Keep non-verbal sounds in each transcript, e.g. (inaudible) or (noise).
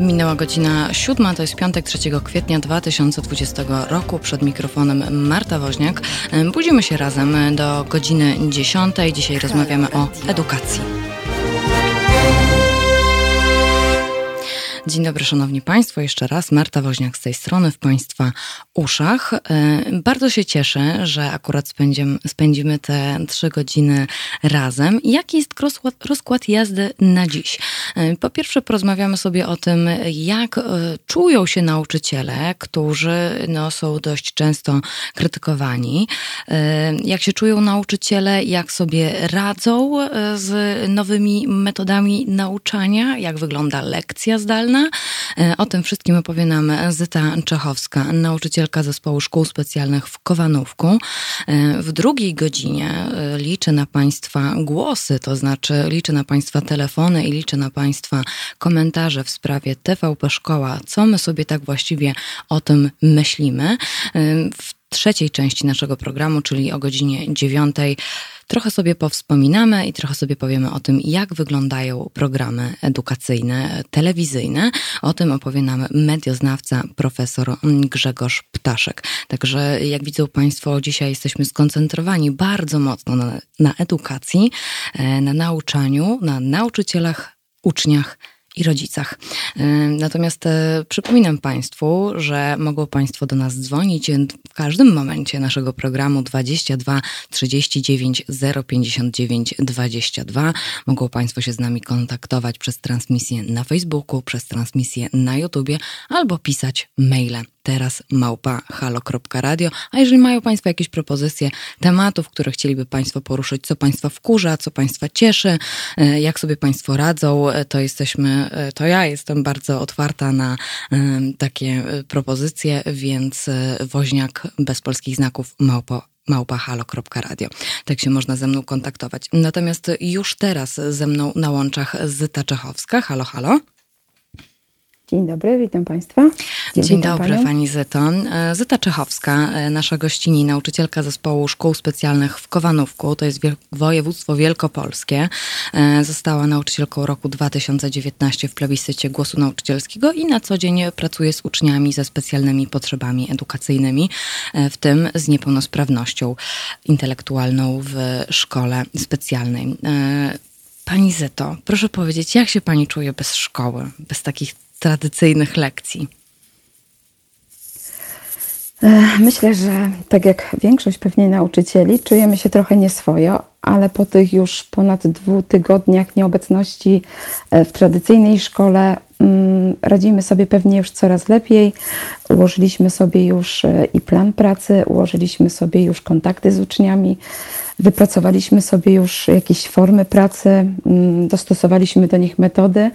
Minęła godzina siódma, to jest piątek 3 kwietnia 2020 roku. Przed mikrofonem Marta Woźniak. Budzimy się razem do godziny dziesiątej. Dzisiaj rozmawiamy o edukacji. Dzień dobry, szanowni państwo. Jeszcze raz Marta Woźniak z tej strony w państwa uszach. E, bardzo się cieszę, że akurat spędzimy, spędzimy te trzy godziny razem. Jaki jest rozkład, rozkład jazdy na dziś? E, po pierwsze porozmawiamy sobie o tym, jak e, czują się nauczyciele, którzy no, są dość często krytykowani. Jak się czują nauczyciele, jak sobie radzą z nowymi metodami nauczania, jak wygląda lekcja zdalna, E, o tym wszystkim opowie nam Zyta Czechowska, nauczycielka zespołu szkół specjalnych w Kowanówku. E, w drugiej godzinie e, liczę na Państwa głosy, to znaczy liczę na Państwa telefony i liczę na Państwa komentarze w sprawie TVP Szkoła, co my sobie tak właściwie o tym myślimy. W trzeciej części naszego programu, czyli o godzinie dziewiątej, trochę sobie powspominamy i trochę sobie powiemy o tym, jak wyglądają programy edukacyjne, telewizyjne. O tym opowie nam medioznawca profesor Grzegorz Ptaszek. Także jak widzą Państwo, dzisiaj jesteśmy skoncentrowani bardzo mocno na, na edukacji, e, na nauczaniu, na nauczycielach, uczniach, i rodzicach. Natomiast e, przypominam Państwu, że mogą Państwo do nas dzwonić w każdym momencie naszego programu 22 39 059 22. Mogą Państwo się z nami kontaktować przez transmisję na Facebooku, przez transmisję na YouTubie albo pisać maile teraz małpa halo.radio. A jeżeli mają Państwo jakieś propozycje tematów, które chcieliby Państwo poruszyć, co Państwa wkurza, co Państwa cieszy, e, jak sobie Państwo radzą, e, to jesteśmy, e, to ja jestem bardzo otwarta na takie propozycje, więc woźniak bez polskich znaków małpo małpahalo.radio. Tak się można ze mną kontaktować. Natomiast już teraz ze mną na łączach Zyta Czechowska. Halo, halo. Dzień dobry, witam Państwa. Dzień, Dzień dobry panią. Pani Zyto. E, Zyta Czechowska, e, nasza gościni, nauczycielka zespołu szkół specjalnych w Kowanówku, to jest województwo wielkopolskie. E, została nauczycielką roku 2019 w plebiscycie głosu nauczycielskiego i na co dzień pracuje z uczniami ze specjalnymi potrzebami edukacyjnymi, w tym z niepełnosprawnością intelektualną w szkole specjalnej. Pani Zyto, proszę powiedzieć, jak się Pani czuje bez szkoły, bez takich tradycyjnych lekcji? E, myślę, że tak jak większość pewnie nauczycieli, czujemy się trochę nieswojo, ale po tych już ponad dwóch tygodniach nieobecności e, w tradycyjnej szkole radzimy sobie pewnie już coraz lepiej. Ułożyliśmy sobie już e, i plan pracy, ułożyliśmy sobie już kontakty z uczniami. Wypracowaliśmy sobie już jakieś formy pracy, mm, dostosowaliśmy do nich metody,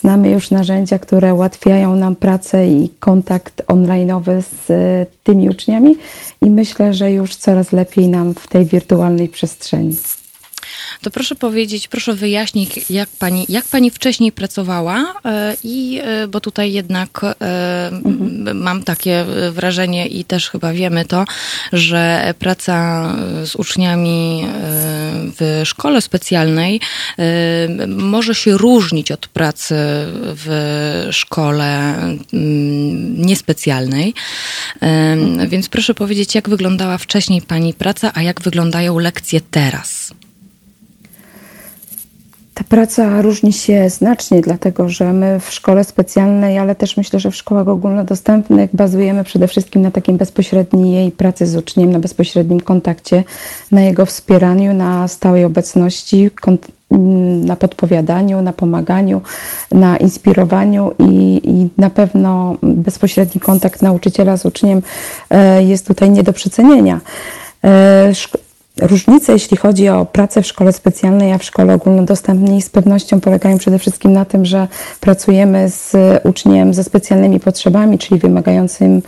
znamy już narzędzia, które ułatwiają nam pracę i kontakt online'owy z e, tymi uczniami i myślę, że już coraz lepiej nam w tej wirtualnej przestrzeni. To proszę powiedzieć, proszę wyjaśnić, jak pani, jak pani wcześniej pracowała e, i, e, bo tutaj jednak e, mhm. mam takie wrażenie i też chyba wiemy to, że praca z uczniami w szkole specjalnej może się różnić od pracy w szkole mm, niespecjalnej. Mhm. Więc proszę powiedzieć, jak wyglądała wcześniej pani praca, a jak wyglądają lekcje teraz? Ta praca różni się znacznie, dlatego że my w szkole specjalnej, ale też myślę, że w szkołach ogólnodostępnych bazujemy przede wszystkim na takim bezpośredniej pracy z uczniem, na bezpośrednim kontakcie, na jego wspieraniu, na stałej obecności, na podpowiadaniu, na pomaganiu, na inspirowaniu i, i, na pewno bezpośredni kontakt nauczyciela z uczniem e, jest tutaj nie do przecenienia. Różnice, jeśli chodzi o pracę w szkole specjalnej, a w szkole ogólnodostępnej, z pewnością polegają przede wszystkim na tym, że pracujemy z uczniem ze specjalnymi potrzebami, czyli wymagającym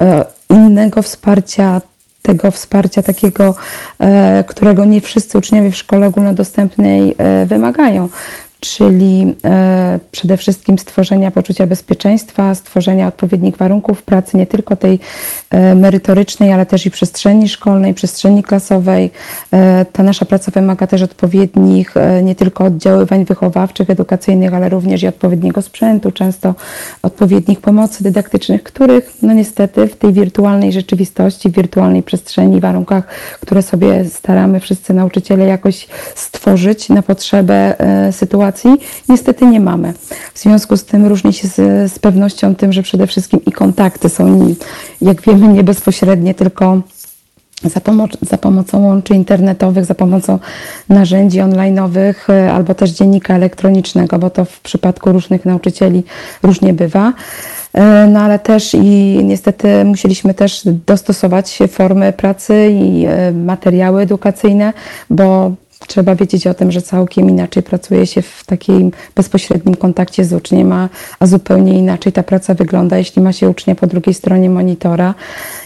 e, innego wsparcia, tego wsparcia takiego, e, którego nie wszyscy uczniowie w szkole ogólnodostępnej e, wymagają. Czyli e, przede wszystkim stworzenia poczucia bezpieczeństwa, stworzenia odpowiednich warunków pracy, nie tylko tej e, merytorycznej, ale też i przestrzeni szkolnej, przestrzeni klasowej. E, ta nasza praca wymaga też odpowiednich, nie tylko oddziaływań wychowawczych, edukacyjnych, ale również i odpowiedniego sprzętu, często odpowiednich pomocy dydaktycznych, których no niestety w tej wirtualnej rzeczywistości, wirtualnej przestrzeni, warunkach, które sobie staramy wszyscy nauczyciele jakoś stworzyć na potrzebę sytuacji, niestety nie mamy. W związku z tym różni się z, z pewnością tym, że przede wszystkim i kontakty są, jak wiemy, nie bezpośrednie, tylko za, za, pomocą łączy internetowych, za pomocą narzędzi online'owych e, albo też dziennika elektronicznego, bo to w przypadku różnych nauczycieli różnie bywa. E, no ale też i niestety musieliśmy też dostosować formy pracy i e, materiały edukacyjne, bo Trzeba wiedzieć o tym, że całkiem inaczej pracuje się w takim bezpośrednim kontakcie z uczniem, a, a zupełnie inaczej ta praca wygląda, jeśli ma się ucznia po drugiej stronie monitora.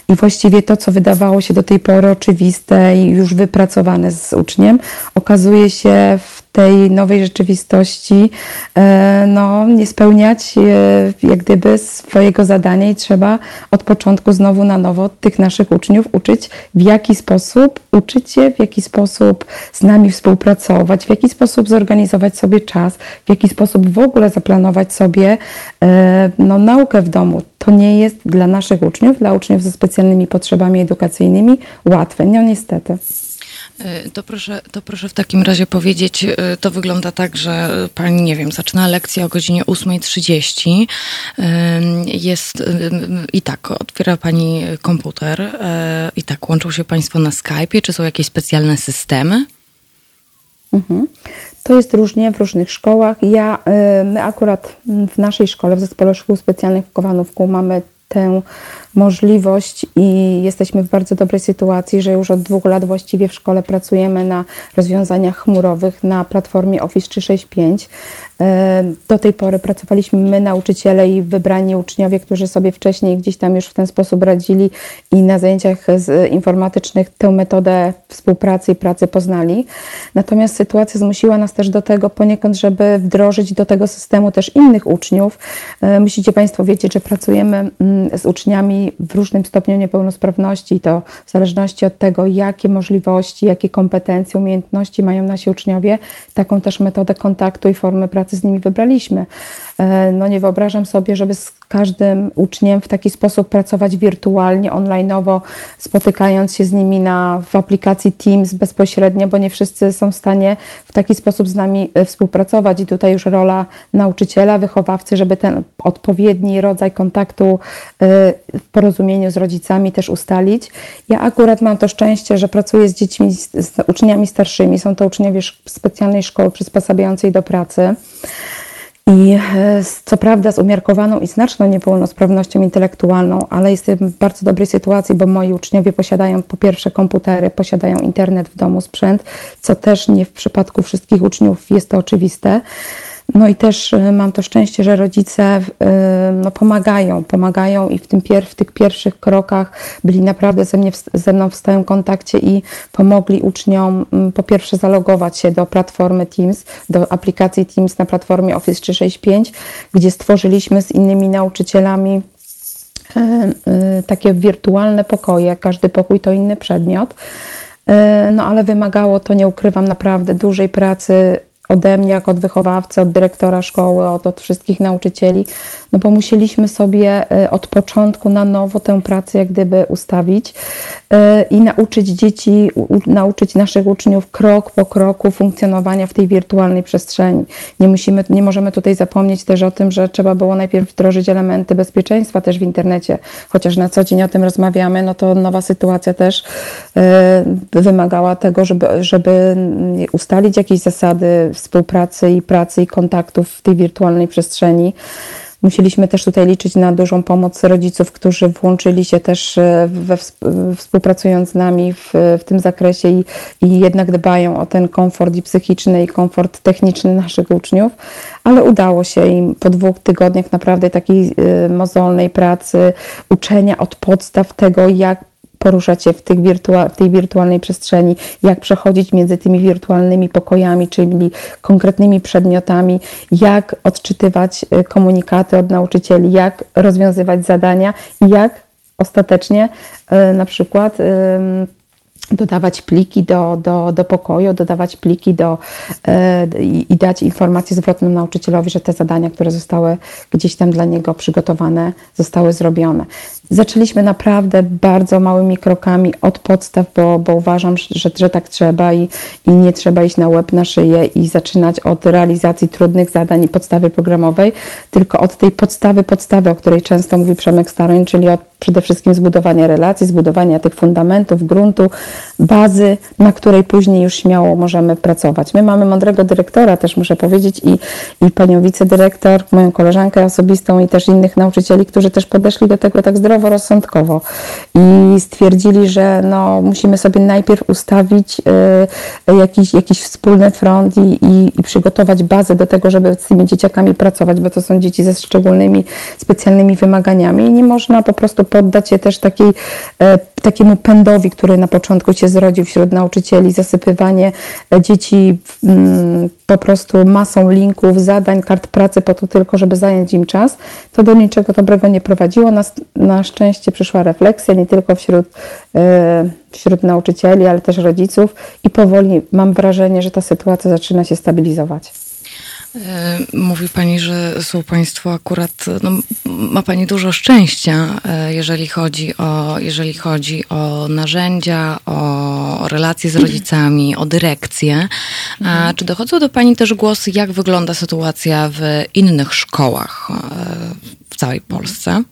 I właściwie to, co wydawało się do tej pory oczywiste i już wypracowane z uczniem, okazuje się w tej nowej rzeczywistości e, no, nie spełniać e, jak gdyby swojego zadania i trzeba od początku znowu na nowo tych naszych uczniów uczyć, w jaki sposób uczyć się, w jaki sposób z nami współpracować, w jaki sposób zorganizować sobie czas, w jaki sposób w ogóle zaplanować sobie e, no, naukę w domu. To nie jest dla naszych uczniów, dla uczniów ze specjalnymi potrzebami edukacyjnymi łatwe. No niestety. Y, to proszę, to proszę w takim razie powiedzieć, y, to wygląda tak, że pani, nie wiem, zaczyna lekcję o godzinie 8.30. Y, jest i tak, otwiera pani komputer i tak, łączą się państwo na Skype'ie. Czy są jakieś specjalne systemy? Mhm. To jest różnie w różnych szkołach. Ja, my akurat w naszej szkole, w Zespole Szkół Specjalnych w Kowanówku mamy tę możliwość i jesteśmy w bardzo dobrej sytuacji, że już od dwóch lat właściwie w szkole pracujemy na rozwiązaniach chmurowych na platformie Office 365. E, do tej pory pracowaliśmy my, nauczyciele i wybrani uczniowie, którzy sobie wcześniej gdzieś tam już w ten sposób radzili i na zajęciach informatycznych tę metodę współpracy i pracy poznali. Natomiast sytuacja zmusiła nas też do tego poniekąd, żeby wdrożyć do tego systemu też innych uczniów. E, musicie Państwo wiedzieć, że pracujemy mm, z uczniami w różnym stopniu niepełnosprawności i to w zależności od tego, jakie możliwości, jakie kompetencje, umiejętności mają nasi uczniowie, taką też metodę kontaktu i formy pracy z nimi wybraliśmy. E, no nie wyobrażam sobie, żeby z każdym uczniem w taki sposób pracować wirtualnie, onlineowo, spotykając się z nimi na, w aplikacji Teams bezpośrednio, bo nie wszyscy są w stanie w taki sposób z nami e, współpracować i tutaj już rola nauczyciela, wychowawcy, żeby ten odpowiedni rodzaj kontaktu e, porozumieniu z rodzicami też ustalić. Ja akurat mam to szczęście, że pracuję z dziećmi, z uczniami starszymi. Są to uczniowie specjalnej szkoły przysposabiającej do pracy. I e, co prawda z umiarkowaną i znaczną niepełnosprawnością intelektualną, ale jestem w bardzo dobrej sytuacji, bo moi uczniowie posiadają po pierwsze komputery, posiadają internet w domu, sprzęt, co też nie w przypadku wszystkich uczniów jest to oczywiste. No i też y, mam to szczęście, że rodzice y, no, pomagają, pomagają i w, tym pier w tych pierwszych krokach byli naprawdę ze, mnie, ze mną w stałym kontakcie i pomogli uczniom mm, po pierwsze zalogować się do platformy Teams, do aplikacji Teams na platformie Office 365, gdzie stworzyliśmy z innymi nauczycielami y, takie wirtualne pokoje, każdy pokój to inny przedmiot. No ale wymagało to, nie ukrywam, naprawdę dużej pracy ode mnie, jak od wychowawcy, od dyrektora szkoły, od, od wszystkich nauczycieli, no bo musieliśmy sobie e, od początku na nowo tę pracę jak gdyby ustawić e, i nauczyć dzieci, nauczyć naszych uczniów krok po kroku funkcjonowania w tej wirtualnej przestrzeni. Nie, musimy, nie możemy tutaj zapomnieć też o tym, że trzeba było najpierw wdrożyć elementy bezpieczeństwa też w internecie, chociaż na co dzień o tym rozmawiamy, no to nowa sytuacja też e, wymagała tego, żeby, żeby ustalić jakieś zasady współpracy i pracy i kontaktów w tej wirtualnej przestrzeni. Musieliśmy też tutaj liczyć na dużą pomoc rodziców, którzy włączyli się też e, we, współpracując z nami w, w tym zakresie i, i jednak dbają o ten komfort i psychiczny, i komfort techniczny naszych uczniów, ale udało się im po dwóch tygodniach naprawdę takiej e, mozolnej pracy, uczenia od podstaw tego, jak poruszać się w, tych wirtua- w tej wirtualnej przestrzeni, jak przechodzić między tymi wirtualnymi pokojami, czyli konkretnymi przedmiotami, jak odczytywać y, komunikaty od nauczycieli, jak rozwiązywać zadania i jak ostatecznie y, na przykład dodawać pliki do, do, do pokoju, dodawać pliki do, i, i dać informację zwrotną nauczycielowi, że te zadania, które zostały gdzieś tam dla niego przygotowane, zostały zrobione. Zaczęliśmy naprawdę bardzo małymi krokami od podstaw, bo, bo uważam, że, że tak trzeba i, i nie trzeba iść na łeb, na szyję i zaczynać od realizacji trudnych zadań i podstawy programowej, tylko od tej podstawy, podstawy, o której często mówi Przemek Staroń, czyli od przede wszystkim zbudowania relacji, zbudowania tych fundamentów, gruntu, bazy, na której później już śmiało możemy pracować. My mamy mądrego dyrektora, też muszę powiedzieć, i, i panią wicedyrektor, moją koleżankę osobistą i też innych nauczycieli, którzy też podeszli do tego tak zdroworozsądkowo i stwierdzili, że no, musimy sobie najpierw ustawić y, jakiś, jakiś wspólny front i, i, i przygotować bazę do tego, żeby z tymi dzieciakami pracować, bo to są dzieci ze szczególnymi, specjalnymi wymaganiami i nie można po prostu poddać się też takiej, takiemu pędowi, który na początku się zrodził wśród nauczycieli, zasypywanie e, dzieci mm, po prostu masą linków, zadań, kart pracy po to tylko, żeby zająć im czas, to do niczego dobrego nie prowadziło. Na, na szczęście przyszła refleksja nie tylko wśród, e, wśród nauczycieli, ale też rodziców i powoli mam wrażenie, że ta sytuacja zaczyna się stabilizować. E, mówi Pani, że są Państwo akurat, no, ma Pani dużo szczęścia, e, jeżeli chodzi o, jeżeli chodzi o narzędzia, o relacje z rodzicami, o dyrekcję. A mhm. czy dochodzą do Pani też głosy, jak wygląda sytuacja w innych szkołach e, w całej Polsce?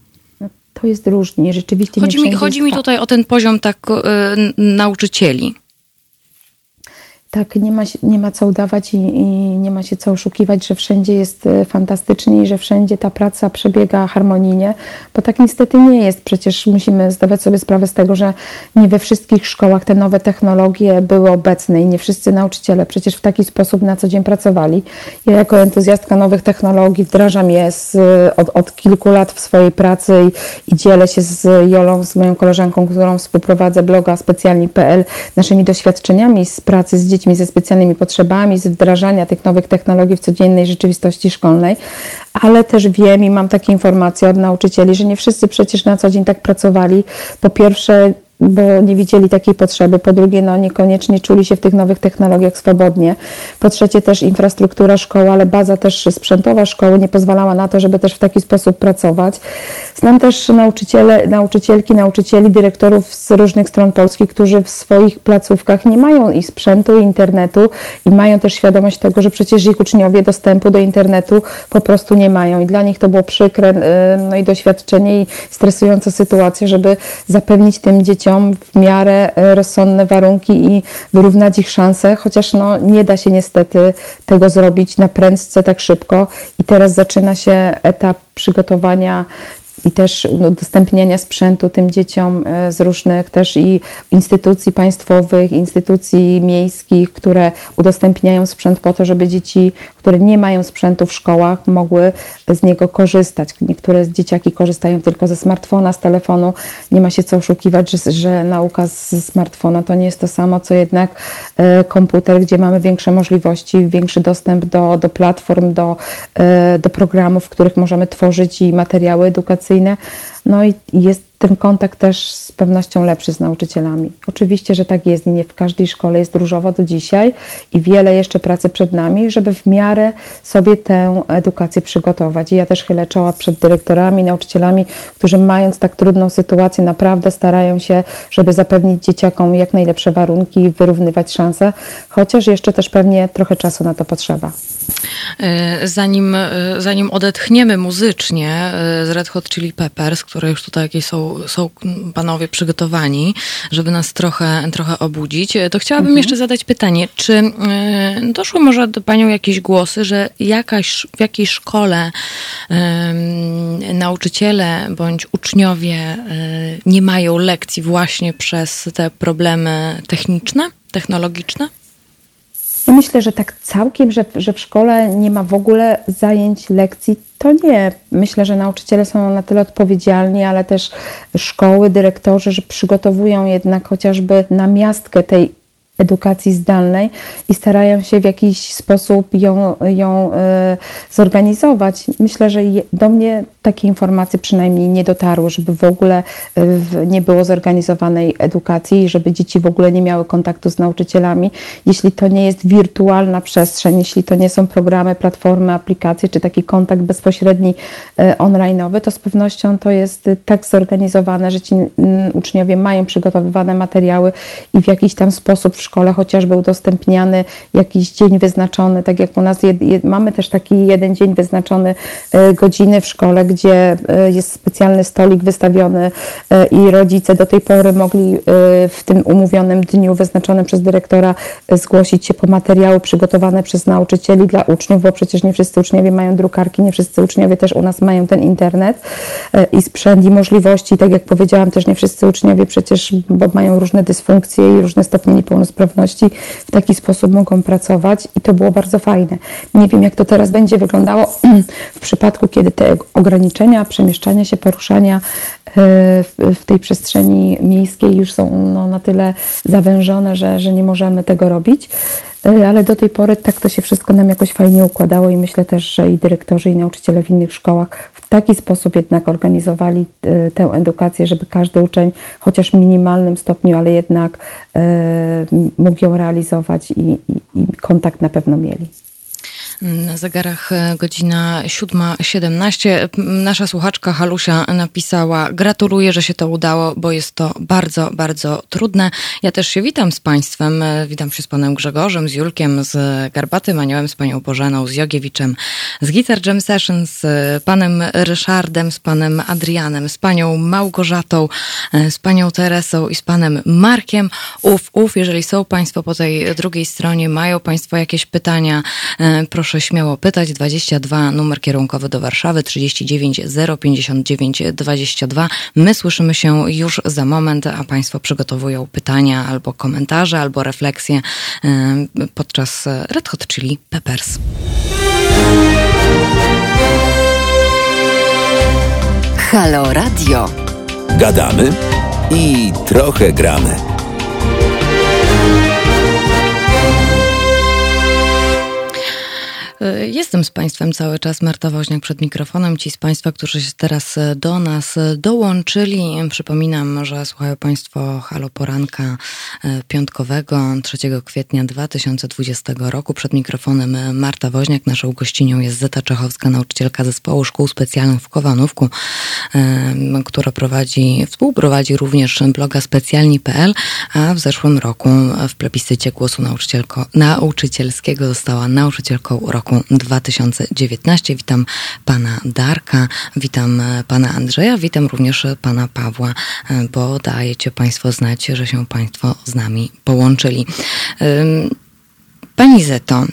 No, to jest różnie, rzeczywiście. Chodzi, mi, chodzi mi tutaj o ten poziom tak nauczycieli. Tak, nie ma, nie ma co udawać i, i, nie ma się co oszukiwać, że wszędzie jest e, fantastycznie i że wszędzie ta praca przebiega harmonijnie, bo tak niestety nie jest. Przecież musimy zdawać sobie sprawę z tego, że nie we wszystkich szkołach te nowe technologie były obecne i nie wszyscy nauczyciele przecież w taki sposób na co dzień pracowali. Ja jako entuzjastka nowych technologii wdrażam je z, od, od, kilku lat w swojej pracy i, i dzielę się z Jolą, z moją koleżanką, którą współprowadzę bloga specjalni.pl, naszymi doświadczeniami z pracy z dziećmi dziećmi ze specjalnymi potrzebami, z wdrażania tych nowych technologii w codziennej rzeczywistości szkolnej, ale też wiem i mam takie informacje od nauczycieli, że nie wszyscy przecież na co dzień tak pracowali. Po pierwsze, bo nie widzieli takiej potrzeby. Po drugie, no niekoniecznie czuli się w tych nowych technologiach swobodnie. Po trzecie, też infrastruktura szkoły, ale baza też sprzętowa szkoły nie pozwalała na to, żeby też w taki sposób pracować. Znam też nauczyciele, nauczycielki, nauczycieli, dyrektorów z różnych stron Polski, którzy w swoich placówkach nie mają i sprzętu, i internetu i mają też świadomość tego, że przecież ich uczniowie dostępu do internetu po prostu nie mają. I dla nich to było przykre no i doświadczenie i stresująca sytuacja, żeby zapewnić tym dzieciom dzieciom w miarę e, rozsądne warunki i wyrównać ich szanse, chociaż no, nie da się niestety tego zrobić na prędce tak szybko. I teraz zaczyna się etap przygotowania i też udostępniania sprzętu tym dzieciom e, z różnych też i instytucji państwowych, instytucji miejskich, które udostępniają sprzęt po to, żeby dzieci, które nie mają sprzętu w szkołach, mogły z niego korzystać. Niektóre dzieciaki korzystają tylko ze smartfona, z telefonu. Nie ma się co oszukiwać, że, że nauka z smartfona to nie jest to samo, co jednak e, komputer, gdzie mamy większe możliwości, większy dostęp do, do platform, do, e, do programów, w których możemy tworzyć i materiały edukacyjne sina no i jest ten kontakt też z pewnością lepszy z nauczycielami. Oczywiście, że tak jest nie w każdej szkole jest różowo do dzisiaj i wiele jeszcze pracy przed nami, żeby w miarę sobie tę edukację przygotować. I ja też chylę czoła przed dyrektorami, nauczycielami, którzy mając tak trudną sytuację naprawdę starają się, żeby zapewnić dzieciakom jak najlepsze warunki i wyrównywać szanse, chociaż jeszcze też pewnie trochę czasu na to potrzeba. E, zanim, e, zanim odetchniemy muzycznie e, z Red Hot Chili Peppers, które już tutaj jakieś są, są panowie przygotowani, żeby nas trochę, trochę obudzić, to chciałabym mhm. jeszcze zadać pytanie, czy doszły może do panią jakieś głosy, że jakaś, w jakiejś szkole um, nauczyciele bądź uczniowie nie mają lekcji właśnie przez te problemy techniczne, technologiczne? Ja myślę, że tak całkiem, że, że w szkole nie ma w ogóle zajęć, lekcji, to nie. Myślę, że nauczyciele są na tyle odpowiedzialni, ale też szkoły, dyrektorzy, że przygotowują jednak chociażby na miastkę tej edukacji zdalnej i starają się w jakiś sposób ją, ją e, zorganizować. Myślę, że do mnie takie informacje przynajmniej nie dotarły, żeby w ogóle e, nie było zorganizowanej edukacji, żeby dzieci w ogóle nie miały kontaktu z nauczycielami. Jeśli to nie jest wirtualna przestrzeń, jeśli to nie są programy, platformy, aplikacje, czy taki kontakt bezpośredni e, online'owy, to z pewnością to jest tak zorganizowane, że ci uczniowie mają przygotowywane materiały i w jakiś tam sposób w szkole chociażby udostępniany jakiś dzień wyznaczony, tak jak u nas mamy też taki jeden dzień wyznaczony godziny w szkole, gdzie e, jest specjalny stolik wystawiony e, i rodzice do tej pory mogli w tym umówionym dniu wyznaczonym przez dyrektora zgłosić się po materiały przygotowane przez nauczycieli dla uczniów, bo przecież nie wszyscy uczniowie mają drukarki, nie wszyscy uczniowie też u nas mają ten internet i sprzęt i możliwości. Tak jak powiedziałam, też nie wszyscy uczniowie przecież, bo mają różne dysfunkcje i różne stopnie niepełnosprawności, w taki sposób mogą pracować i to było bardzo fajne. Nie wiem, jak to teraz będzie wyglądało (clears throat) w przypadku, kiedy te ograniczenia przemieszczania się, poruszania e, w tej przestrzeni miejskiej już są no, na tyle zawężone, że, że nie możemy tego robić. E, ale do tej pory tak to się wszystko nam jakoś fajnie układało i myślę też, że i dyrektorzy, i nauczyciele w innych szkołach w taki sposób jednak organizowali e, tę edukację, żeby każdy uczeń, chociaż w minimalnym stopniu, ale jednak mógł ją realizować i, i, i kontakt na pewno mieli. Na zegarach e, godzina 7.17. Nasza słuchaczka Halusia napisała: Gratuluję, że się to udało, bo jest to bardzo, bardzo trudne. Ja też się witam z Państwem. E, witam się z Panem Grzegorzem, z Julkiem, z Garbatym Aniołem, z Panią Bożeną, z Jogiewiczem, z Guitar Jam Sessions, z Panem Ryszardem, z Panem Adrianem, z Panią Małgorzatą, e, z Panią Teresą i z Panem Markiem. Uf, uf, jeżeli są Państwo po tej drugiej stronie, mają Państwo jakieś pytania, proszę proszę śmiało pytać. 22 numer kierunkowy do Warszawy 39 059 22. My słyszymy się już za moment, a Państwo przygotowują pytania albo komentarze, albo refleksje podczas Red Hot Chili Peppers. Halo Radio. Gadamy i trochę gramy. Jestem z Państwem cały czas, Marta Woźniak przed mikrofonem. Ci z Państwa, którzy się teraz e, do nas e, dołączyli, przypominam, że słuchają Państwo Halo Poranka piątkowego 3 kwietnia 2020 roku. Przed mikrofonem Marta Woźniak, naszą gościnią jest Zeta Czechowska, nauczycielka zespołu szkół specjalnych w Kowanówku, która prowadzi, współprowadzi również bloga specjalni.pl, a w zeszłym roku w plebiscycie głosu nauczycielskiego została nauczycielką roku roku 2019. Witam pana Darka, witam pana Andrzeja, witam również pana Pawła, bo dajecie państwo znać, że się państwo z nami połączyli. Pani Zeto,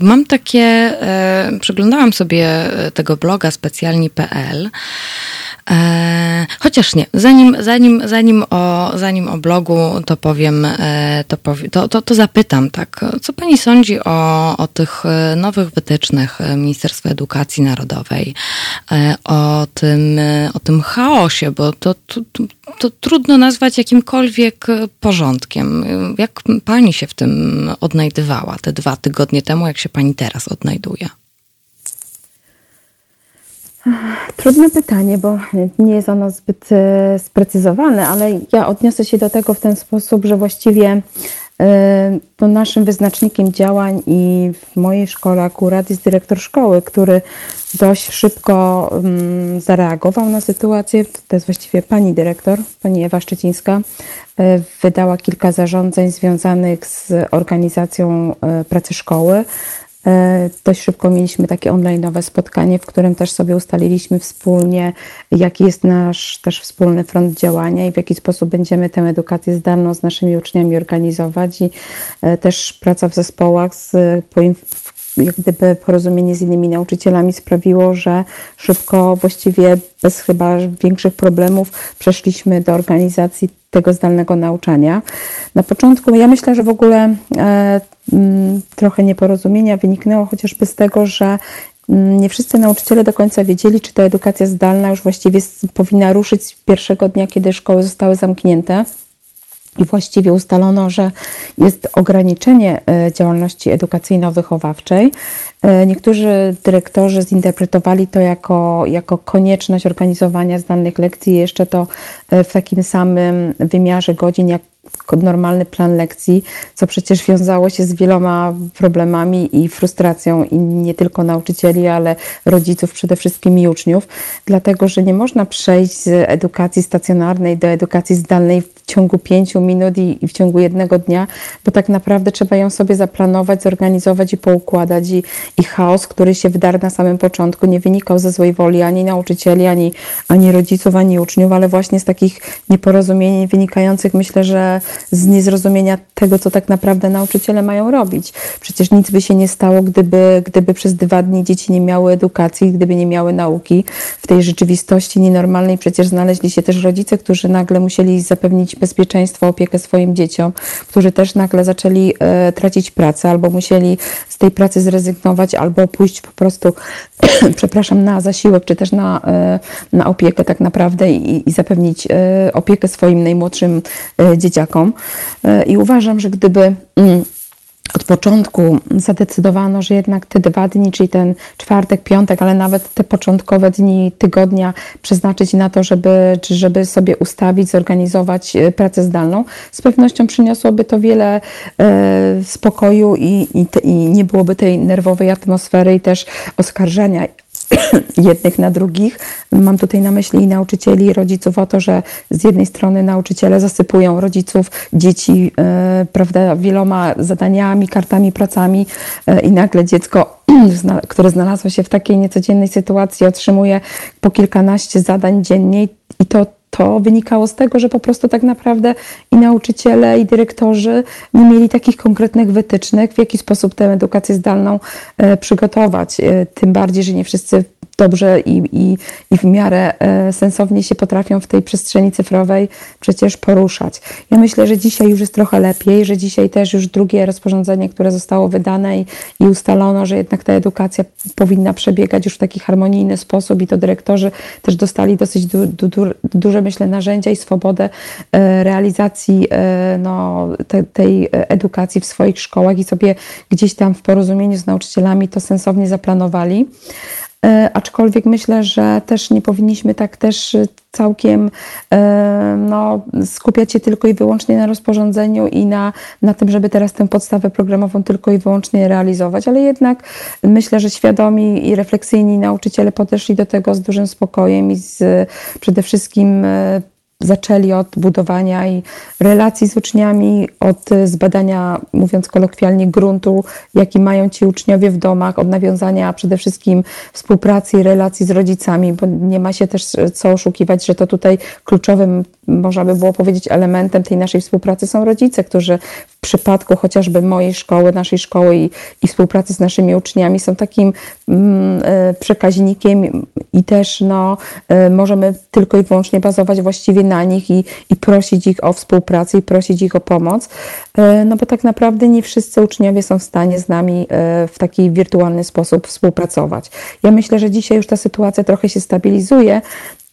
mam takie, e, przeglądałam sobie tego bloga specjalni.pl E, chociaż nie, zanim, zanim, zanim, o, zanim o blogu, to powiem, e, to, powie, to, to, to zapytam, tak, co pani sądzi o, o tych e, nowych wytycznych Ministerstwa Edukacji Narodowej, e, o tym, e, o tym chaosie, bo to, to, to trudno nazwać jakimkolwiek porządkiem. Jak pani się w tym odnajdywała te dwa tygodnie temu, jak się pani teraz odnajduje? Trudne pytanie, bo nie jest ono zbyt e, sprecyzowane, ale ja odniosę się do tego w ten sposób, że właściwie e, to naszym wyznacznikiem działań i w mojej szkole akurat jest dyrektor szkoły, który dość szybko mm, zareagował na sytuację. To jest właściwie pani dyrektor, pani Ewa Szczecińska, e, wydała kilka zarządzeń związanych z organizacją pracy szkoły E, dość szybko mieliśmy takie online'owe spotkanie, w którym też sobie ustaliliśmy wspólnie, jaki jest nasz też wspólny front działania i w jaki sposób będziemy tę edukację zdalną z naszymi uczniami organizować. I e, też praca w zespołach z, jak gdyby porozumienie z innymi nauczycielami sprawiło, że szybko, właściwie bez chyba większych problemów, przeszliśmy do organizacji tego zdalnego nauczania. Na początku, ja myślę, że w ogóle e, m, trochę nieporozumienia wyniknęło chociażby z tego, że nie wszyscy nauczyciele do końca wiedzieli, czy ta edukacja zdalna już właściwie powinna ruszyć pierwszego dnia, kiedy szkoły zostały zamknięte i właściwie ustalono, że jest ograniczenie e, działalności edukacyjno-wychowawczej. E, niektórzy dyrektorzy zinterpretowali to jako, jako konieczność organizowania zdalnych lekcji, jeszcze to e, w takim samym wymiarze godzin, jak normalny plan lekcji, co przecież wiązało się z wieloma problemami i frustracją i nie tylko nauczycieli, ale rodziców przede wszystkim i uczniów, dlatego że nie można przejść z edukacji stacjonarnej do edukacji zdalnej w ciągu pięciu minut i, w ciągu jednego dnia, bo tak naprawdę trzeba ją sobie zaplanować, zorganizować i poukładać. I, i chaos, który się wdarł na samym początku, nie wynikał ze złej woli ani nauczycieli, ani, ani rodziców, ani uczniów, ale właśnie z takich nieporozumień wynikających myślę, że z niezrozumienia tego, co tak naprawdę nauczyciele mają robić. Przecież nic by się nie stało, gdyby, gdyby przez dwa dni dzieci nie miały edukacji, gdyby nie miały nauki. W tej rzeczywistości nienormalnej przecież znaleźli się też rodzice, którzy nagle musieli zapewnić bezpieczeństwo, opiekę swoim dzieciom, którzy też nagle zaczęli e, tracić pracę albo musieli z tej pracy zrezygnować, albo pójść po prostu, (coughs) przepraszam, na zasiłek, czy też na, e, na opiekę tak naprawdę i, i zapewnić e, opiekę swoim najmłodszym e, dzieciakom. I uważam, że gdyby mm, od początku zadecydowano, że jednak te dwa dni, czyli ten czwartek, piątek, ale nawet te początkowe dni tygodnia przeznaczyć na to, żeby, żeby sobie ustawić, zorganizować e, pracę zdalną, z pewnością przyniosłoby to wiele e, spokoju i, i, i nie byłoby tej nerwowej atmosfery i też oskarżania (coughs) jednych na drugich. Mam tutaj na myśli i nauczycieli, i rodziców o to, że z jednej strony nauczyciele zasypują rodziców, dzieci, e, prawda, wieloma zadaniami, kartami, pracami e, i nagle dziecko, (clears throat) które znalazło się w takiej niecodziennej sytuacji, otrzymuje po kilkanaście zadań dziennie i to to wynikało z tego, że po prostu tak naprawdę i nauczyciele, i dyrektorzy nie mieli takich konkretnych wytycznych, w jaki sposób tę edukację zdalną e, przygotować. Tym bardziej, że nie wszyscy dobrze i, i, i w miarę e, sensownie się potrafią w tej przestrzeni cyfrowej przecież poruszać. Ja myślę, że dzisiaj już jest trochę lepiej, że dzisiaj też już drugie rozporządzenie, które zostało wydane i, i ustalono, że jednak ta edukacja powinna przebiegać już w taki harmonijny sposób i to dyrektorzy też dostali dosyć du, du, du, duże, myślę, narzędzia i swobodę e, realizacji e, no, te, tej edukacji w swoich szkołach i sobie gdzieś tam w porozumieniu z nauczycielami to sensownie zaplanowali. E, aczkolwiek myślę, że też nie powinniśmy tak też całkiem e, no, skupiać się tylko i wyłącznie na rozporządzeniu i na, na tym, żeby teraz tę podstawę programową tylko i wyłącznie realizować, ale jednak myślę, że świadomi i refleksyjni nauczyciele podeszli do tego z dużym spokojem i z przede wszystkim e, zaczęli od budowania i relacji z uczniami, od zbadania, mówiąc kolokwialnie, gruntu, jaki mają ci uczniowie w domach, od nawiązania przede wszystkim współpracy i relacji z rodzicami, bo nie ma się też co oszukiwać, że to tutaj kluczowym, można by było powiedzieć, elementem tej naszej współpracy są rodzice, którzy w przypadku chociażby mojej szkoły, naszej szkoły i, i współpracy z naszymi uczniami są takim mm, e, przekaźnikiem i też no, możemy tylko i wyłącznie bazować właściwie na nich i, i prosić ich o współpracę i prosić ich o pomoc, e, no bo tak naprawdę nie wszyscy uczniowie są w stanie z nami w taki wirtualny sposób współpracować. Ja myślę, że dzisiaj już ta sytuacja trochę się stabilizuje,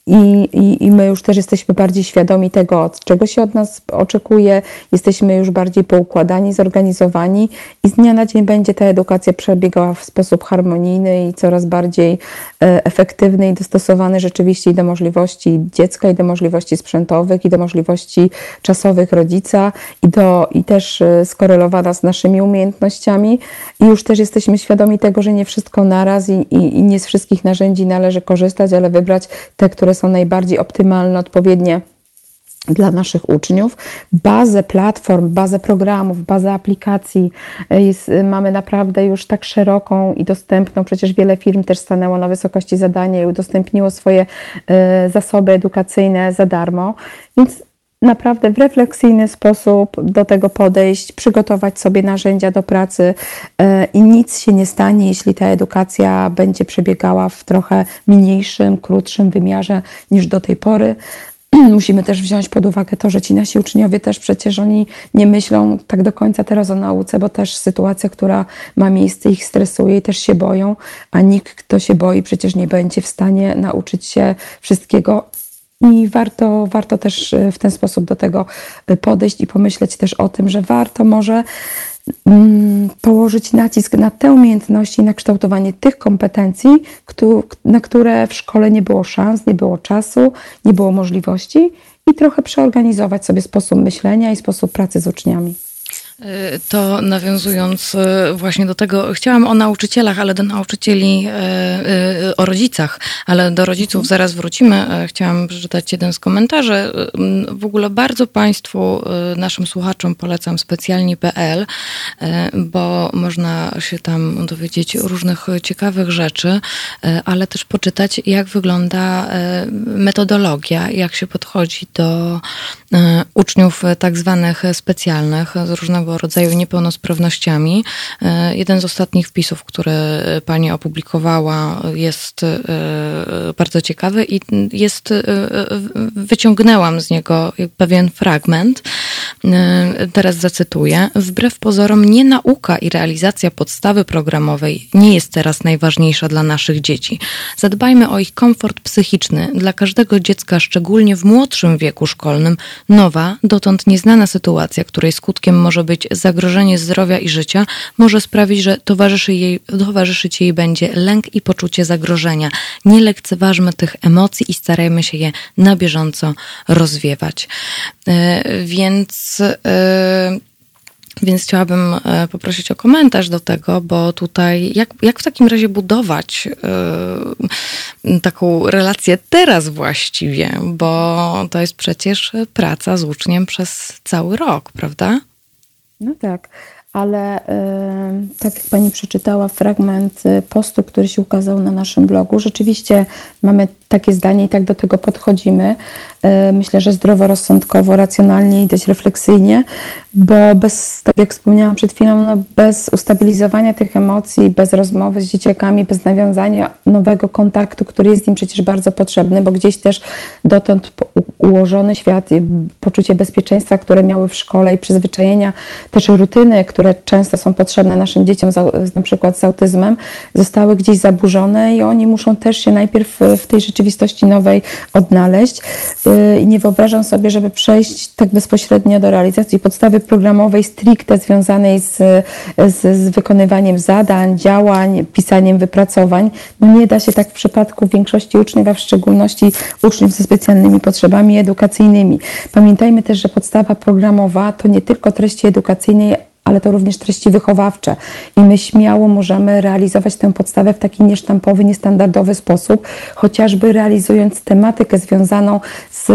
i, i, I my już też jesteśmy bardziej świadomi tego, czego się od nas oczekuje, jesteśmy już bardziej poukładani, zorganizowani i z dnia na dzień będzie ta edukacja przebiegała w sposób harmonijny i coraz bardziej e, efektywny i dostosowany rzeczywiście do możliwości dziecka, i do możliwości sprzętowych, i do możliwości czasowych rodzica, i, do, i też e, skorelowana z naszymi umiejętnościami. I już też jesteśmy świadomi tego, że nie wszystko naraz i, i, i nie z wszystkich narzędzi należy korzystać, ale wybrać te, które są najbardziej optymalne, odpowiednie dla naszych uczniów. Bazę platform, bazę programów, bazę aplikacji e, jest, e, mamy naprawdę już tak szeroką i dostępną. Przecież wiele firm też stanęło na wysokości zadania i udostępniło swoje e, zasoby edukacyjne za darmo. Więc naprawdę w refleksyjny sposób do tego podejść, przygotować sobie narzędzia do pracy e, i nic się nie stanie, jeśli ta edukacja będzie przebiegała w trochę mniejszym, krótszym wymiarze niż do tej pory. (clears throat) Musimy też wziąć pod uwagę to, że ci nasi uczniowie też przecież oni nie myślą tak do końca teraz o nauce, bo też sytuacja, która ma miejsce, ich stresuje i też się boją, a nikt, kto się boi, przecież nie będzie w stanie nauczyć się wszystkiego i warto, warto też e, w ten sposób do tego e, podejść i pomyśleć też o tym, że warto może mm, położyć nacisk na te umiejętności, na kształtowanie tych kompetencji, na które w szkole nie było szans, nie było czasu, nie było możliwości i trochę przeorganizować sobie sposób myślenia i sposób pracy z uczniami. Y, to nawiązując y, właśnie do tego, chciałam o nauczycielach, ale do nauczycieli, y, o rodzicach, ale do rodziców mhm. zaraz wrócimy. Chciałam przeczytać jeden z komentarzy. W ogóle bardzo Państwu, naszym słuchaczom polecam specjalnie.pl, bo można się tam dowiedzieć różnych ciekawych rzeczy, ale też poczytać, jak wygląda metodologia, jak się podchodzi do uczniów tak zwanych specjalnych z różnego różnego rodzaju niepełnosprawnościami. E, jeden z ostatnich wpisów, które pani opublikowała, jest e, bardzo ciekawy i jest, e, wyciągnęłam z niego pewien fragment. Teraz zacytuję. Wbrew pozorom, nie nauka i realizacja podstawy programowej nie jest teraz najważniejsza dla naszych dzieci. Zadbajmy o ich komfort psychiczny. Dla każdego dziecka, szczególnie w młodszym wieku szkolnym, nowa, dotąd nieznana sytuacja, której skutkiem może być zagrożenie zdrowia i życia, może sprawić, że towarzyszy jej, towarzyszyć jej będzie lęk i poczucie zagrożenia. Nie lekceważmy tych emocji i starajmy się je na bieżąco rozwiewać. E, więc e, więc chciałabym e, poprosić o komentarz do tego, bo tutaj jak, jak w takim razie budować taką relację teraz właściwie, bo to jest przecież praca z uczniem przez cały rok, prawda? No tak, ale y, tak jak Pani przeczytała fragment y, postu, który się ukazał na naszym blogu, rzeczywiście mamy takie zdanie i tak do tego podchodzimy. Y, myślę, że zdroworozsądkowo, racjonalnie i dość refleksyjnie, bo bez, tak jak wspomniałam przed chwilą, no bez ustabilizowania tych emocji, bez rozmowy z dzieciakami, bez nawiązania nowego kontaktu, który jest im przecież bardzo potrzebny, bo gdzieś też dotąd ułożony świat, poczucie bezpieczeństwa, które miały w szkole i przyzwyczajenia, też rutyny, które często są potrzebne naszym dzieciom, na przykład z autyzmem, zostały gdzieś zaburzone i oni muszą też się najpierw w tej rzeczywistości nowej odnaleźć. Y, I nie wyobrażam sobie, żeby przejść tak bezpośrednio do realizacji podstawy programowej stricte związanej z, z, z wykonywaniem zadań, działań, pisaniem wypracowań. No nie da się tak w przypadku większości uczniów, a w szczególności uczniów ze specjalnymi potrzebami edukacyjnymi. Pamiętajmy też, że podstawa programowa to nie tylko treści edukacyjne, ale to również treści wychowawcze. I my śmiało możemy realizować tę podstawę w taki niesztampowy, niestandardowy sposób, chociażby realizując tematykę związaną z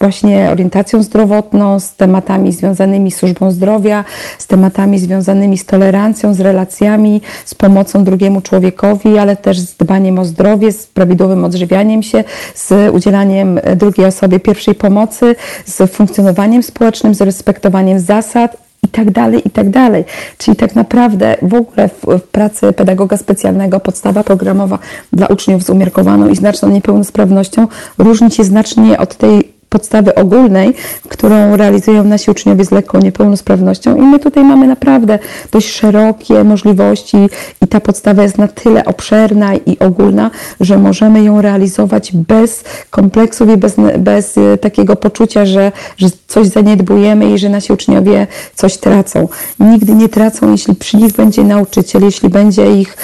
właśnie orientacją zdrowotną, z tematami związanymi z służbą zdrowia, z tematami związanymi z tolerancją, z relacjami, z pomocą drugiemu człowiekowi, ale też z dbaniem o zdrowie, z prawidłowym odżywianiem się, z udzielaniem drugiej osobie pierwszej pomocy, z funkcjonowaniem społecznym, z respektowaniem zasad i tak dalej, i tak dalej. Czyli tak naprawdę w ogóle w, w, pracy pedagoga specjalnego podstawa programowa dla uczniów z umiarkowaną i znaczną niepełnosprawnością różni się znacznie od tej podstawy ogólnej, którą realizują nasi uczniowie z lekką niepełnosprawnością. I my tutaj mamy naprawdę dość szerokie możliwości i ta podstawa jest na tyle obszerna i ogólna, że możemy ją realizować bez kompleksów i bez, bez e, takiego poczucia, że, że coś zaniedbujemy i że nasi uczniowie coś tracą. Nigdy nie tracą, jeśli przy nich będzie nauczyciel, jeśli będzie ich,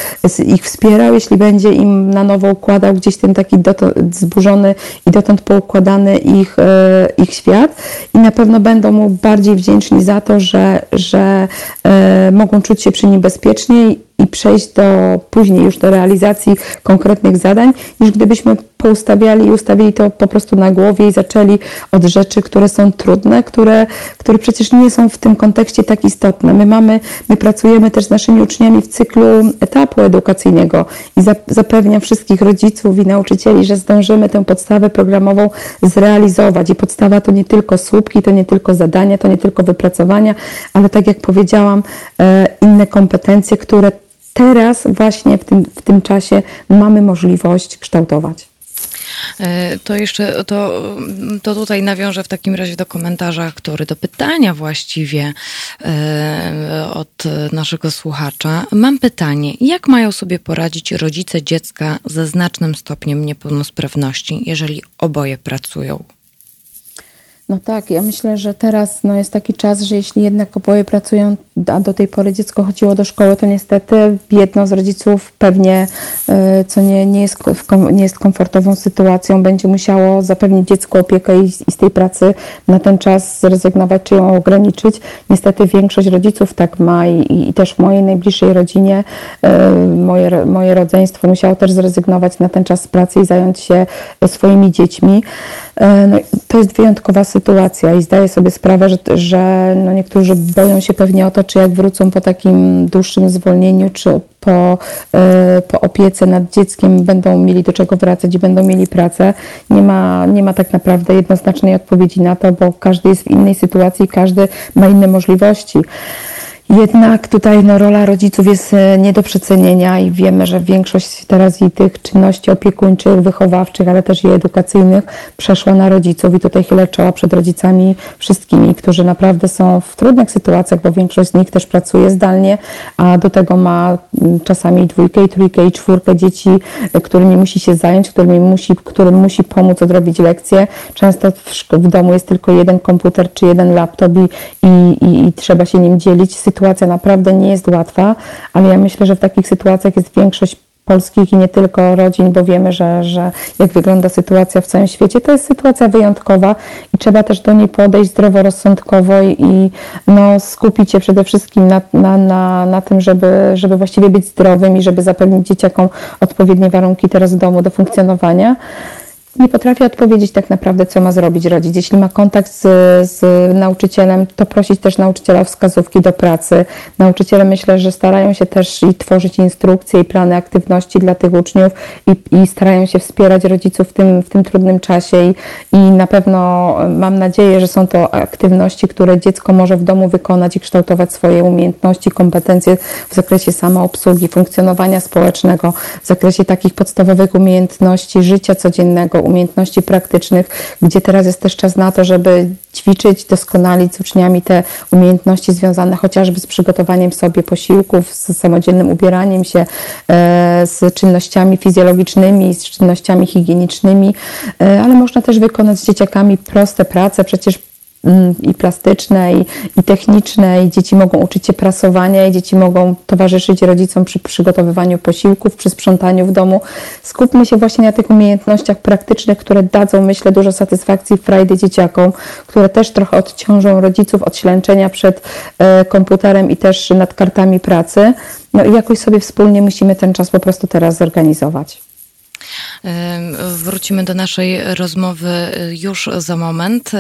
ich wspierał, jeśli będzie im na nowo układał gdzieś ten taki dotąd zburzony i dotąd poukładany ich E, ich świat i na pewno będą mu bardziej wdzięczni za to, że, że e, mogą czuć się przy nim bezpiecznie i przejść do później już do realizacji konkretnych zadań, niż gdybyśmy poustawiali i ustawili to po prostu na głowie i zaczęli od rzeczy, które są trudne, które, które przecież nie są w tym kontekście tak istotne. My mamy, my pracujemy też z naszymi uczniami w cyklu etapu edukacyjnego i zapewniam wszystkich rodziców i nauczycieli, że zdążymy tę podstawę programową zrealizować. I podstawa to nie tylko słupki, to nie tylko zadania, to nie tylko wypracowania, ale tak jak powiedziałam, e, inne kompetencje, które teraz właśnie w tym, w tym czasie mamy możliwość kształtować. E, to jeszcze, to, to tutaj nawiążę w takim razie do komentarza, który do pytania właściwie e, od naszego słuchacza. Mam pytanie, jak mają sobie poradzić rodzice dziecka ze znacznym stopniem niepełnosprawności, jeżeli oboje pracują? No tak, ja myślę, że teraz no, jest taki czas, że jeśli jednak oboje pracują, a do tej pory dziecko chodziło do szkoły, to niestety jedno z rodziców pewnie, y, co nie, nie, jest, nie jest komfortową sytuacją, będzie musiało zapewnić dziecku opiekę i, i z tej pracy na ten czas zrezygnować czy ją ograniczyć. Niestety większość rodziców tak ma i, i też w mojej najbliższej rodzinie y, moje, moje rodzeństwo musiało też zrezygnować na ten czas z pracy i zająć się swoimi dziećmi. Y, no, to jest wyjątkowa sytuacja i zdaję sobie sprawę, że, że no niektórzy boją się pewnie o to, czy jak wrócą po takim dłuższym zwolnieniu, czy po, e, po opiece nad dzieckiem będą mieli do czego wracać i będą mieli pracę. Nie ma, nie ma tak naprawdę jednoznacznej odpowiedzi na to, bo każdy jest w innej sytuacji, każdy ma inne możliwości. Jednak tutaj no, rola rodziców jest e, nie do przecenienia i wiemy, że większość teraz i tych czynności opiekuńczych, wychowawczych, ale też i edukacyjnych przeszła na rodziców i tutaj chylę czoła przed rodzicami wszystkimi, którzy naprawdę są w trudnych sytuacjach, bo większość z nich też pracuje zdalnie, a do tego ma mm, czasami dwójkę i trójkę i czwórkę dzieci, e, którymi musi się zająć, którymi musi, którym musi pomóc odrobić lekcje. Często w, w domu jest tylko jeden komputer czy jeden laptop i, i, i, trzeba się nim dzielić. Sytuacja sytuacja naprawdę nie jest łatwa, ale ja myślę, że w takich sytuacjach jest większość polskich i nie tylko rodzin, bo wiemy, że, że jak wygląda sytuacja w całym świecie, to jest sytuacja wyjątkowa i trzeba też do niej podejść zdroworozsądkowo i no, skupić się przede wszystkim na, na, na, na tym, żeby, żeby właściwie być zdrowym i żeby zapewnić dzieciakom odpowiednie warunki teraz w domu do funkcjonowania nie potrafię odpowiedzieć tak naprawdę, co ma zrobić rodzic. Jeśli ma kontakt z, z, nauczycielem, to prosić też nauczyciela o wskazówki do pracy. Nauczyciele myślę, że starają się też i tworzyć instrukcje i plany aktywności dla tych uczniów i, i starają się wspierać rodziców w tym, w tym trudnym czasie I, i na pewno mam nadzieję, że są to aktywności, które dziecko może w domu wykonać i kształtować swoje umiejętności, kompetencje w zakresie samoobsługi, funkcjonowania społecznego, w zakresie takich podstawowych umiejętności życia codziennego, umiejętności praktycznych, gdzie teraz jest też czas na to, żeby ćwiczyć, doskonalić z uczniami te umiejętności związane chociażby z przygotowaniem sobie posiłków, z samodzielnym ubieraniem się, e, z czynnościami fizjologicznymi, z czynnościami higienicznymi, e, ale można też wykonać z dzieciakami proste prace, przecież i plastyczne, i, i techniczne, i dzieci mogą uczyć się prasowania, i dzieci mogą towarzyszyć rodzicom przy przygotowywaniu posiłków, przy sprzątaniu w domu. Skupmy się właśnie na tych umiejętnościach praktycznych, które dadzą, myślę, dużo satysfakcji frajdy dzieciakom, które też trochę odciążą rodziców od ślęczenia przed e, komputerem i też nad kartami pracy. No i jakoś sobie wspólnie musimy ten czas po prostu teraz zorganizować. Wrócimy do naszej rozmowy już za moment.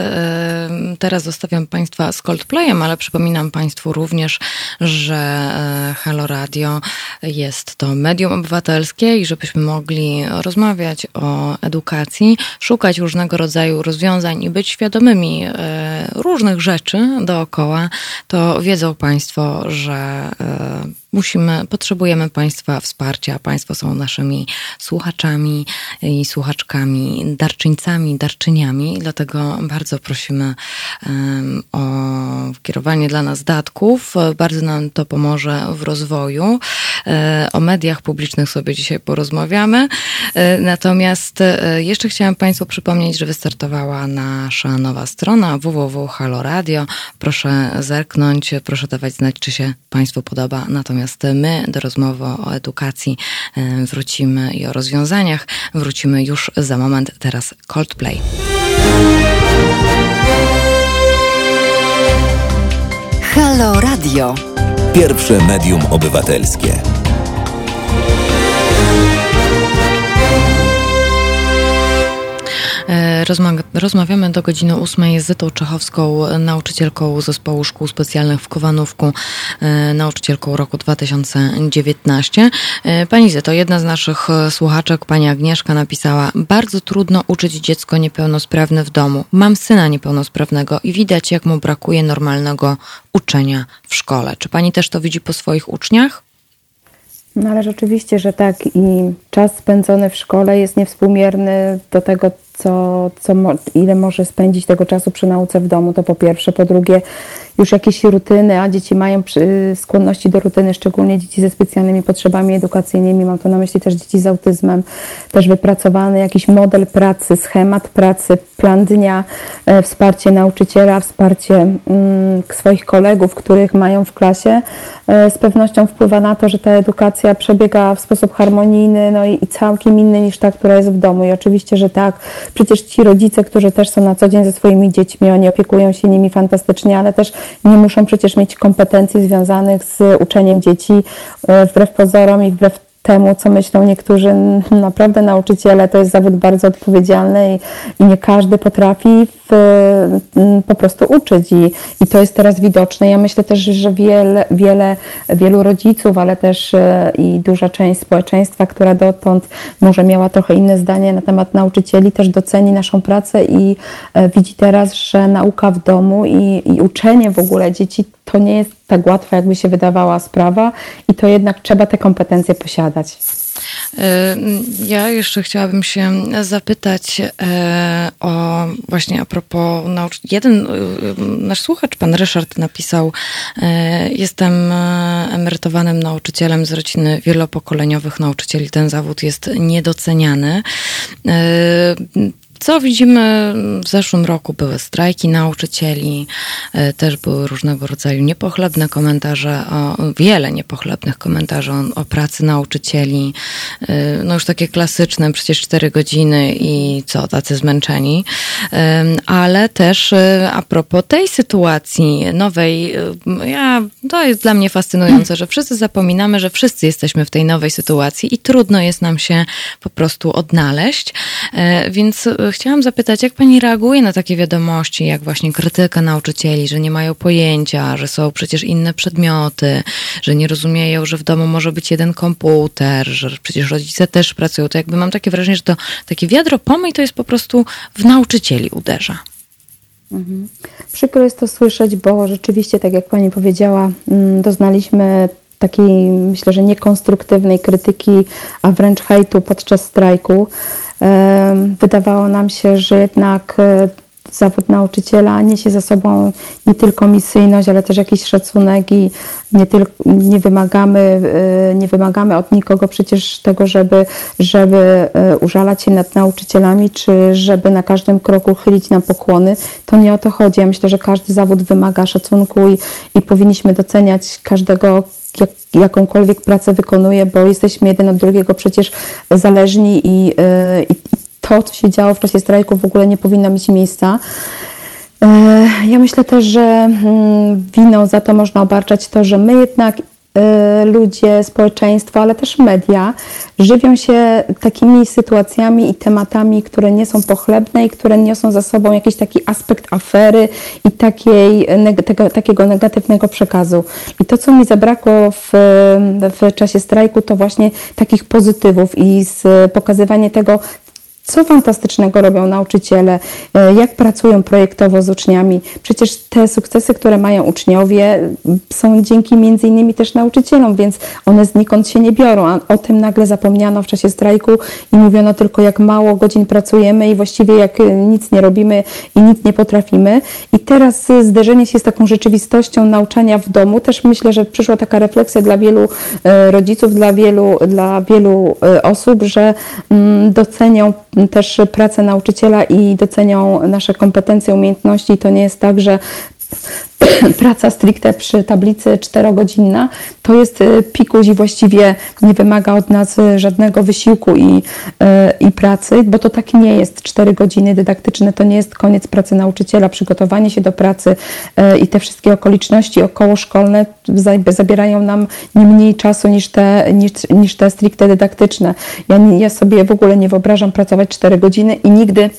Teraz zostawiam Państwa z Coldplayem, ale przypominam Państwu również, że e, Halo Radio jest to medium obywatelskie i żebyśmy mogli rozmawiać o edukacji, szukać różnego rodzaju rozwiązań i być świadomymi e, różnych rzeczy dookoła, to wiedzą Państwo, że e, musimy, potrzebujemy Państwa wsparcia. Państwo są naszymi słuchaczami i słuchaczkami, darczyńcami, darczyniami, dlatego bardzo prosimy um, o kierowanie dla nas datków. Bardzo nam to pomoże w rozwoju. E, o mediach publicznych sobie dzisiaj porozmawiamy. E, natomiast e, jeszcze chciałam Państwu przypomnieć, że wystartowała nasza nowa strona www.haloradio. Proszę zerknąć, proszę dawać znać, czy się Państwu podoba. Natomiast Natomiast my do rozmowy o edukacji e, wrócimy i o rozwiązaniach wrócimy już za moment. Teraz Coldplay. Halo Radio. Pierwsze medium obywatelskie. Rozmawiamy do godziny ósmej z Zytą Czechowską, nauczycielką zespołu szkół specjalnych w Kowanówku, e, nauczycielką roku 2019. E, pani Zyto, jedna z naszych słuchaczek, pani Agnieszka napisała, bardzo trudno uczyć dziecko niepełnosprawne w domu. Mam syna niepełnosprawnego i widać, jak mu brakuje normalnego uczenia w szkole. Czy pani też to widzi po swoich uczniach? No ale rzeczywiście, że tak i czas spędzony w szkole jest niewspółmierny do tego, co, co, ile może spędzić tego czasu przy nauce w domu, to po pierwsze. Po drugie, już jakieś rutyny, a dzieci mają skłonności do rutyny, szczególnie dzieci ze specjalnymi potrzebami edukacyjnymi, mam tu na myśli też dzieci z autyzmem, też wypracowany jakiś model pracy, schemat pracy, plan dnia, e, wsparcie nauczyciela, wsparcie mm, swoich kolegów, których mają w klasie, e, z pewnością wpływa na to, że ta edukacja przebiega w sposób harmonijny no i, i całkiem inny niż ta, która jest w domu. I oczywiście, że tak, przecież ci rodzice, którzy też są na co dzień ze swoimi dziećmi, oni opiekują się nimi fantastycznie, ale też nie muszą przecież mieć kompetencji związanych z uczeniem dzieci e, wbrew pozorom i wbrew temu, co myślą niektórzy naprawdę nauczyciele. To jest zawód bardzo odpowiedzialny i, i nie każdy potrafi po prostu uczyć I, i to jest teraz widoczne. Ja myślę też, że wiele, wiele, wielu rodziców, ale też e, i duża część społeczeństwa, która dotąd może miała trochę inne zdanie na temat nauczycieli, też doceni naszą pracę i e, widzi teraz, że nauka w domu i, i uczenie w ogóle dzieci to nie jest tak łatwa, jakby się wydawała sprawa i to jednak trzeba te kompetencje posiadać. E, ja jeszcze chciałabym się zapytać e, o właśnie a propos nauczycieli. Jeden e, nasz słuchacz, pan Ryszard, napisał: Jestem emerytowanym nauczycielem z rodziny wielopokoleniowych nauczycieli. Ten zawód jest niedoceniany. Co widzimy w zeszłym roku? Były strajki nauczycieli, e, też były różnego rodzaju niepochlebne komentarze, o, wiele niepochlebnych komentarzy o, o pracy nauczycieli. E, no już takie klasyczne, przecież cztery godziny i co, tacy zmęczeni. Ale też e, a propos tej sytuacji nowej, ja, to jest dla mnie fascynujące, że wszyscy zapominamy, że wszyscy jesteśmy w tej nowej sytuacji i trudno jest nam się po prostu odnaleźć. Więc chciałam zapytać, jak pani reaguje na takie wiadomości, jak właśnie krytyka nauczycieli, że nie mają pojęcia, że są przecież inne przedmioty, że nie rozumieją, że w domu może być jeden komputer, że przecież rodzice też pracują. To jakby mam takie wrażenie, że to takie wiadro pomyj to jest po prostu w nauczycieli uderza. Mhm. Przykro jest to słyszeć, bo rzeczywiście, tak jak Pani powiedziała, mm, doznaliśmy takiej, myślę, że niekonstruktywnej krytyki, a wręcz hejtu podczas strajku. Wydawało nam się, że jednak e, zawód nauczyciela niesie za sobą nie tylko misyjność, ale też jakiś szacunek i nie, tylko, nie, wymagamy, e, nie wymagamy od nikogo przecież tego, żeby, żeby e, użalać się nad nauczycielami, czy żeby na każdym kroku chylić nam pokłony. To nie o to chodzi. Ja myślę, że każdy zawód wymaga szacunku i, i powinniśmy doceniać każdego jak, jakąkolwiek pracę wykonuje, bo jesteśmy jeden od drugiego przecież zależni i, yy, i to, co się działo w czasie strajku w ogóle nie powinno mieć miejsca. Yy, ja myślę też, że mm, winą za to można obarczać to, że my jednak ludzie, społeczeństwo, ale też media żywią się takimi sytuacjami i tematami, które nie są pochlebne i które niosą za sobą jakiś taki aspekt afery i takiej, tego, takiego negatywnego przekazu. I to, co mi zabrakło w, w czasie strajku, to właśnie takich pozytywów i pokazywanie tego, co fantastycznego robią nauczyciele, e, jak pracują projektowo z uczniami. Przecież te sukcesy, które mają uczniowie, są dzięki między innymi też nauczycielom, więc one znikąd się nie biorą. A o tym nagle zapomniano w czasie strajku i mówiono tylko, jak mało godzin pracujemy i właściwie jak e, nic nie robimy i nic nie potrafimy. I teraz zderzenie się z taką rzeczywistością nauczania w domu, też myślę, że przyszła taka refleksja dla wielu e, rodziców, dla wielu, dla wielu osób, że mm, docenią też pracę nauczyciela i docenią nasze kompetencje, umiejętności. To nie jest tak, że (coughs) praca stricte przy tablicy czterogodzinna to jest y, pikuś i właściwie nie wymaga od nas y, żadnego wysiłku i, y, i pracy, bo to tak nie jest. Cztery godziny dydaktyczne to nie jest koniec pracy nauczyciela. Przygotowanie się do pracy i te wszystkie okoliczności okołoszkolne zabierają nam nie mniej czasu niż te, niż, niż te stricte dydaktyczne. Ja, ja sobie w ogóle nie wyobrażam pracować cztery godziny i nigdy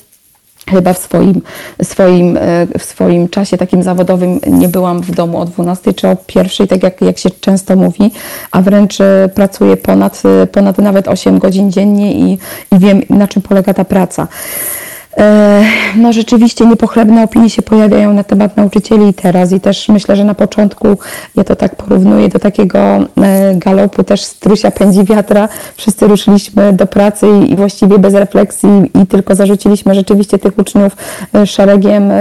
Chyba w swoim, swoim, e, w swoim czasie takim zawodowym nie byłam w domu o 12 czy o pierwszej, tak jak, jak się często mówi, a wręcz e, pracuję ponad, e, ponad nawet 8 godzin dziennie i, i wiem, na czym polega ta praca. E, no rzeczywiście niepochlebne opinie się pojawiają na temat nauczycieli teraz i też myślę, że na początku ja to tak porównuję do takiego e, galopu też strusia pędzi wiatra. Wszyscy ruszyliśmy do pracy i właściwie bez refleksji i tylko zarzuciliśmy rzeczywiście tych uczniów e, szeregiem,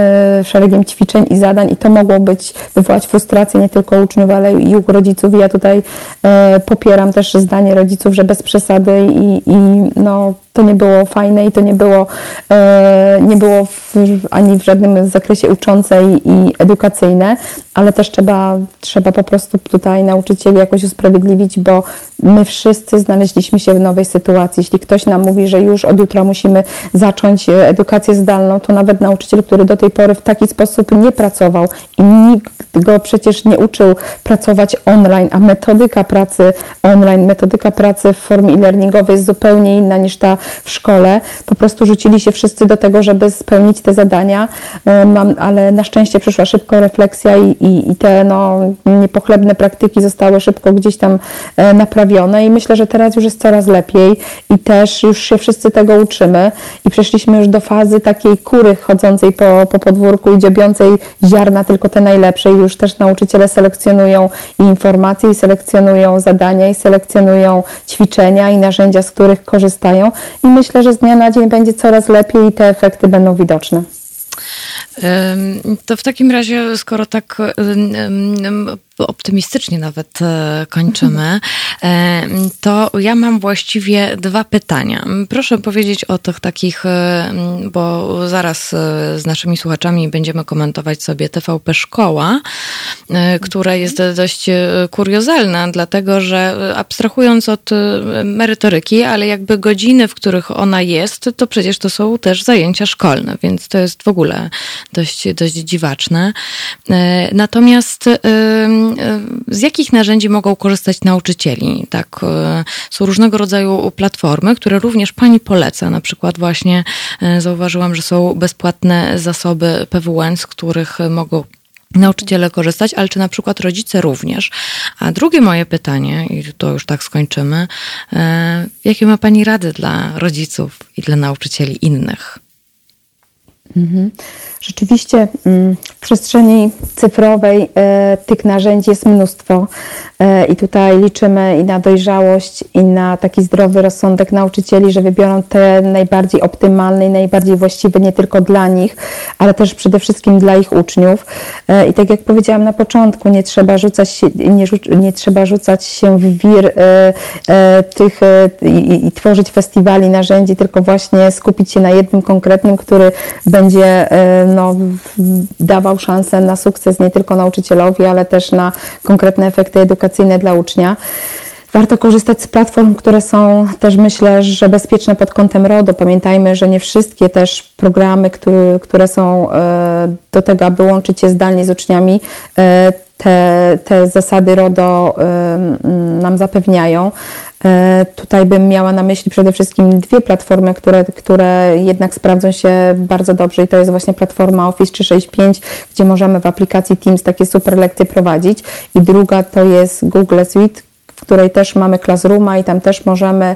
szeregiem ćwiczeń i zadań i to mogło być, wywołać frustrację nie tylko uczniów, ale i u rodziców i ja tutaj popieram też zdanie rodziców, że bez przesady i, i no to nie było fajne i to nie było, nie było w, ani w żadnym zakresie uczące i edukacyjne, ale też trzeba, trzeba po prostu tutaj nauczycieli jakoś usprawiedliwić, bo my wszyscy znaleźliśmy się w nowej sytuacji. Jeśli ktoś nam mówi, że już od jutra musimy zacząć e, edukację zdalną, to nawet nauczyciel, który do tej pory w taki sposób nie pracował i nikt go przecież nie uczył pracować online, a metodyka pracy online, metodyka pracy w formie e-learningowej jest zupełnie inna niż ta w szkole. Po prostu rzucili się wszyscy do tego, żeby spełnić te zadania, Mam, ale na szczęście przyszła szybko refleksja i, i, i te no, niepochlebne praktyki zostały szybko gdzieś tam e, naprawione i myślę, że teraz już jest coraz lepiej i też już się wszyscy tego uczymy i przeszliśmy już do fazy takiej kury chodzącej po, po podwórku i dziobiącej ziarna tylko te najlepsze i już też nauczyciele selekcjonują informacje i selekcjonują zadania i selekcjonują ćwiczenia i narzędzia, z których korzystają i myślę, że z dnia na dzień będzie coraz lepiej i te efekty będą widoczne. To w takim razie, skoro tak optymistycznie nawet e, kończymy, e, to ja mam właściwie dwa pytania. Proszę powiedzieć o tych takich, e, bo zaraz z naszymi słuchaczami będziemy komentować sobie TVP Szkoła, która jest dość kuriozalna, dlatego że abstrahując od merytoryki, ale jakby godziny, w których ona jest, to przecież to są też zajęcia szkolne, więc to jest w ogóle dość, dość dziwaczne. Natomiast z jakich narzędzi mogą korzystać nauczycieli? Tak, e, są różnego rodzaju platformy, które również pani poleca. Na przykład właśnie e, zauważyłam, że są bezpłatne zasoby PWN, z których mogą nauczyciele korzystać, ale czy na przykład rodzice również? A drugie moje pytanie, i to już tak skończymy, e, jakie ma Pani rady dla rodziców i dla nauczycieli innych? Mhm. Rzeczywiście mm, w przestrzeni cyfrowej e, tych narzędzi jest mnóstwo e, i tutaj liczymy i na dojrzałość, i na taki zdrowy rozsądek nauczycieli, że wybiorą te najbardziej optymalne i najbardziej właściwe nie tylko dla nich, ale też przede wszystkim dla ich uczniów. E, I tak jak powiedziałam na początku, nie trzeba rzucać się, nie, nie trzeba rzucać się w wir tych i, i tworzyć festiwali narzędzi, tylko właśnie skupić się na jednym konkretnym, który będzie no, dawał szansę na sukces nie tylko nauczycielowi, ale też na konkretne efekty edukacyjne dla ucznia. Warto korzystać z platform, które są też myślę, że bezpieczne pod kątem RODO. Pamiętajmy, że nie wszystkie też programy, które, które są e, do tego, aby łączyć je zdalnie z uczniami, e, te, te zasady RODO nam zapewniają. E, tutaj bym miała na myśli przede wszystkim dwie platformy, które, które jednak sprawdzą się bardzo dobrze i to jest właśnie platforma Office 365, gdzie możemy w aplikacji Teams takie super lekcje prowadzić. I druga to jest Google Suite, której też mamy Classrooma i tam też możemy e,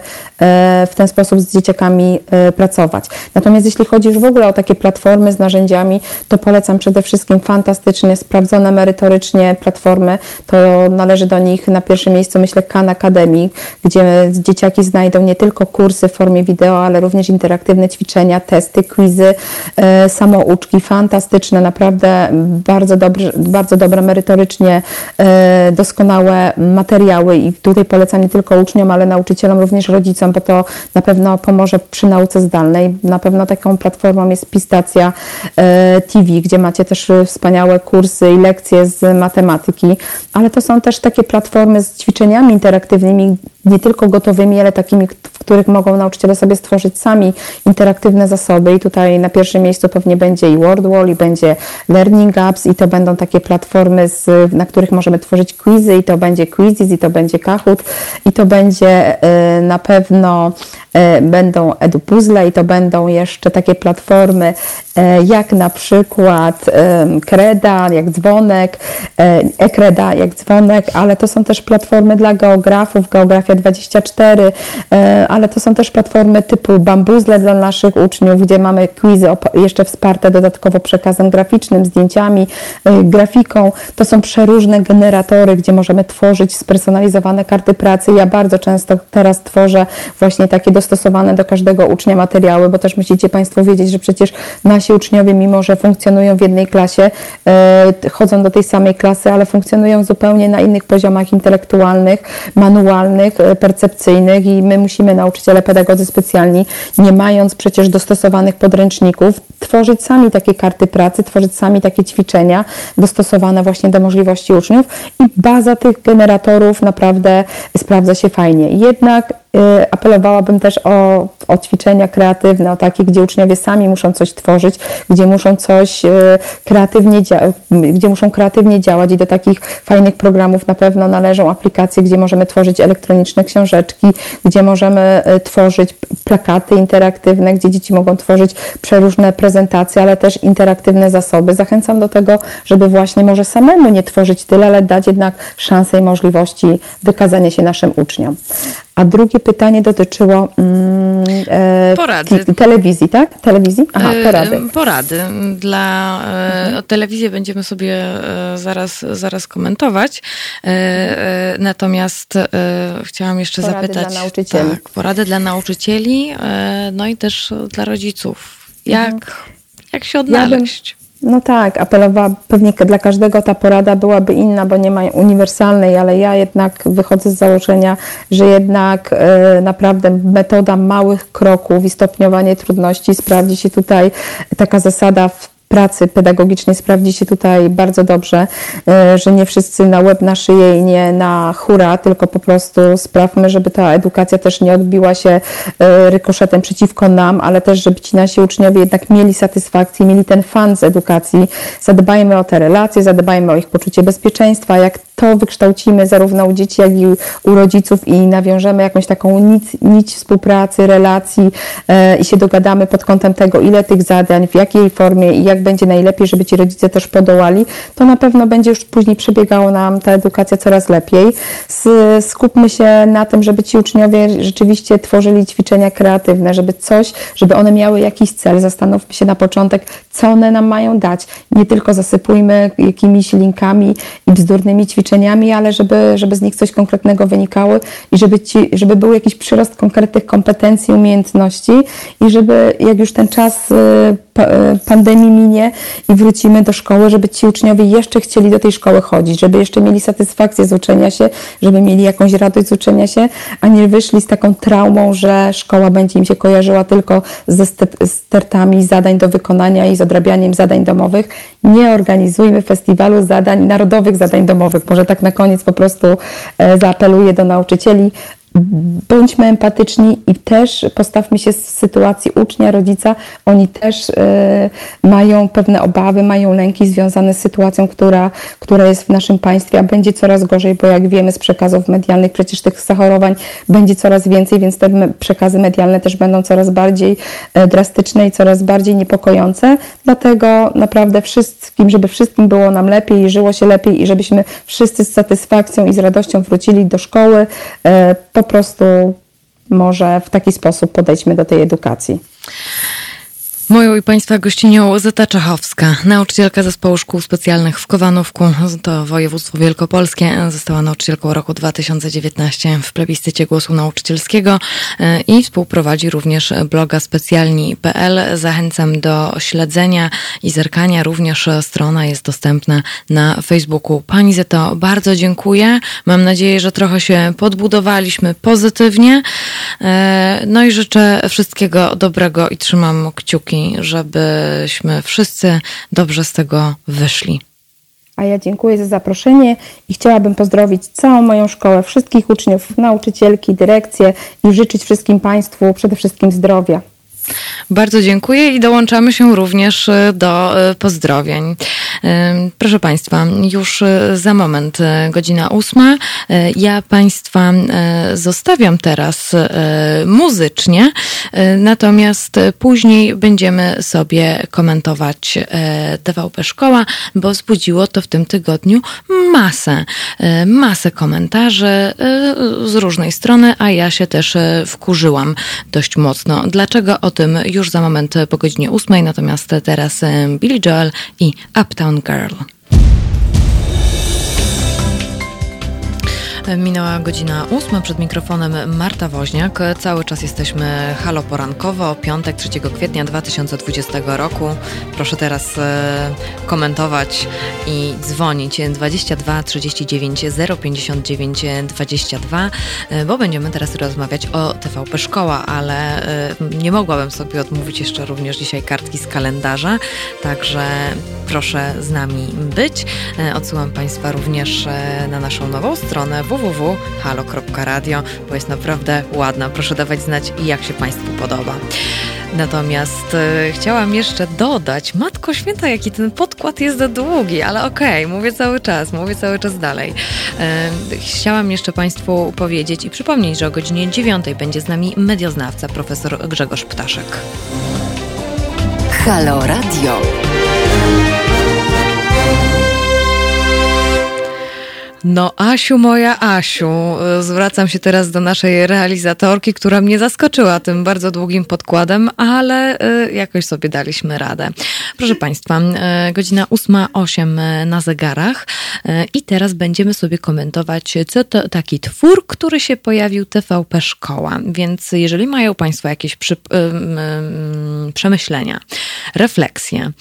w ten sposób z dzieciakami e, pracować. Natomiast jeśli chodzi już w ogóle o takie platformy z narzędziami, to polecam przede wszystkim fantastycznie sprawdzone merytorycznie platformy. To należy do nich na pierwszym miejscu, myślę, Khan Academy, gdzie dzieciaki znajdą nie tylko kursy w formie wideo, ale również interaktywne ćwiczenia, testy, quizy, e, samouczki, fantastyczne, naprawdę bardzo dobre, bardzo dobre merytorycznie doskonałe materiały i tutaj polecam nie tylko uczniom, ale nauczycielom, również rodzicom, bo to na pewno pomoże przy nauce zdalnej. Na pewno taką platformą jest Pistacja e, TV, gdzie macie też wspaniałe kursy i lekcje z matematyki, ale to są też takie platformy z ćwiczeniami interaktywnymi, nie tylko gotowymi, ale takimi, w których mogą nauczyciele sobie stworzyć sami interaktywne zasoby. I tutaj na pierwszym miejscu pewnie będzie i WordWall, i będzie Learning Apps, i to będą takie platformy, z, na których możemy tworzyć quizy, i to będzie Quizzes, i to będzie Kahoot, i to będzie y, na pewno y, będą EduPuzzle, i to będą jeszcze takie platformy y, jak na przykład Kreda, jak dzwonek, Ekreda, jak dzwonek, ale to są też platformy dla geografów, geografia 24, ale to są też platformy typu Bambuzle dla naszych uczniów, gdzie mamy quizy jeszcze wsparte dodatkowo przekazem graficznym, zdjęciami, grafiką. To są przeróżne generatory, gdzie możemy tworzyć spersonalizowane karty pracy. Ja bardzo często teraz tworzę właśnie takie dostosowane do każdego ucznia materiały, bo też musicie Państwo wiedzieć, że przecież nasi uczniowie, mimo że funkcjonują w jednej klasie, chodzą do tej samej klasy, ale funkcjonują zupełnie na innych poziomach intelektualnych, manualnych, percepcyjnych i my musimy, nauczyciele, pedagodzy specjalni, nie mając przecież dostosowanych podręczników, tworzyć sami takie karty pracy, tworzyć sami takie ćwiczenia dostosowane właśnie do możliwości uczniów i baza tych generatorów naprawdę sprawdza się fajnie. Jednak apelowałabym też o, o ćwiczenia kreatywne, o takie, gdzie uczniowie sami muszą coś tworzyć, gdzie muszą coś y, kreatywnie, gdzie muszą kreatywnie działać i do takich fajnych programów na pewno należą aplikacje, gdzie możemy tworzyć elektroniczne książeczki, gdzie możemy y, tworzyć plakaty interaktywne, gdzie dzieci mogą tworzyć przeróżne prezentacje, ale też interaktywne zasoby. Zachęcam do tego, żeby właśnie może samemu nie tworzyć tyle, ale dać jednak szansę i możliwości wykazania się naszym uczniom. A drugie pytanie dotyczyło mm, e, porady. telewizji, tak? Telewizji? Aha, e, porady. Porady. Dla e, mhm. telewizji będziemy sobie zaraz, zaraz komentować. Natomiast chciałam jeszcze porady zapytać. Dla nauczycieli. Tak, porady dla nauczycieli, no i też dla rodziców. Jak, mhm. jak się odnaleźć? Ja bym no tak, apelowała, pewnie dla każdego ta porada byłaby inna, bo nie ma uniwersalnej, ale ja jednak wychodzę z założenia, że jednak e, naprawdę metoda małych kroków i stopniowanie trudności sprawdzi się tutaj taka zasada w pracy pedagogicznej sprawdzi się tutaj bardzo dobrze, e, że nie wszyscy na łeb, na szyję i nie na hura, tylko po prostu sprawmy, żeby ta edukacja też nie odbiła się e, rykoszetem przeciwko nam, ale też, żeby ci nasi uczniowie jednak mieli satysfakcję, mieli ten fan z edukacji. Zadbajmy o te relacje, zadbajmy o ich poczucie bezpieczeństwa. Jak to wykształcimy zarówno u dzieci, jak i u rodziców i nawiążemy jakąś taką nić, nić współpracy, relacji e, i się dogadamy pod kątem tego, ile tych zadań, w jakiej formie i jak będzie najlepiej, żeby ci rodzice też podołali, to na pewno będzie już później przebiegało nam ta edukacja coraz lepiej. Skupmy się na tym, żeby ci uczniowie rzeczywiście tworzyli ćwiczenia kreatywne, żeby coś, żeby one miały jakiś cel. Zastanówmy się na początek, co one nam mają dać. Nie tylko zasypujmy jakimiś linkami i bzdurnymi ćwiczeniami, ale żeby, żeby z nich coś konkretnego wynikało i żeby, ci, żeby był jakiś przyrost konkretnych kompetencji, umiejętności i żeby jak już ten czas y, E, pandemii minie i wrócimy do szkoły, żeby ci uczniowie jeszcze chcieli do tej szkoły chodzić, żeby jeszcze mieli satysfakcję z uczenia się, żeby mieli jakąś radość z uczenia się, a nie wyszli z taką traumą, że szkoła będzie im się kojarzyła tylko ze stertami zadań do wykonania i z odrabianiem zadań domowych. Nie organizujmy festiwalu zadań, narodowych zadań domowych. Może tak na koniec po prostu e, zaapeluję do nauczycieli, bądźmy empatyczni i też postawmy się w sytuacji ucznia, rodzica. Oni też y, mają pewne obawy, mają lęki związane z sytuacją, która, która jest w naszym państwie, a będzie coraz gorzej, bo jak wiemy z przekazów medialnych, przecież tych zachorowań będzie coraz więcej, więc te przekazy medialne też będą coraz bardziej y, drastyczne i coraz bardziej niepokojące. Dlatego naprawdę wszystkim, żeby wszystkim było nam lepiej i żyło się lepiej i żebyśmy wszyscy z satysfakcją i z radością wrócili do szkoły, y, po prostu może w taki sposób podejdźmy do tej edukacji. Moją i Państwa gościnią Zeta Czachowska, nauczycielka zespołu szkół specjalnych w Kowanówku, to województwo wielkopolskie. Została nauczycielką roku 2019 w plebiscycie głosu nauczycielskiego e, i współprowadzi również bloga specjalni.pl. Zachęcam do śledzenia i zerkania. Również strona jest dostępna na Facebooku. Pani Zeto, bardzo dziękuję. Mam nadzieję, że trochę się podbudowaliśmy pozytywnie. E, no i życzę wszystkiego dobrego i trzymam kciuki żebyśmy wszyscy dobrze z tego wyszli. A ja dziękuję za zaproszenie i chciałabym pozdrowić całą moją szkołę, wszystkich uczniów, nauczycielki, dyrekcję i życzyć wszystkim Państwu przede wszystkim zdrowia. Bardzo dziękuję i dołączamy się również e, do e, pozdrowień. E, proszę Państwa, już za moment, godzina ósma. Ja Państwa zostawiam teraz muzycznie, natomiast później będziemy sobie komentować TVP Szkoła, bo zbudziło to w tym tygodniu masę, masę komentarzy z różnej strony, a ja się też wkurzyłam dość mocno. Dlaczego tym już za moment po godzinie ósmej, natomiast teraz Billy Joel i Uptown Girl. Minęła godzina ósma przed mikrofonem Marta Woźniak. Cały czas jesteśmy halo porankowo, piątek 3 kwietnia 2020 roku. Proszę teraz e, komentować i dzwonić 22 39 059 22, bo będziemy teraz rozmawiać o TVP Szkoła, ale e, nie mogłabym sobie odmówić jeszcze również dzisiaj kartki z kalendarza, także proszę z nami być. E, odsyłam Państwa również na naszą nową stronę www www.halo.radio, bo jest naprawdę ładna. Proszę dawać znać, jak się Państwu podoba. Natomiast e, chciałam jeszcze dodać, Matko Święta, jaki ten podkład jest za długi, ale okej, okay, mówię cały czas, mówię cały czas dalej. E, chciałam jeszcze Państwu powiedzieć i przypomnieć, że o godzinie 9 będzie z nami medioznawca, profesor Grzegorz Ptaszek. Halo Radio. No, Asiu, moja Asiu, zwracam się teraz do naszej realizatorki, która mnie zaskoczyła tym bardzo długim podkładem, ale y, jakoś sobie daliśmy radę. Proszę Państwa, y, godzina 8.08 na zegarach i teraz będziemy sobie komentować, co to taki twór, który się pojawił TVP Szkoła. Więc jeżeli mają Państwo jakieś przy, przemyślenia, refleksje,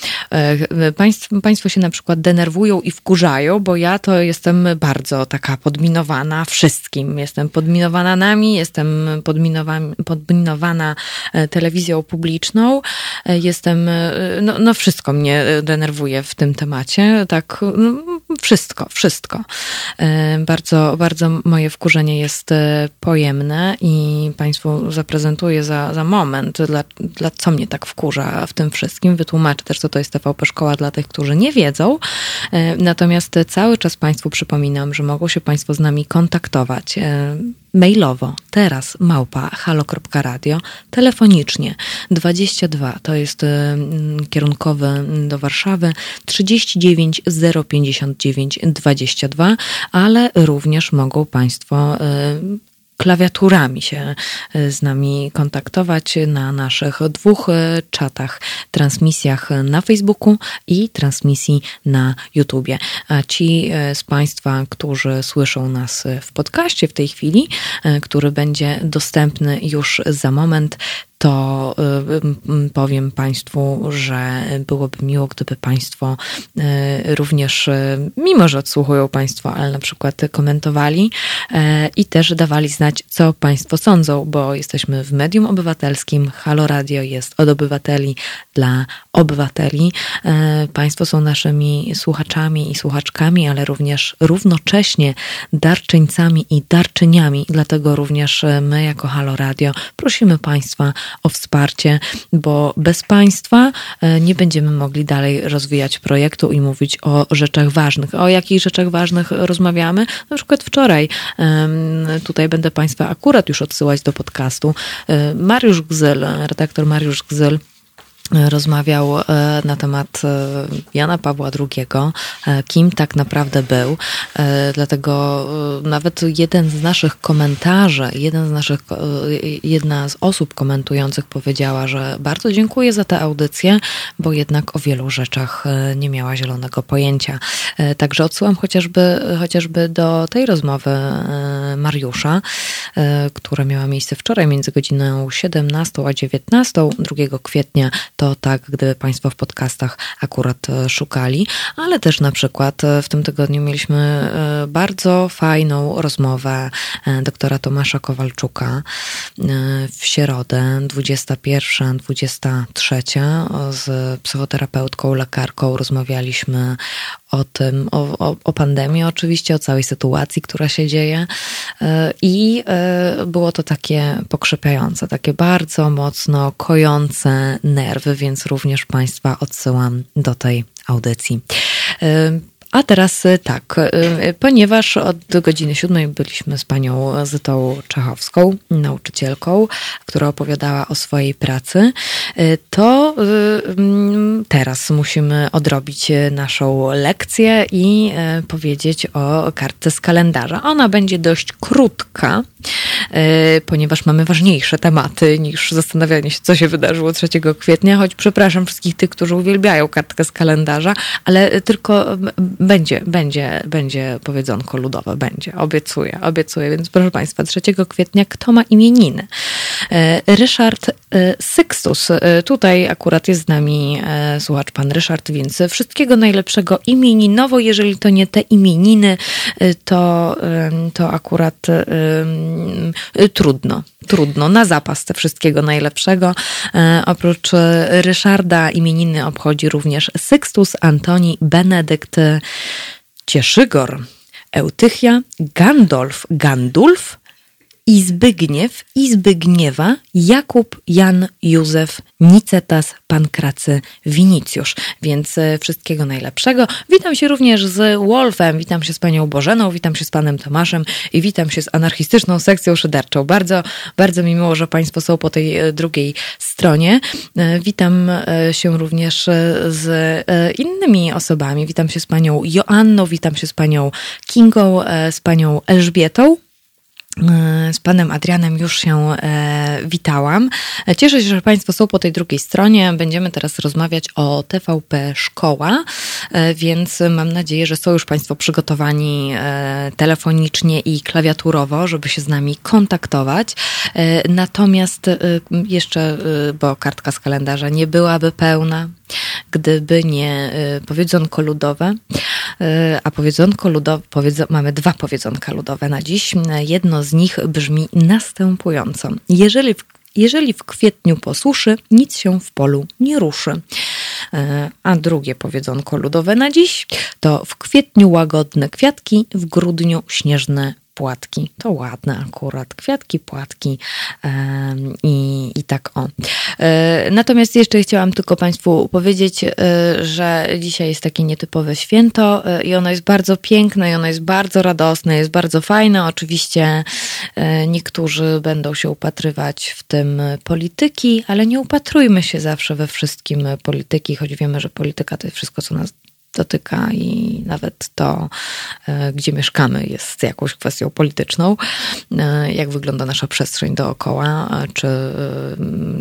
państwo się na przykład denerwują i wkurzają, bo ja to jestem bardzo taka podminowana wszystkim. Jestem podminowana nami, jestem podminowana e, telewizją publiczną, e, jestem, e, no, no wszystko mnie denerwuje w tym temacie, tak, no, wszystko, wszystko. Bardzo, bardzo moje wkurzenie jest pojemne i Państwu zaprezentuję za, za moment, dla, dla co mnie tak wkurza w tym wszystkim. Wytłumaczę też, co to jest TVP Szkoła dla tych, którzy nie wiedzą. Natomiast cały czas Państwu przypominam, przypominam, że mogą się Państwo z nami kontaktować e, mailowo, teraz małpa halo.radio, telefonicznie 22, to jest e, kierunkowy do Warszawy, 39 059 22, ale również mogą Państwo e, klawiaturami się e, z nami kontaktować na naszych dwóch e, czatach, transmisjach na Facebooku i transmisji na YouTubie. A ci e, z Państwa, którzy słyszą nas w podcaście w tej chwili, który będzie dostępny już za moment, to y, powiem Państwu, że byłoby miło, gdyby Państwo y, również, y, mimo że odsłuchują Państwo, ale na przykład komentowali i też dawali znać, co Państwo sądzą, bo jesteśmy w medium obywatelskim. Halo Radio jest od obywateli dla obywateli. Państwo są naszymi słuchaczami i słuchaczkami, ale również równocześnie darczyńcami i darczyniami. Dlatego również my, jako Halo Radio, prosimy Państwa o wsparcie, bo bez państwa e, nie będziemy mogli dalej rozwijać projektu i mówić o rzeczach ważnych. O jakich rzeczach ważnych rozmawiamy? Na przykład wczoraj, tutaj będę Państwa akurat już odsyłać do podcastu, e, Mariusz Gzyl, redaktor Mariusz Gzyl, rozmawiał e, na temat e, Jana Pawła II, e, kim tak naprawdę był. Dlatego nawet jeden z naszych komentarzy, jeden z naszych, jedna z osób komentujących powiedziała, że bardzo dziękuję za tę audycję, bo jednak o wielu rzeczach nie miała zielonego pojęcia. Także odsyłam chociażby, chociażby do tej rozmowy Mariusza, która miała miejsce wczoraj między godziną 17 a 19, 2 kwietnia to tak, gdyby Państwo w podcastach akurat e, szukali, ale też na przykład e, w tym tygodniu mieliśmy e, bardzo fajną rozmowę doktora Tomasza Kowalczuka w środę 21-23 z psychoterapeutką, lekarką rozmawialiśmy o tym, o, o, o, pandemii oczywiście, o całej sytuacji, która się dzieje. E, I e, było to takie pokrzepiające, takie bardzo mocno kojące nerwy, więc również Państwa odsyłam do tej audycji. A teraz y, tak, y, y, ponieważ od godziny siódmej byliśmy z panią Zytą Czechowską, nauczycielką, która opowiadała o swojej pracy, to mm, teraz musimy odrobić naszą lekcję i powiedzieć o kartce z kalendarza. Ona będzie dość krótka, ponieważ mamy ważniejsze tematy niż zastanawianie się, co się wydarzyło 3 kwietnia, choć przepraszam wszystkich tych, którzy uwielbiają kartkę z kalendarza, ale tylko będzie, będzie, będzie powiedzonko ludowe, będzie, obiecuję, obiecuję. Więc proszę Państwa, 3 kwietnia kto ma imieniny? E, Ryszard e, Sykstus, e, tutaj akurat jest z nami słuchacz pan Ryszard, więc wszystkiego najlepszego imieninowo, jeżeli to nie te imieniny, to, to akurat trudno, trudno, na zapas te wszystkiego najlepszego. Oprócz Ryszarda imieniny obchodzi również Sykstus, Antoni, Benedykt, Cieszygor, Eutychia, Gandolf, Gandulf, i Zbygniew, i Zbygniewa, Jakub, Jan, Józef, Nicetas, Pankracy, Winicjusz. Więc e, wszystkiego najlepszego. Witam się również z Wolfem, witam się z panią Bożeną, witam się z panem Tomaszem i witam się z anarchistyczną sekcją szyderczą. Bardzo, bardzo mi miło, że państwo są po tej e, drugiej stronie. E, witam się również z innymi osobami. Witam się z panią Joanną, witam się z panią Kingą, z panią Elżbietą. E, z panem Adrianem już się e, witałam. Cieszę się, że Państwo są po tej drugiej stronie. Będziemy teraz rozmawiać o TVP Szkoła, e, więc mam nadzieję, że są już Państwo przygotowani e, telefonicznie i klawiaturowo, żeby się z nami kontaktować. E, natomiast e, jeszcze, bo kartka z kalendarza nie byłaby pełna, gdyby nie powiedzonko ludowe. A powiedzonko ludowe, mamy dwa powiedzonka ludowe na dziś. Jedno z nich brzmi następująco. Jeżeli w, jeżeli w kwietniu posuszy, nic się w polu nie ruszy. E, a drugie powiedzonko ludowe na dziś to w kwietniu łagodne kwiatki, w grudniu śnieżne płatki. To ładne akurat. Kwiatki, płatki i, i tak o. E, natomiast jeszcze chciałam tylko Państwu powiedzieć, e, że dzisiaj jest takie nietypowe święto e, i ono jest bardzo piękne i ono jest bardzo radosne, jest bardzo fajne. Oczywiście niektórzy będą się upatrywać w tym polityki, ale nie upatrujmy się zawsze we wszystkim polityki, choć wiemy, że polityka to jest wszystko, co nas dotyka i nawet to, e, gdzie mieszkamy, jest jakąś kwestią polityczną. E, jak wygląda nasza przestrzeń dookoła, czy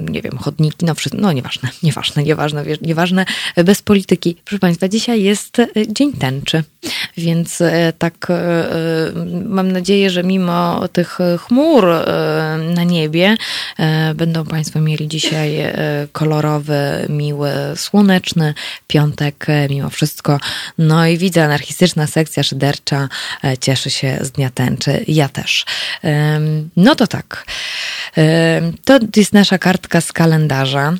nie wiem, chodniki, no, no nieważne, (laughs) nieważne, nieważne, nieważne, bez polityki. Proszę Państwa, dzisiaj jest e, Dzień Tęczy, więc tak mam nadzieję, że mimo tych chmur na niebie będą Państwo mieli dzisiaj kolorowy, miły, słoneczny piątek, mimo wszystko wszystko. No i widzę, anarchistyczna sekcja szydercza e, cieszy się z Dnia Tęczy. Ja też. No to tak. To jest nasza kartka z kalendarza.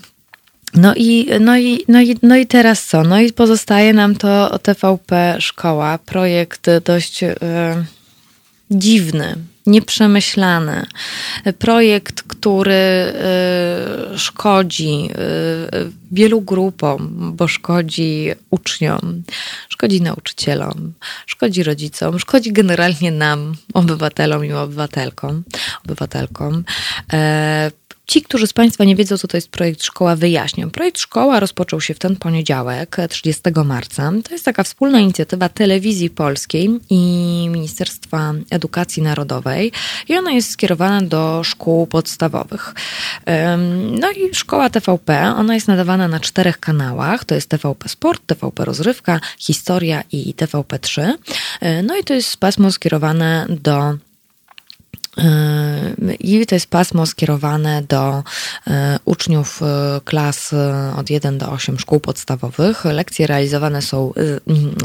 No i, no, i, no, i, no i teraz co? No i pozostaje nam to TVP Szkoła. Projekt dość e, dziwny, nieprzemyślany. Projekt, który y, szkodzi y, wielu grupom, bo szkodzi uczniom, szkodzi nauczycielom, szkodzi rodzicom, szkodzi generalnie nam, obywatelom i obywatelkom, obywatelkom. Ci, którzy z Państwa nie wiedzą, co to jest projekt Szkoła, wyjaśniam. Projekt Szkoła rozpoczął się w ten poniedziałek, 30 marca. To jest taka wspólna inicjatywa Telewizji Polskiej i Ministerstwa Edukacji Narodowej i ona jest skierowana do szkół podstawowych. No i szkoła TVP, ona jest nadawana na czterech kanałach. To jest TVP Sport, TVP Rozrywka, Historia i TVP3. E, no i to jest pasmo skierowane do i to jest pasmo skierowane do e, uczniów e, klas od 1 do 8 szkół podstawowych. Lekcje realizowane są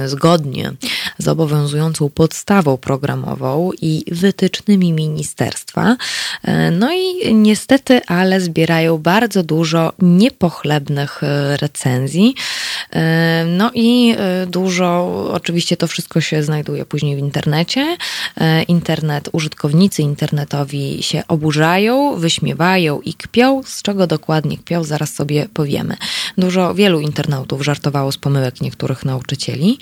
zgodnie z obowiązującą podstawą programową i wytycznymi ministerstwa. No i niestety, ale zbierają bardzo dużo niepochlebnych recenzji. No i dużo, oczywiście to wszystko się znajduje później w internecie. Internet, użytkownicy internetu, internetowi się oburzają, wyśmiewają i kpią. Z czego dokładnie kpią, zaraz sobie powiemy. Dużo, wielu internautów żartowało z pomyłek niektórych nauczycieli.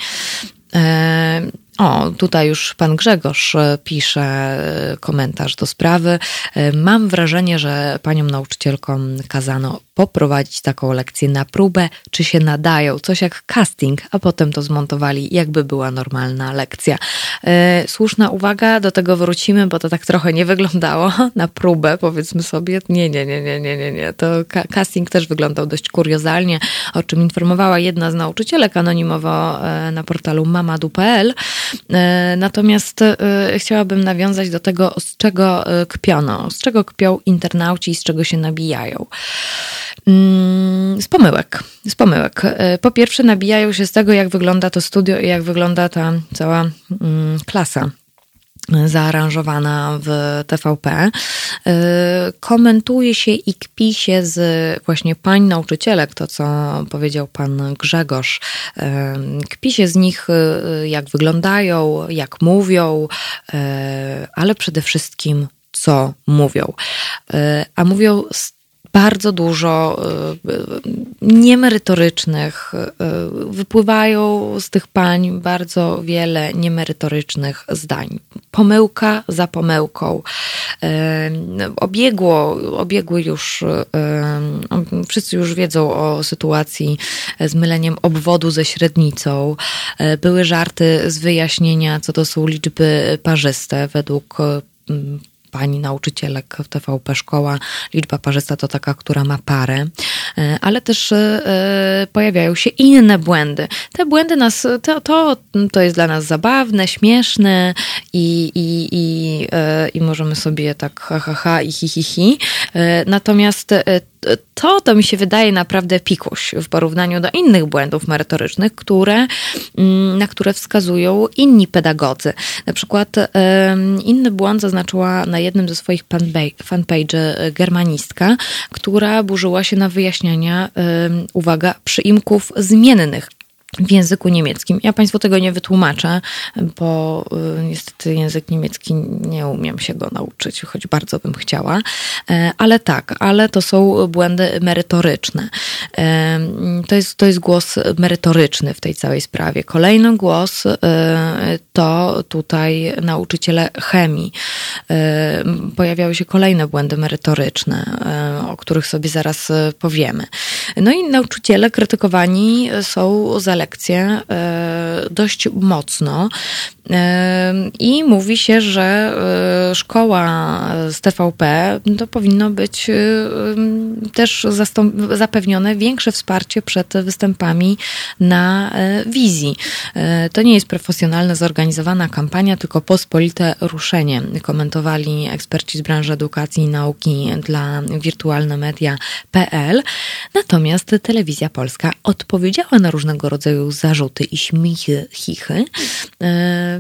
E, o, tutaj już pan Grzegorz pisze e, komentarz do sprawy. E, mam wrażenie, że paniom nauczycielkom kazano poprowadzić taką lekcję na próbę, czy się nadają, coś jak casting, a potem to zmontowali, jakby była normalna lekcja. E, słuszna uwaga, do tego wrócimy, bo to tak trochę nie wyglądało (laughs) na próbę, powiedzmy sobie. Nie, nie, nie, nie, nie, nie, nie. To casting też wyglądał dość kuriozalnie, o czym informowała jedna z nauczycielek anonimowo e, na portalu mamadu.pl. E, natomiast chciałabym nawiązać do tego, z czego kpiono, z czego kpią internauci i z czego się nabijają. Mm, z pomyłek. Z pomyłek. E, po pierwsze, nabijają się z tego, jak wygląda to studio i jak wygląda ta cała mm, klasa zaaranżowana w TVP. E, komentuje się i kpi się z właśnie pań nauczycielek, to co powiedział pan Grzegorz. E, kpi się z nich, jak wyglądają, jak mówią, ale przede wszystkim co mówią. A mówią z bardzo dużo y, y, niemerytorycznych, y, wypływają z tych pań bardzo wiele niemerytorycznych zdań. Pomyłka za pomyłką. Obiegło, obiegły już, wszyscy już wiedzą o sytuacji z myleniem obwodu ze średnicą. Były żarty z wyjaśnienia, co to są liczby parzyste według pani nauczycielek w TVP Szkoła, liczba parzysta to taka, która ma parę, e, ale też e, pojawiają się inne błędy. Te błędy nas, to, to, to jest dla nas zabawne, śmieszne i, i, i, e, i możemy sobie tak ha, ha, ha i hi, hi, hi. Natomiast to, to mi się wydaje naprawdę pikuś w porównaniu do innych błędów merytorycznych, które, mm, na które wskazują inni pedagodzy. Na przykład inny błąd zaznaczyła na jednym ze swoich fanpage germanistka, która burzyła się na wyjaśniania, uwaga, przyimków zmiennych w języku niemieckim. Ja Państwu tego nie wytłumaczę, bo y, niestety język niemiecki nie umiem się go nauczyć, choć bardzo bym chciała. E, ale tak, ale to są błędy merytoryczne. E, to jest, to jest głos merytoryczny w tej całej sprawie. Kolejny głos e, to tutaj nauczyciele chemii. Pojawiały się kolejne błędy merytoryczne, o których sobie zaraz powiemy. No i nauczyciele krytykowani są za lekcje e, dość mocno. E, I mówi się, że e, szkoła z TVP to powinno być też zapewnione większe wsparcie przed występami na wizji. To nie jest profesjonalna, zorganizowana kampania, tylko pospolite ruszenie, komentowali eksperci z branży edukacji i nauki dla wirtualnemedia.pl. Natomiast telewizja polska odpowiedziała na różnego rodzaju zarzuty i śmichy, chichy e,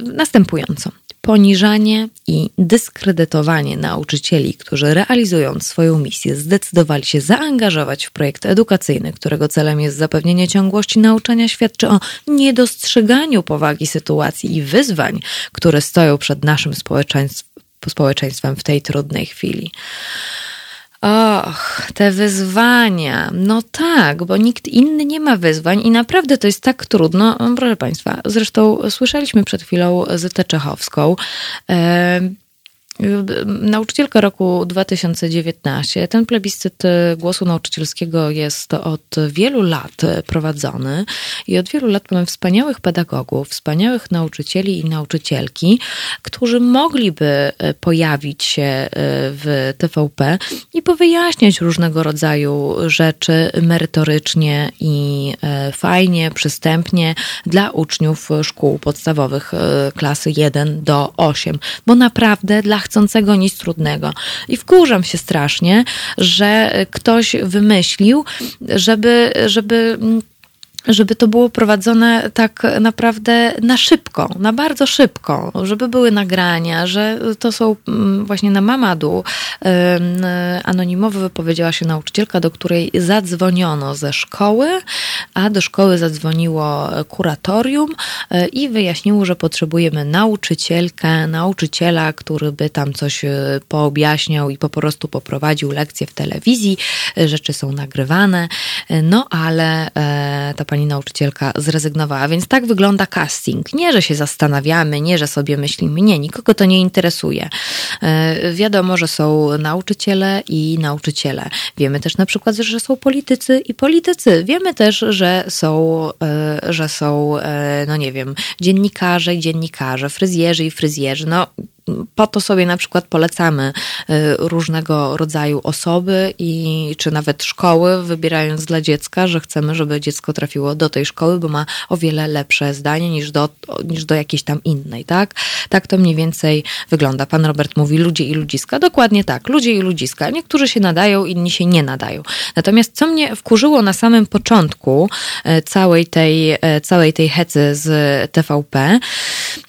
następująco. Poniżanie i dyskredytowanie nauczycieli, którzy realizując swoją misję zdecydowali się zaangażować w projekt edukacyjny, którego celem jest zapewnienie ciągłości nauczania, świadczy o niedostrzeganiu powagi sytuacji i wyzwań, które stoją przed naszym społeczeństwem w tej trudnej chwili. Och, te wyzwania. No tak, bo nikt inny nie ma wyzwań i naprawdę to jest tak trudno. Proszę Państwa, zresztą słyszeliśmy przed chwilą Zytę Czechowską. Nauczycielka roku 2019. Ten plebiscyt głosu nauczycielskiego jest od wielu lat prowadzony i od wielu lat mamy wspaniałych pedagogów, wspaniałych nauczycieli i nauczycielki, którzy mogliby pojawić się w TVP i powyjaśniać różnego rodzaju rzeczy merytorycznie i fajnie, przystępnie dla uczniów szkół podstawowych e, klasy 1 do 8, bo naprawdę dla chcącego nic trudnego. I wkurzam się strasznie, że ktoś wymyślił, żeby, żeby żeby to było prowadzone tak naprawdę na szybko, na bardzo szybko, żeby były nagrania, że to są mm, właśnie na Mamadu anonimowo wypowiedziała się nauczycielka, do której zadzwoniono ze szkoły, a do szkoły zadzwoniło kuratorium e, i wyjaśniło, że potrzebujemy nauczycielkę, nauczyciela, który by tam coś e, poobjaśniał i po prostu poprowadził lekcje w telewizji. E, rzeczy są nagrywane, no ale ta pani nauczycielka zrezygnowała. Więc tak wygląda casting. Nie, że się zastanawiamy, nie, że sobie myślimy, nie, nikogo to nie interesuje. E, wiadomo, że są nauczyciele i nauczyciele. Wiemy też na przykład, że są politycy i politycy. Wiemy też, że są, e, że są e, no nie wiem, dziennikarze i dziennikarze, fryzjerzy i fryzjerzy. No po to sobie na przykład polecamy y, różnego rodzaju osoby i czy nawet szkoły, wybierając dla dziecka, że chcemy, żeby dziecko trafiło do tej szkoły, bo ma o wiele lepsze zdanie niż do, niż do jakiejś tam innej, tak? Tak to mniej więcej wygląda. Pan Robert mówi ludzie i ludziska. Dokładnie tak, ludzie i ludziska. Niektórzy się nadają, inni się nie nadają. Natomiast co mnie wkurzyło na samym początku y, całej tej, y, całej tej hecy z TVP,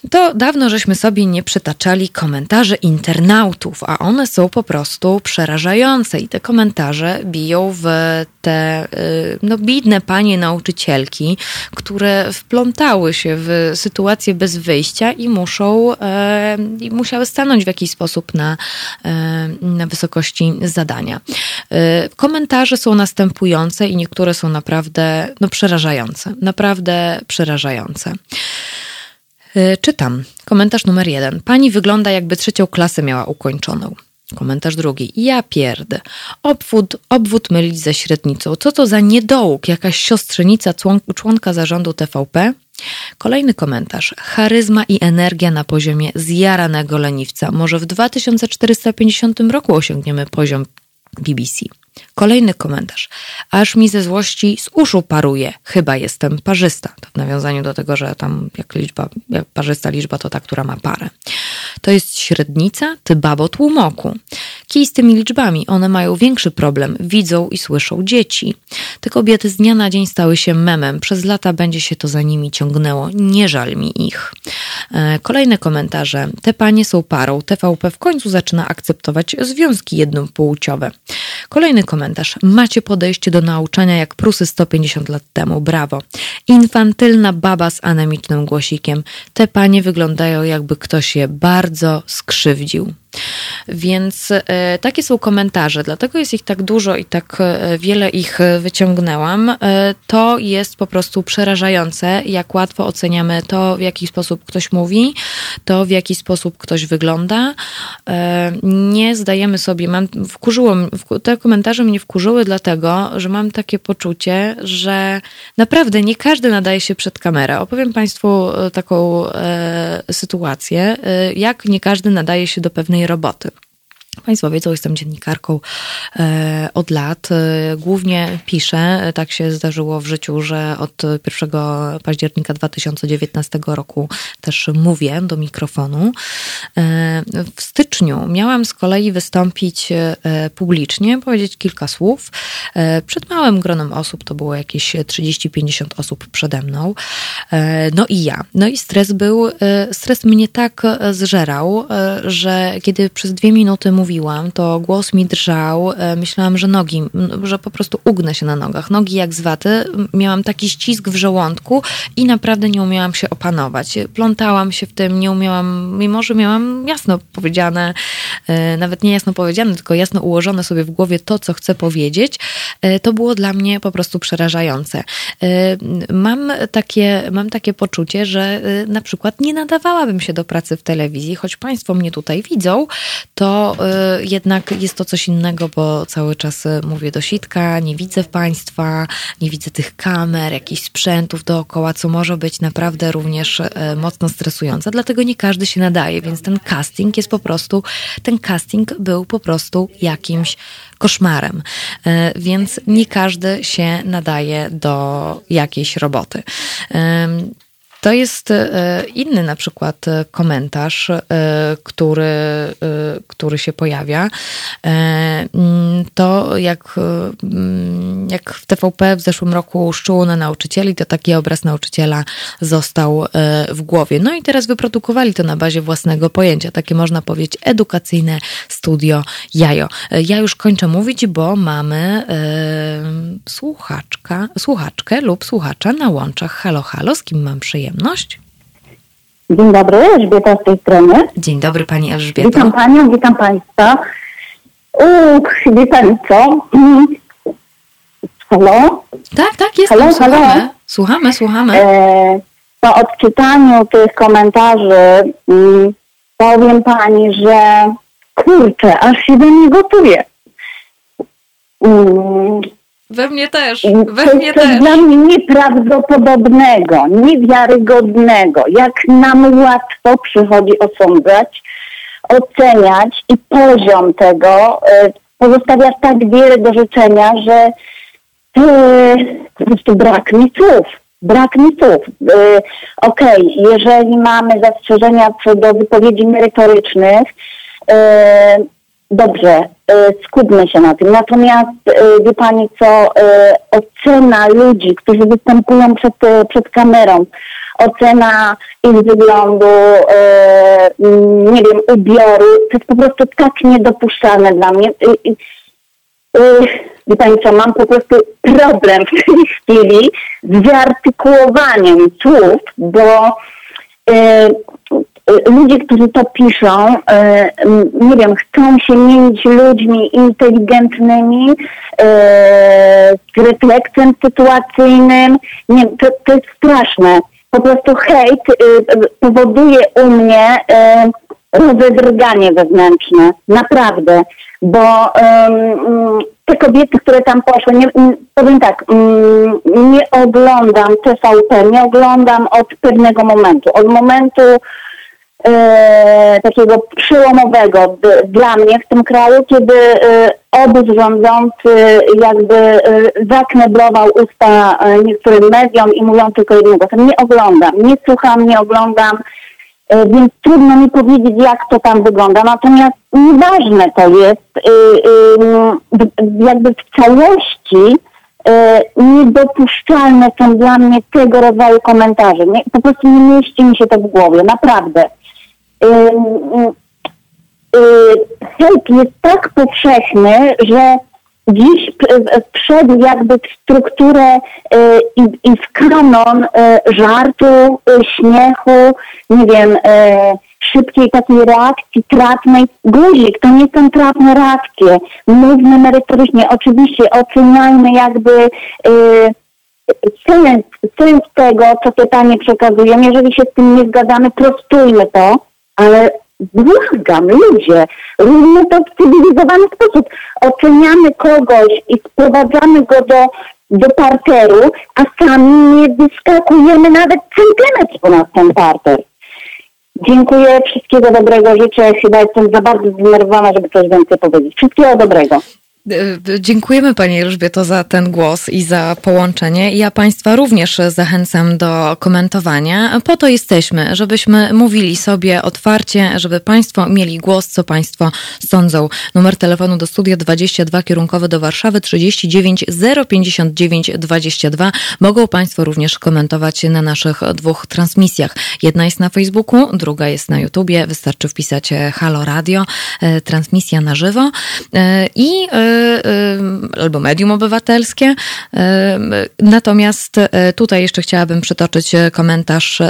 to dawno żeśmy sobie nie przytaczali komentarze internautów, a one są po prostu przerażające i te komentarze biją w te y, no, bidne panie nauczycielki, które wplątały się w sytuację bez wyjścia i muszą e, i musiały stanąć w jakiś sposób na, e, na wysokości zadania. E, komentarze są następujące i niektóre są naprawdę no, przerażające. Naprawdę przerażające. E, czytam. Komentarz numer jeden. Pani wygląda jakby trzecią klasę miała ukończoną. Komentarz drugi. Ja pierdę. Obwód, obwód mylić ze średnicą. Co to za niedołóg? Jakaś siostrzenica członka zarządu TVP? Kolejny komentarz. Charyzma i energia na poziomie zjaranego leniwca. Może w 2450 roku osiągniemy poziom BBC. Kolejny komentarz. Aż mi ze złości z uszu paruje. Chyba jestem parzysta. To w nawiązaniu do tego, że tam jak liczba, jak parzysta liczba to ta, która ma parę. To jest średnica, ty babo tłumoku. Kij z tymi liczbami, one mają większy problem. Widzą i słyszą dzieci. Te kobiety z dnia na dzień stały się memem. Przez lata będzie się to za nimi ciągnęło. Nie żal mi ich. E, kolejne komentarze. Te panie są parą. TVP w końcu zaczyna akceptować związki jednopłciowe. Kolejny komentarz. Macie podejście do nauczania jak Prusy 150 lat temu. Brawo. Infantylna baba z anemicznym głosikiem. Te panie wyglądają jakby ktoś je bardzo skrzywdził. Więc e, takie są komentarze, dlatego jest ich tak dużo i tak e, wiele ich wyciągnęłam. E, to jest po prostu przerażające, jak łatwo oceniamy to, w jaki sposób ktoś mówi, to w jaki sposób ktoś wygląda. Nie zdajemy sobie, mam, wkurzyło, te komentarze mnie wkurzyły dlatego, że mam takie poczucie, że naprawdę nie każdy nadaje się przed kamerę. Opowiem Państwu taką sytuację, jak nie każdy nadaje się do pewnej roboty. Państwo wiedzą, jestem dziennikarką e, od lat. E, głównie piszę, tak się zdarzyło w życiu, że od 1 października 2019 roku też mówię do mikrofonu. E, w styczniu miałam z kolei wystąpić publicznie, powiedzieć kilka słów przed małym gronem osób, to było jakieś 30-50 osób przede mną. No i ja. No i stres był, stres mnie tak zżerał, że kiedy przez dwie minuty mówię, mówiłam, to głos mi drżał. E, myślałam, że nogi, że po prostu ugnę się na nogach. Nogi jak z waty. Miałam taki ścisk w żołądku i naprawdę nie umiałam się opanować. Plątałam się w tym, nie umiałam, mimo że miałam jasno powiedziane, e, nawet nie jasno powiedziane, tylko jasno ułożone sobie w głowie to, co chcę powiedzieć, to było dla mnie po prostu przerażające. Mam takie, mam takie poczucie, że na przykład nie nadawałabym się do pracy w telewizji, choć Państwo mnie tutaj widzą, to jednak jest to coś innego, bo cały czas y, mówię do sitka, nie widzę Państwa, nie widzę tych kamer, jakichś sprzętów dookoła, co może być naprawdę również y, mocno stresujące. Dlatego nie każdy się nadaje, więc ten casting jest po prostu, ten casting był po prostu jakimś koszmarem. Więc nie każdy się nadaje do jakiejś roboty. To jest e, inny na przykład e, komentarz, e, który, który się pojawia. Mm, to jak, mm, jak w TVP w zeszłym roku szczuło na nauczycieli, to taki obraz nauczyciela został w głowie. No i teraz wyprodukowali to na bazie własnego pojęcia. Takie można powiedzieć edukacyjne studio jajo. Ja już kończę mówić, bo mamy słuchaczka, słuchaczkę lub słuchacza na łączach. Halo, halo, z kim mam przyjemność? Przyjemność. Dzień dobry, Elżbieta z tej strony. Dzień dobry Pani Elżbieta. Witam Panią, witam Państwa. Uch, wie Pani co? (clears throat) Halo? Tak, tak, jestem, halo, słuchamy. Halo? Słuchamy, słuchamy. E, po odczytaniu tych komentarzy mm, powiem Pani, że kurczę, aż się do mnie gotuje. Mm, we mnie też, we mnie to też. dla mnie nieprawdopodobnego, niewiarygodnego, jak nam łatwo przychodzi osądzać, oceniać i poziom tego e, pozostawia tak wiele do życzenia, że e, po prostu brak mi słów. Brak mi słów. E, okej, okay, jeżeli mamy zastrzeżenia co do wypowiedzi merytorycznych, Dobrze, e, skupmy się na tym. Natomiast e, wie Pani co, e, ocena ludzi, którzy występują przed, przed kamerą, ocena ich wyglądu, nie wiem, ubioru, to jest po prostu tak niedopuszczalne dla mnie. Wie Pani co, mam po prostu problem w tej chwili z wyartykułowaniem słów, bo ludzie, którzy to piszą, e, nie wiem, chcą się mieć ludźmi inteligentnymi, e, z refleksem sytuacyjnym. Nie, to, to jest straszne. Po prostu hejt powoduje u mnie rozedrganie wewnętrzne. Naprawdę. Bo te kobiety, które tam poszły, nie, powiem tak, nie oglądam TVP, nie oglądam od pewnego momentu. Od momentu e, takiego przełomowego dla mnie w tym kraju, kiedy e, obóz rządzący jakby e, zakneblował usta e, niektórym mediom i mówią tylko jednym głosem. Nie oglądam, nie słucham, nie oglądam, e, więc trudno mi powiedzieć, jak to tam wygląda. Natomiast nieważne to jest, e, jakby w całości niedopuszczalne są dla mnie tego rodzaju komentarze. Nie, po prostu nie mieści mi się to w głowie, naprawdę hejt jest tak powszechny, że dziś wszedł jakby w strukturę i, i w kanon żartu, śmiechu, nie wiem, szybkiej takiej reakcji trafnej. Guzik, to nie są trafne reakcje. Mówmy merytorycznie. Oczywiście oceniajmy jakby sens, sens tego, co pytanie przekazują. Jeżeli się z tym nie zgadzamy, prostujmy to ale błagam, ludzie, róbmy to w cywilizowany sposób. Oceniamy kogoś i sprowadzamy go do, do parteru, a sami nie wyskakujemy nawet centymetr ponad ten parter. Dziękuję, wszystkiego dobrego życzę. Chyba jestem za bardzo zdenerwowana, żeby coś więcej powiedzieć. Wszystkiego dobrego. E, dziękujemy Pani Elżbieto za ten głos i za połączenie. Ja Państwa również zachęcam do komentowania. Po to jesteśmy, żebyśmy mówili sobie otwarcie, żeby Państwo mieli głos, co Państwo sądzą. Numer telefonu do studia 22 kierunkowy do Warszawy 39 059 22. Mogą Państwo również komentować na naszych dwóch transmisjach. Jedna jest na Facebooku, druga jest na YouTubie. Wystarczy wpisać Halo Radio, e, transmisja na żywo i albo medium obywatelskie. Natomiast e, tutaj jeszcze chciałabym przytoczyć komentarz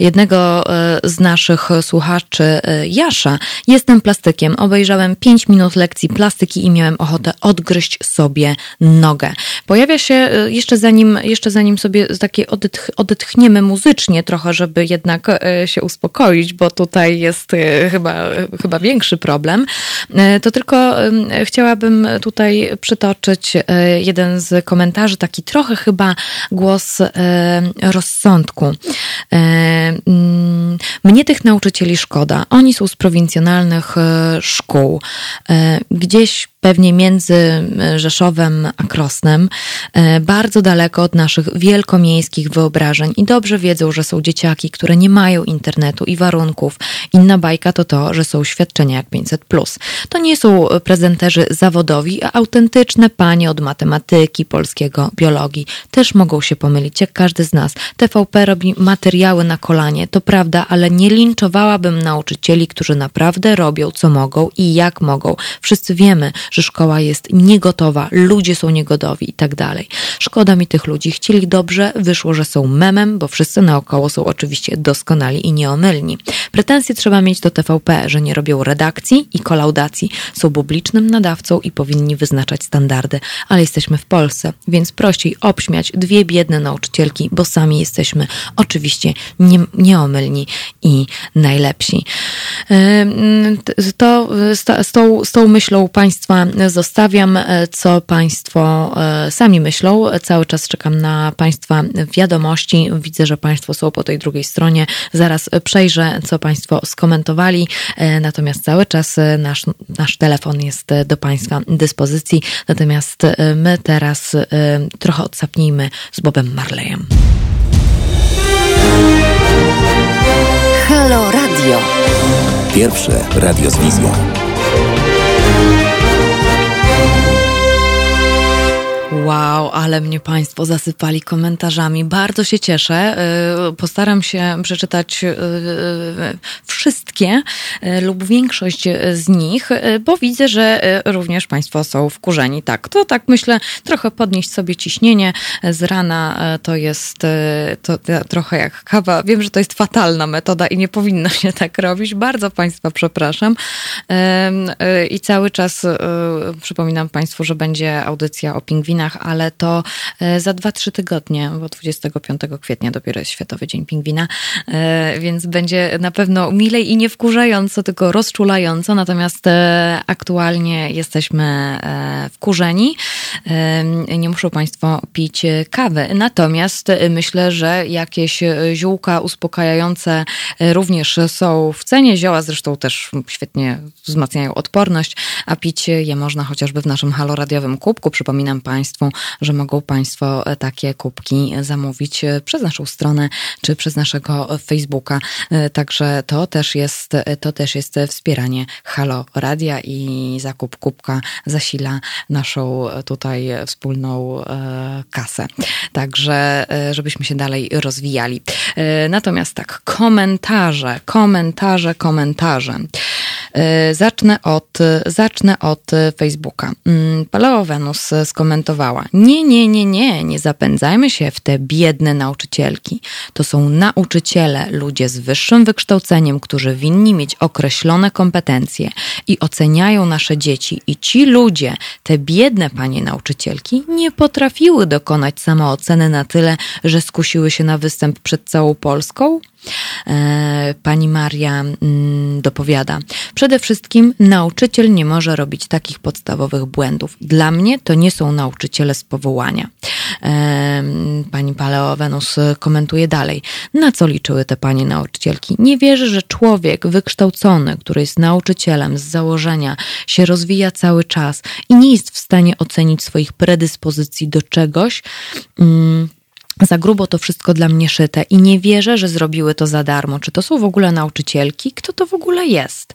jednego z naszych słuchaczy, Jasza. Jestem plastykiem. Obejrzałem 5 minut lekcji plastyki i miałem ochotę odgryźć sobie nogę. Pojawia się jeszcze zanim, jeszcze zanim sobie takie odetch, odetchniemy muzycznie trochę, żeby jednak się uspokoić, bo tutaj jest chyba, chyba większy problem, to tylko chciałabym tutaj przytoczyć e, jeden z komentarzy, taki trochę chyba głos e, rozsądku. E, mm, mnie tych nauczycieli szkoda. Oni są z prowincjonalnych szkół. Gdzieś pewnie między Rzeszowem a Krosnem, bardzo daleko od naszych wielkomiejskich wyobrażeń i dobrze wiedzą, że są dzieciaki, które nie mają internetu i warunków. Inna bajka to to, że są świadczenia jak 500+. To nie są prezenterzy zawodowi, a autentyczne panie od matematyki, polskiego, biologii. Też mogą się pomylić, jak każdy z nas. TVP robi materiały na kolanie, to prawda, ale nie linczowałabym nauczycieli, którzy naprawdę robią, co mogą i jak mogą. Wszyscy wiemy, że szkoła jest niegotowa, ludzie są niegodowi i tak dalej. Szkoda mi tych ludzi. Chcieli dobrze, wyszło, że są memem, bo wszyscy naokoło są oczywiście doskonali i nieomylni. Pretensje trzeba mieć do TVP, że nie robią redakcji i kolaudacji. Są publicznym nadawcą i powinni wyznaczać standardy, ale jesteśmy w Polsce, więc prościej obśmiać dwie biedne nauczycielki, bo sami jesteśmy oczywiście nie, nieomylni i najlepsi. To z, tą, z tą myślą Państwa zostawiam, e, co Państwo e, sami myślą. Cały czas czekam na Państwa wiadomości. Widzę, że Państwo są po tej drugiej stronie. Zaraz przejrzę, co Państwo skomentowali. E, natomiast cały czas nasz, nasz telefon jest do Państwa dyspozycji. Natomiast my teraz trochę odsapnijmy z Bobem Marleyem. Halo Radio. Pierwsze radio z wizją. Wow, ale mnie Państwo zasypali komentarzami. Bardzo się cieszę. Y, postaram się przeczytać y, y, wszystkie lub większość z nich, bo widzę, że również Państwo są wkurzeni. Tak, to tak myślę, trochę podnieść sobie ciśnienie z rana to jest to trochę jak kawa. Wiem, że to jest fatalna metoda i nie powinno się tak robić. Bardzo Państwa przepraszam. I cały czas przypominam Państwu, że będzie audycja o pingwinach ale to e, za 2-3 tygodnie, bo 25 kwietnia dopiero jest Światowy Dzień Pingwina, e, więc będzie na pewno milej i nie wkurzająco, tylko rozczulająco, natomiast e, aktualnie jesteśmy wkurzeni. Nie muszą Państwo pić kawy. Natomiast myślę, że jakieś ziółka uspokajające również są w cenie. Zioła zresztą też świetnie wzmacniają odporność, a pić je można chociażby w naszym haloradiowym kubku. Przypominam Państwu, że mogą Państwo e, takie kubki zamówić e, przez naszą stronę czy przez naszego Facebooka. E, także to też jest, to też jest wspieranie Halo Radia i zakup kubka zasila naszą tutaj wspólną kasę. Także, żebyśmy się dalej rozwijali. Natomiast tak, komentarze, komentarze, komentarze. Zacznę od, zacznę od Facebooka. Mm, Paleo Venus skomentowała. Nie, nie, nie, nie, nie zapędzajmy się w te biedne nauczycielki. To są nauczyciele, ludzie z wyższym wykształceniem, którzy winni mieć określone kompetencje i oceniają nasze dzieci. I ci ludzie, te biedne panie nauczycielki, nie potrafiły dokonać samooceny na tyle, że skusiły się na występ przed całą Polską? E, pani Maria mm, dopowiada. Przede wszystkim nauczyciel nie może robić takich podstawowych błędów. Dla mnie to nie są nauczyciele z powołania. E, pani Paleo Venus komentuje dalej. Na co liczyły te panie nauczycielki? Nie wierzę, że człowiek wykształcony, który jest nauczycielem z założenia, się rozwija cały czas i nie jest w stanie ocenić swoich predyspozycji do czegoś. Za grubo to wszystko dla mnie szyte i nie wierzę, że zrobiły to za darmo. Czy to są w ogóle nauczycielki? Kto to w ogóle jest?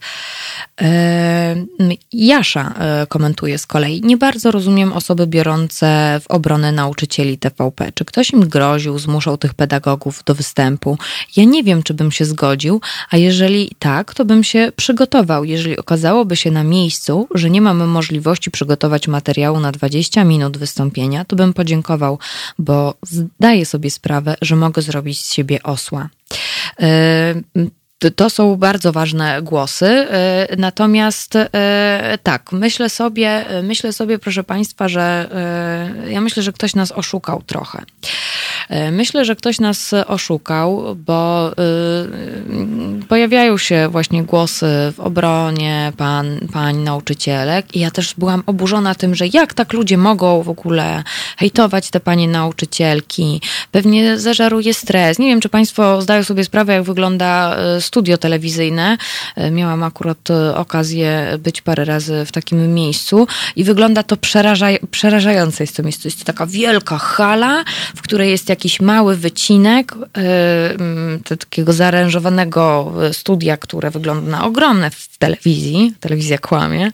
Jasza e, komentuje z kolei. Nie bardzo rozumiem osoby biorące w obronę nauczycieli TVP. Czy ktoś im groził, zmuszał tych pedagogów do występu? Ja nie wiem, czy bym się zgodził, a jeżeli tak, to bym się przygotował. Jeżeli okazałoby się na miejscu, że nie mamy możliwości przygotować materiału na 20 minut wystąpienia, to bym podziękował, bo zdaję sobie sprawę, że mogę zrobić z siebie osła. To są bardzo ważne głosy. E, natomiast e, tak, myślę sobie, myślę sobie, proszę Państwa, że e, ja myślę, że ktoś nas oszukał trochę. Myślę, że ktoś nas oszukał, bo pojawiają się właśnie głosy w obronie pan, pań nauczycielek i ja też byłam oburzona tym, że jak tak ludzie mogą w ogóle hejtować te panie nauczycielki. Pewnie zażaruje stres. Nie wiem, czy Państwo zdają sobie sprawę, jak wygląda studio telewizyjne. E, miałam akurat e, okazję być parę razy w takim miejscu i wygląda to przerażaj, przerażające jest to miejsce. Jest to taka wielka hala, w której jest jakiś mały wycinek yy, takiego zaaranżowanego studia, które wygląda na ogromne w telewizji. Telewizja kłamie.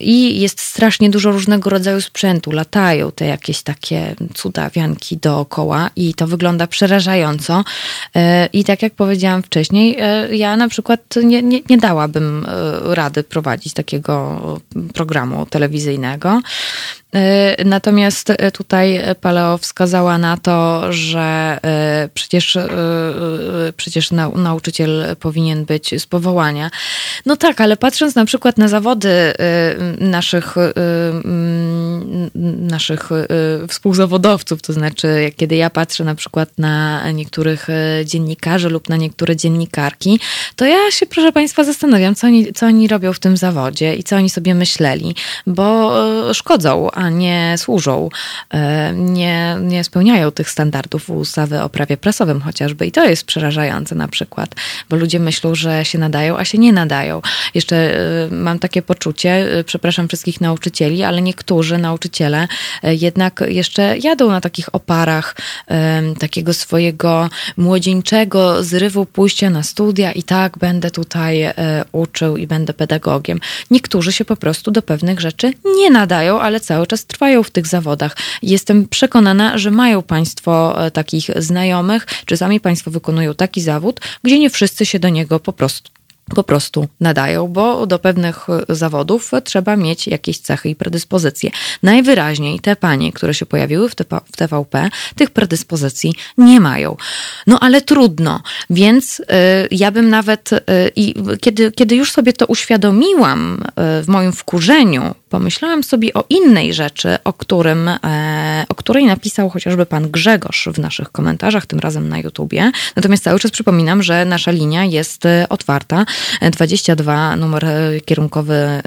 I jest strasznie dużo różnego rodzaju sprzętu. Latają te jakieś takie cudawianki dookoła i to wygląda przerażająco. I tak jak powiedziałam wcześniej, wcześniej, e, ja na przykład nie, nie, nie dałabym e, rady prowadzić takiego programu telewizyjnego. E, natomiast tutaj Paleo wskazała na to, że przecież, przecież nauczyciel powinien być z powołania. No tak, ale patrząc na przykład na zawody naszych, naszych współzawodowców, to znaczy kiedy ja patrzę na przykład na niektórych dziennikarzy lub na niektóre dziennikarki, to ja się, proszę Państwa, zastanawiam, co oni, co oni robią w tym zawodzie i co oni sobie myśleli, bo e, szkodzą, a nie służą, e, nie, nie spełniają tych standardów ustawy o prawie prasowym chociażby. I to jest przerażające na przykład, bo ludzie myślą, że się nadają, a się nie nadają. Jeszcze e, mam takie poczucie, przepraszam wszystkich nauczycieli, ale niektórzy nauczyciele jednak jeszcze jadą na takich oparach takiego swojego młodzieńczego zrywu pójścia na studia i tak będę tutaj e, uczył i będę pedagogiem. Niektórzy się po prostu do pewnych rzeczy nie nadają, ale cały czas trwają w tych zawodach. Jestem przekonana, że mają Państwo e, takich znajomych, czy sami Państwo wykonują taki zawód, gdzie nie wszyscy się do niego po prostu po prostu nadają, bo do pewnych zawodów trzeba mieć jakieś cechy i predyspozycje. Najwyraźniej te panie, które się pojawiły w, w TVP, tych predyspozycji nie mają. No ale trudno, więc y, ja bym nawet, y, i kiedy, kiedy już sobie to uświadomiłam y, w moim wkurzeniu, pomyślałam sobie o innej rzeczy, o, którym, e, o której napisał chociażby pan Grzegorz w naszych komentarzach, tym razem na YouTubie. Natomiast cały czas przypominam, że nasza linia jest e, otwarta. 22, numer e, kierunkowy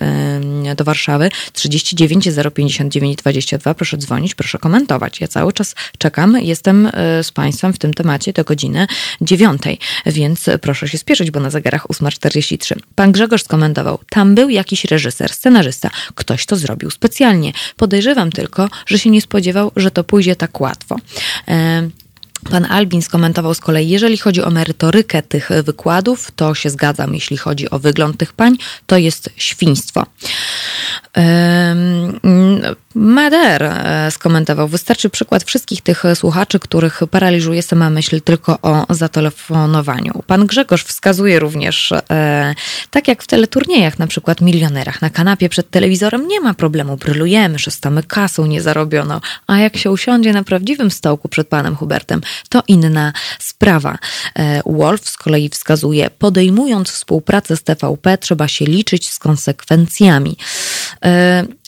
do Warszawy, 39 059 22. Proszę dzwonić, proszę komentować. Ja cały czas czekam. Jestem z Państwem w tym temacie do godziny 9, więc proszę się spieszyć, bo na zegarach 8.43. Pan Grzegorz skomentował, tam był jakiś reżyser, scenarzysta, ktoś to zrobił specjalnie. Podejrzewam tylko, że się nie spodziewał, że to pójdzie tak łatwo. Pan Albin skomentował z kolei, jeżeli chodzi o merytorykę tych wykładów, to się zgadzam. Jeśli chodzi o wygląd tych pań, to jest świństwo. Mader e, skomentował, wystarczy przykład wszystkich tych słuchaczy, których paraliżuje sama myśl tylko o zatelefonowaniu. Pan Grzegorz wskazuje również, e, tak jak w teleturniejach, na przykład milionerach na kanapie przed telewizorem nie ma problemu, brylujemy, szestamy kasą, nie zarobiono, a jak się usiądzie na prawdziwym stołku przed panem Hubertem, to inna sprawa. E, Wolf z kolei wskazuje, podejmując współpracę z TVP, trzeba się liczyć z konsekwencjami.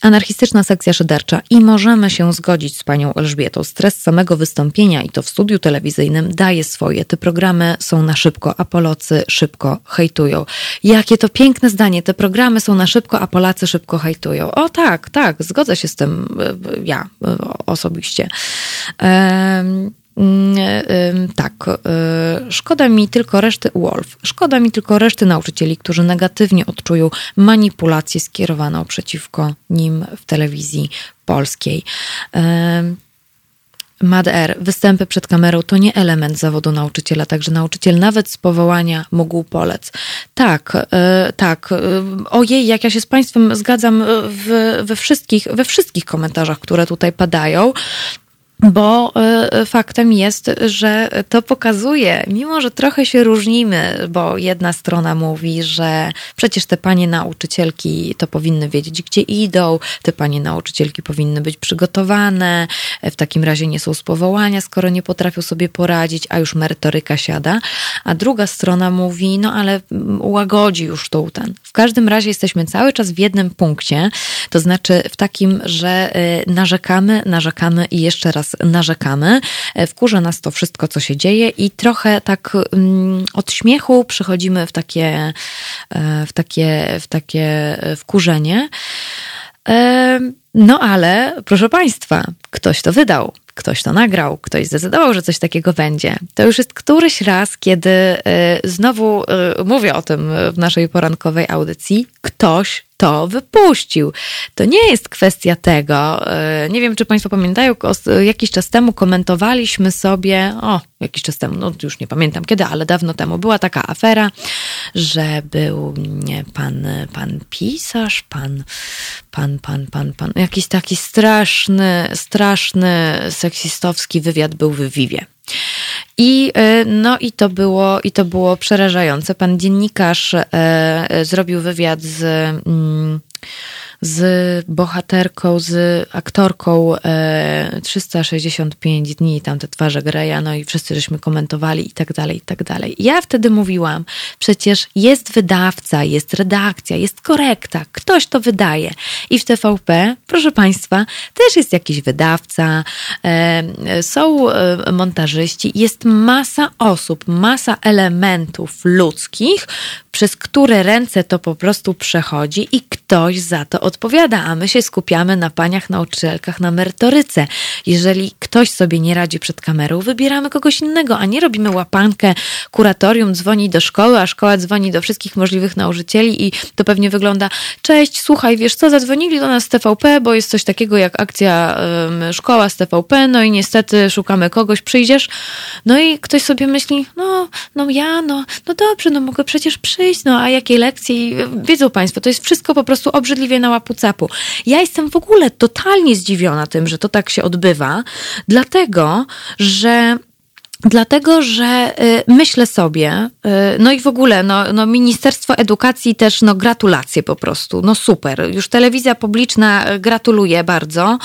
anarchistyczna sekcja szydercza i możemy się zgodzić z panią Elżbietą. Stres samego wystąpienia i to w studiu telewizyjnym daje swoje. Te programy są na szybko, a Polacy szybko hejtują. Jakie to piękne zdanie. Te programy są na szybko, a Polacy szybko hejtują. O tak, tak, zgodzę się z tym ja osobiście. Mm, tak, y, szkoda mi tylko reszty Wolf, szkoda mi tylko reszty nauczycieli, którzy negatywnie odczują manipulację skierowaną przeciwko nim w telewizji polskiej. Mad R, występy przed kamerą to nie element zawodu nauczyciela, także nauczyciel nawet z powołania mógł polec. Tak, yy, tak. Yy, ojej, jak ja się z Państwem zgadzam w, we, wszystkich, we wszystkich komentarzach, które tutaj padają bo y, faktem jest, że to pokazuje, mimo że trochę się różnimy, bo jedna strona mówi, że przecież te panie nauczycielki to powinny wiedzieć, gdzie idą, te panie nauczycielki powinny być przygotowane, w takim razie nie są z powołania, skoro nie potrafią sobie poradzić, a już merytoryka siada, a druga strona mówi, no ale łagodzi już tą ten. W każdym razie jesteśmy cały czas w jednym punkcie, to znaczy w takim, że y, narzekamy, narzekamy i jeszcze raz narzekamy. E, wkurza nas to wszystko, co się dzieje i trochę tak mm, od śmiechu przechodzimy w takie, e, w takie, w takie wkurzenie. E, no ale, proszę Państwa, ktoś to wydał, ktoś to nagrał, ktoś zdecydował, że coś takiego będzie. To już jest któryś raz, kiedy znowu mówię o tym w naszej porankowej audycji, ktoś to wypuścił. To nie jest kwestia tego. E, nie wiem, czy Państwo pamiętają, jakiś czas temu komentowaliśmy sobie, o, jakiś czas temu, no już nie pamiętam kiedy, ale dawno temu była taka afera, że był nie, pan, pan pisarz, pan, pan, pan, pan, pan, jakiś taki straszny, straszny seksistowski wywiad był w Vivie. I, e, no, i, to było, I to było przerażające. Pan dziennikarz e, e zrobił wywiad z. Mm, z bohaterką, z aktorką e, 365 dni, tam te twarze Greya, no i wszyscy żeśmy komentowali i tak dalej, i tak dalej. Ja wtedy mówiłam, przecież jest wydawca, jest redakcja, jest korekta, ktoś to wydaje. I w TVP, proszę Państwa, też jest jakiś wydawca, e, są e, montażyści, jest masa osób, masa elementów ludzkich, przez które ręce to po prostu przechodzi i ktoś za to odpowiada, a my się skupiamy na paniach nauczycielkach, na merytoryce. Jeżeli ktoś sobie nie radzi przed kamerą, wybieramy kogoś innego, a nie robimy łapankę, kuratorium dzwoni do szkoły, a szkoła dzwoni do wszystkich możliwych nauczycieli i to pewnie wygląda, cześć, słuchaj, wiesz co, zadzwonili do nas z TVP, bo jest coś takiego jak akcja um, szkoła z TVP, no i niestety szukamy kogoś, przyjdziesz? No i ktoś sobie myśli, no, no ja, no, no dobrze, no mogę przecież przyjść, no a jakiej lekcji? Wiedzą Państwo, to jest wszystko po prostu obrzydliwie na łapu capu. Ja jestem w ogóle totalnie zdziwiona tym, że to tak się odbywa, dlatego, że Dlatego, że y, myślę sobie, y, no i w ogóle, no, no Ministerstwo Edukacji też, no gratulacje po prostu, no super. Już telewizja publiczna gratuluje bardzo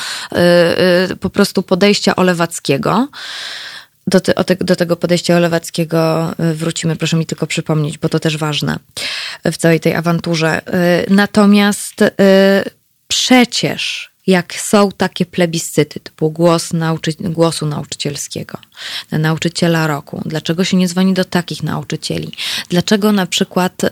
y, po prostu podejścia Olewackiego. Do, te, do, tego podejścia Olewackiego wrócimy, proszę mi tylko przypomnieć, bo to też ważne w całej tej awanturze. Natomiast przecież jak są takie plebiscyty, typu głos nauczy głosu nauczycielskiego, na nauczyciela roku, dlaczego się nie dzwoni do takich nauczycieli? Dlaczego na przykład y,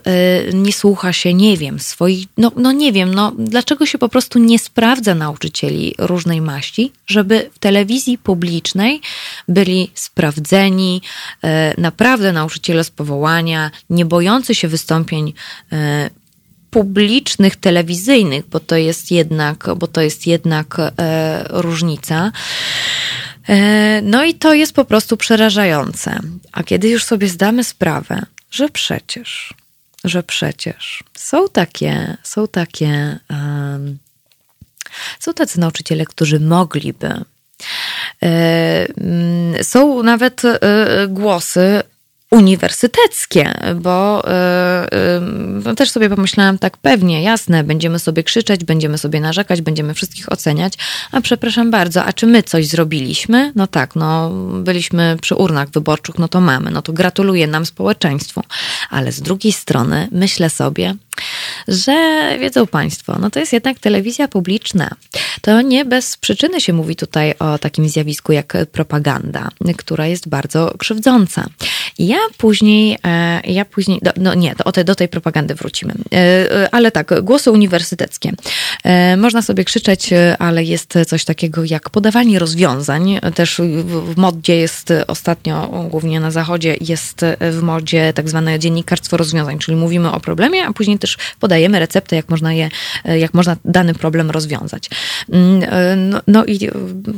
nie słucha się, nie wiem, swoich, no, no nie wiem, no dlaczego się po prostu nie sprawdza nauczycieli różnej maści, żeby w telewizji publicznej byli sprawdzeni, y, naprawdę nauczyciele z powołania, nie bojący się wystąpień y, publicznych, telewizyjnych, bo to jest jednak, bo to jest jednak e, różnica. E, no i to jest po prostu przerażające. A kiedy już sobie zdamy sprawę, że przecież, że przecież są takie, są takie, um, są tacy nauczyciele, którzy mogliby. E, są nawet e, głosy uniwersyteckie, bo yy, też sobie pomyślałam tak pewnie, jasne, będziemy sobie krzyczeć, będziemy sobie narzekać, będziemy wszystkich oceniać, a przepraszam bardzo, a czy my coś zrobiliśmy? No tak, no byliśmy przy urnach wyborczych, no to mamy, no to gratuluję nam społeczeństwu, ale z drugiej strony myślę sobie, że wiedzą Państwo, no to jest jednak telewizja publiczna. To nie bez przyczyny się mówi tutaj o takim zjawisku jak propaganda, która jest bardzo krzywdząca. Ja później, e, ja później, no nie, do tej, do tej propagandy wrócimy. E, e, ale tak, głosy uniwersyteckie. Można sobie krzyczeć, ale jest coś takiego jak podawanie rozwiązań. Też w modzie jest ostatnio, głównie na zachodzie, jest w modzie tak zwane dziennikarstwo rozwiązań, czyli mówimy o problemie, a później podajemy receptę, jak można je, jak można dany problem rozwiązać. Mm, no, no i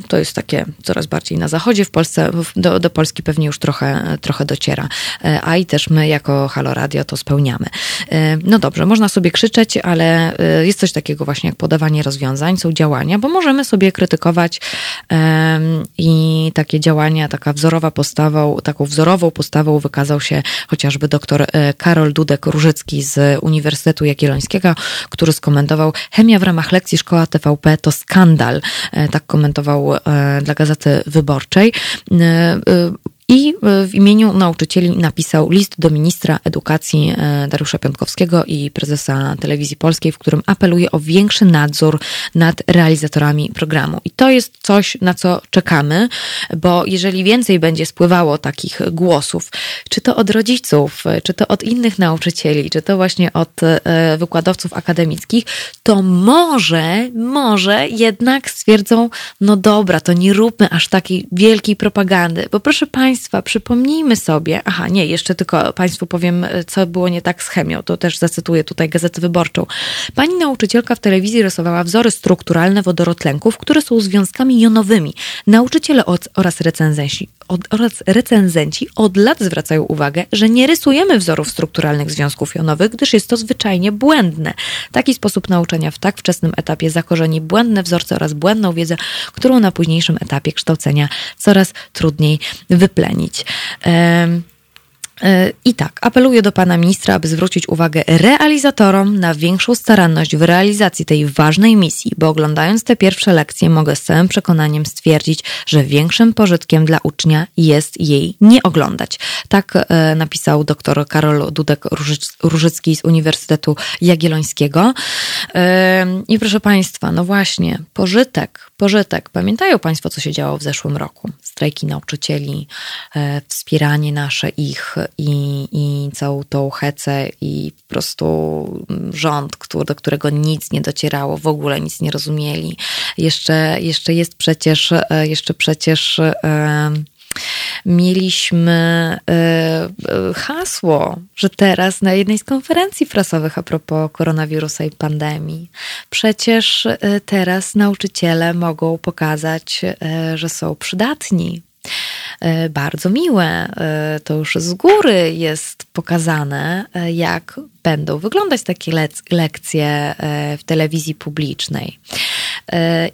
to jest takie coraz bardziej na zachodzie, w Polsce, do, do Polski pewnie już trochę, trochę dociera. E, a i też my jako Halo Radio to spełniamy. E, no dobrze, można sobie krzyczeć, ale e, jest coś takiego właśnie jak podawanie rozwiązań, są działania, bo możemy sobie krytykować i takie działania, taka wzorowa postawą, taką wzorową postawą wykazał się chociażby dr Karol Dudek-Różycki z Uniwersytetu Jagiellońskiego, który skomentował chemia w ramach lekcji Szkoła TVP to skandal. Tak komentował dla Gazety Wyborczej. I w imieniu nauczycieli napisał list do ministra edukacji e, Dariusza Piątkowskiego i prezesa Telewizji Polskiej, w którym apeluje o większy nadzór nad realizatorami programu. I to jest coś, na co czekamy, bo jeżeli więcej będzie spływało takich głosów, czy to od rodziców, czy to od innych nauczycieli, czy to właśnie od e, wykładowców akademickich, to może, może jednak stwierdzą, no dobra, to nie róbmy aż takiej wielkiej propagandy, bo proszę Państwa, Państwa, przypomnijmy sobie, aha, nie, jeszcze tylko Państwu powiem, co było nie tak z chemią, to też zacytuję tutaj Gazetę Wyborczą. Pani nauczycielka w telewizji rysowała wzory strukturalne wodorotlenków, które są związkami jonowymi. Nauczyciele oraz recenzenci, od, oraz recenzenci od lat zwracają uwagę, że nie rysujemy wzorów strukturalnych związków jonowych, gdyż jest to zwyczajnie błędne. Taki sposób nauczania w tak wczesnym etapie zakorzeni błędne wzorce oraz błędną wiedzę, którą na późniejszym etapie kształcenia coraz trudniej wyplenić. I tak, apeluję do pana ministra, aby zwrócić uwagę realizatorom na większą staranność w realizacji tej ważnej misji, bo oglądając te pierwsze lekcje mogę z całym przekonaniem stwierdzić, że większym pożytkiem dla ucznia jest jej nie oglądać. Tak e, napisał dr Karol Dudek-Różycki z Uniwersytetu Jagiellońskiego. E, I proszę państwa, no właśnie, pożytek, pożytek. Pamiętają państwo, co się działo w zeszłym roku? Strajki nauczycieli, wspieranie nasze ich i, i całą tą hecę i po prostu rząd, który, do którego nic nie docierało, w ogóle nic nie rozumieli. Jeszcze, jeszcze jest przecież, e, jeszcze przecież e, mieliśmy e, hasło, że teraz na jednej z konferencji prasowych a propos koronawirusa i pandemii, przecież teraz nauczyciele mogą pokazać, że są przydatni, bardzo miłe. E, to już z góry jest pokazane, e, jak będą wyglądać takie lekcje w telewizji publicznej.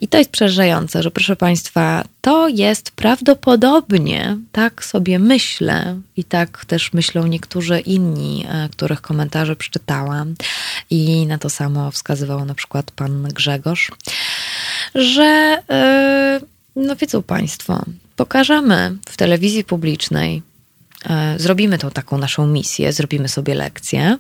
I to jest przerażające, że proszę Państwa, to jest prawdopodobnie, tak sobie myślę, i tak też myślą niektórzy inni, których komentarze przeczytałam, i na to samo wskazywał na przykład pan Grzegorz, że no wiedzą Państwo, pokażemy w telewizji publicznej, e, zrobimy tą taką naszą misję, zrobimy sobie lekcję,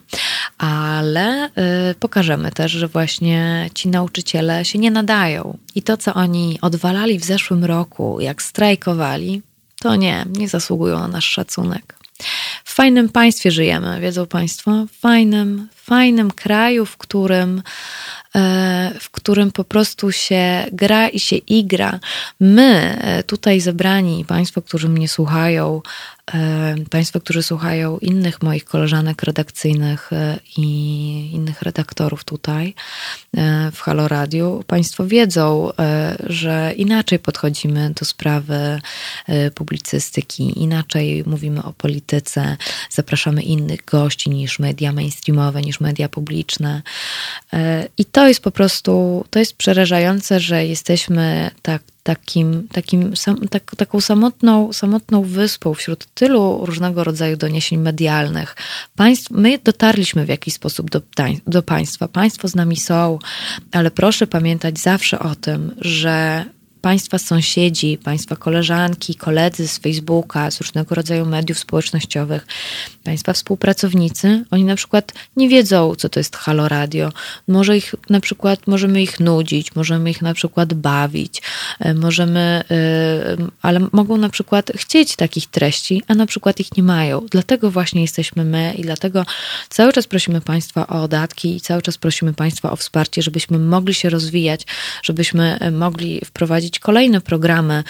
ale e, pokażemy też, że właśnie ci nauczyciele się nie nadają. I to, co oni odwalali w zeszłym roku, jak strajkowali, to nie, nie zasługują na nasz szacunek. W fajnym państwie żyjemy, wiedzą Państwo, w fajnym, fajnym kraju, w którym w którym po prostu się gra i się igra. My e, tutaj zebrani, Państwo, którzy mnie słuchają, e, Państwo, którzy słuchają innych moich koleżanek redakcyjnych i innych redaktorów tutaj w Halo Radio, Państwo wiedzą, że inaczej podchodzimy do sprawy publicystyki, inaczej mówimy o polityce, zapraszamy innych gości niż media mainstreamowe, niż media publiczne. I to jest po prostu, to jest przerażające, że jesteśmy tak, takim, takim, sam, tak, taką samotną, samotną wyspą wśród tylu różnego rodzaju doniesień medialnych. Państw, my dotarliśmy w jakiś sposób do, do państwa. Państwo z nami są, ale proszę pamiętać zawsze o tym, że Państwa sąsiedzi, Państwa koleżanki, koledzy z Facebooka, z różnego rodzaju mediów społecznościowych, Państwa współpracownicy, oni na przykład nie wiedzą, co to jest Halo Radio. Może ich na przykład, możemy ich nudzić, możemy ich na przykład bawić, e, możemy, e, ale mogą na przykład chcieć takich treści, a na przykład ich nie mają. Dlatego właśnie jesteśmy my i dlatego cały czas prosimy Państwa o dodatki i cały czas prosimy Państwa o wsparcie, żebyśmy mogli się rozwijać, żebyśmy e, mogli wprowadzić kolejne programy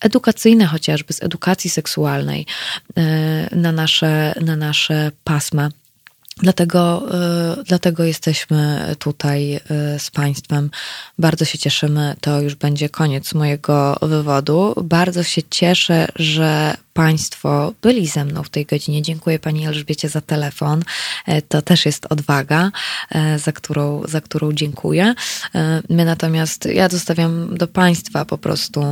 edukacyjne, chociażby z edukacji seksualnej na nasze, na nasze pasma. Dlatego, y, dlatego jesteśmy tutaj z Państwem. Bardzo się cieszymy. To już będzie koniec mojego wywodu. Bardzo się cieszę, że Państwo byli ze mną w tej godzinie. Dziękuję Pani Elżbiecie za telefon. E, to też jest odwaga, e, za którą, za którą dziękuję. E, my natomiast, ja zostawiam do Państwa po prostu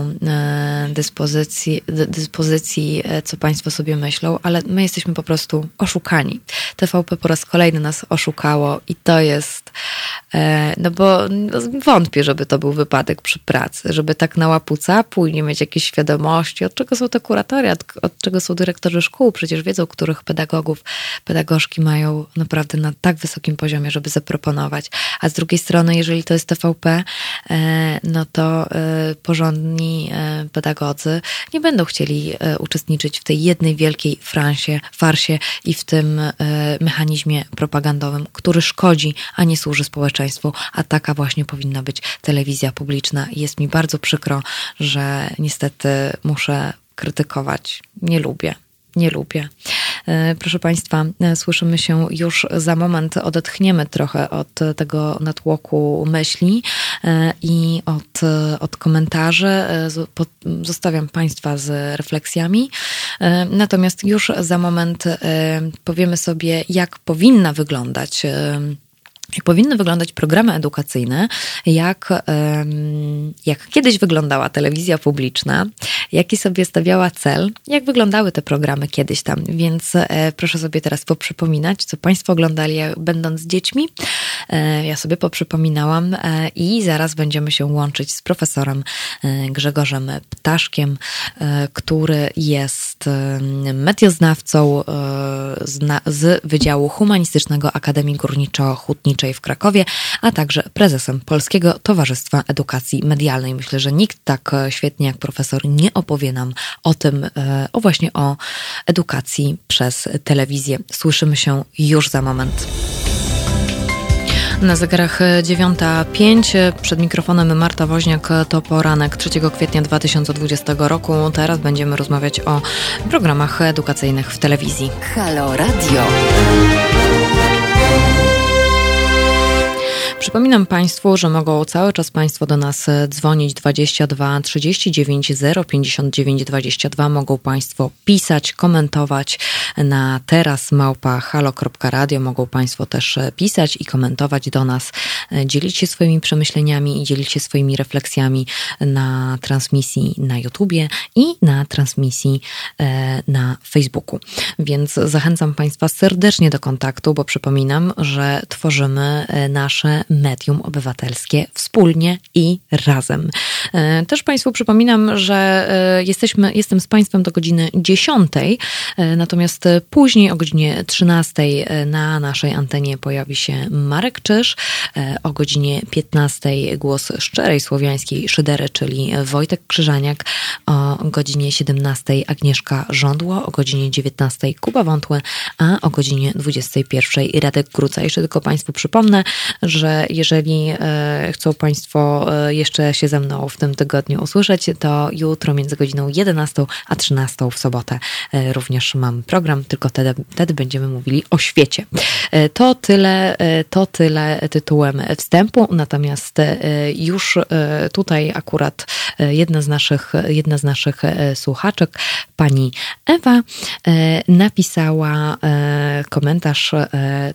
dyspozycji, dyspozycji, co Państwo sobie myślą, ale my jesteśmy po prostu oszukani. TVP po raz kolejny nas oszukało i to jest, no bo wątpię, żeby to był wypadek przy pracy, żeby tak na łapuca później mieć jakieś świadomości, od czego są te kuratoria, od czego są dyrektorzy szkół, przecież wiedzą, których pedagogów, pedagogzki mają naprawdę na tak wysokim poziomie, żeby zaproponować. A z drugiej strony, jeżeli to jest TVP, e, no to e, porządni e, pedagodzy nie będą chcieli uczestniczyć w tej jednej wielkiej fransie, farsie i w tym mechanizmie propagandowym, który szkodzi, a nie służy społeczeństwu, a taka właśnie powinna być telewizja publiczna. Jest mi bardzo przykro, że niestety muszę krytykować. Nie lubię. Nie lubię. E, proszę Państwa, e, słyszymy się już za moment. Odetchniemy trochę od tego natłoku myśli e, i od, od komentarzy. Zostawiam Państwa z refleksjami. Natomiast już za moment powiemy sobie, jak powinna wyglądać jak powinny wyglądać programy edukacyjne, jak, jak kiedyś wyglądała telewizja publiczna, jaki sobie stawiała cel, jak wyglądały te programy kiedyś tam. Więc e, proszę sobie teraz poprzypominać, co Państwo oglądali będąc dziećmi. E, ja sobie poprzypominałam e, i zaraz będziemy się łączyć z profesorem Grzegorzem Ptaszkiem, który jest medioznawcą z Wydziału Humanistycznego Akademii Górniczo-Hutniczej w Krakowie, a także prezesem Polskiego Towarzystwa Edukacji Medialnej. Myślę, że nikt tak e, świetnie jak profesor nie opowie nam o tym, e, o właśnie o edukacji przez telewizję. Słyszymy się już za moment. Na zegarach 9.05 przed mikrofonem Marta Woźniak to poranek 3 kwietnia 2020 roku. Teraz będziemy rozmawiać o programach edukacyjnych w telewizji. Halo Radio. Przypominam Państwu, że mogą cały czas Państwo do nas e, dzwonić 22 39 059 22. Mogą Państwo pisać, komentować na teraz halo.radio. Mogą Państwo też e, pisać i komentować do nas, e, dzielić się swoimi przemyśleniami i dzielić się swoimi refleksjami na transmisji na YouTubie i na transmisji na Facebooku. Więc zachęcam Państwa serdecznie do kontaktu, bo przypominam, że tworzymy nasze medium obywatelskie wspólnie i razem. E, też Państwu przypominam, że e, jesteśmy, jestem z Państwem do godziny 10, e, natomiast później o godzinie 13 na naszej antenie pojawi się Marek Czyż, o godzinie 15 głos szczerej słowiańskiej szydery, czyli Wojtek Krzyżaniak, o godzinie 17 Agnieszka Żądło, o godzinie 19 Kuba Wątły, a o godzinie 21 Radek Gruca. Jeszcze tylko Państwu przypomnę, że jeżeli e, chcą Państwo e, jeszcze się ze mną w tym tygodniu usłyszeć, to jutro między godziną 11 a 13 w sobotę e, również mam program, tylko wtedy, wtedy będziemy mówili o świecie. To tyle, to tyle tytułem wstępu, natomiast już tutaj akurat jedna z naszych, jedna z naszych słuchaczek, pani Ewa, napisała komentarz,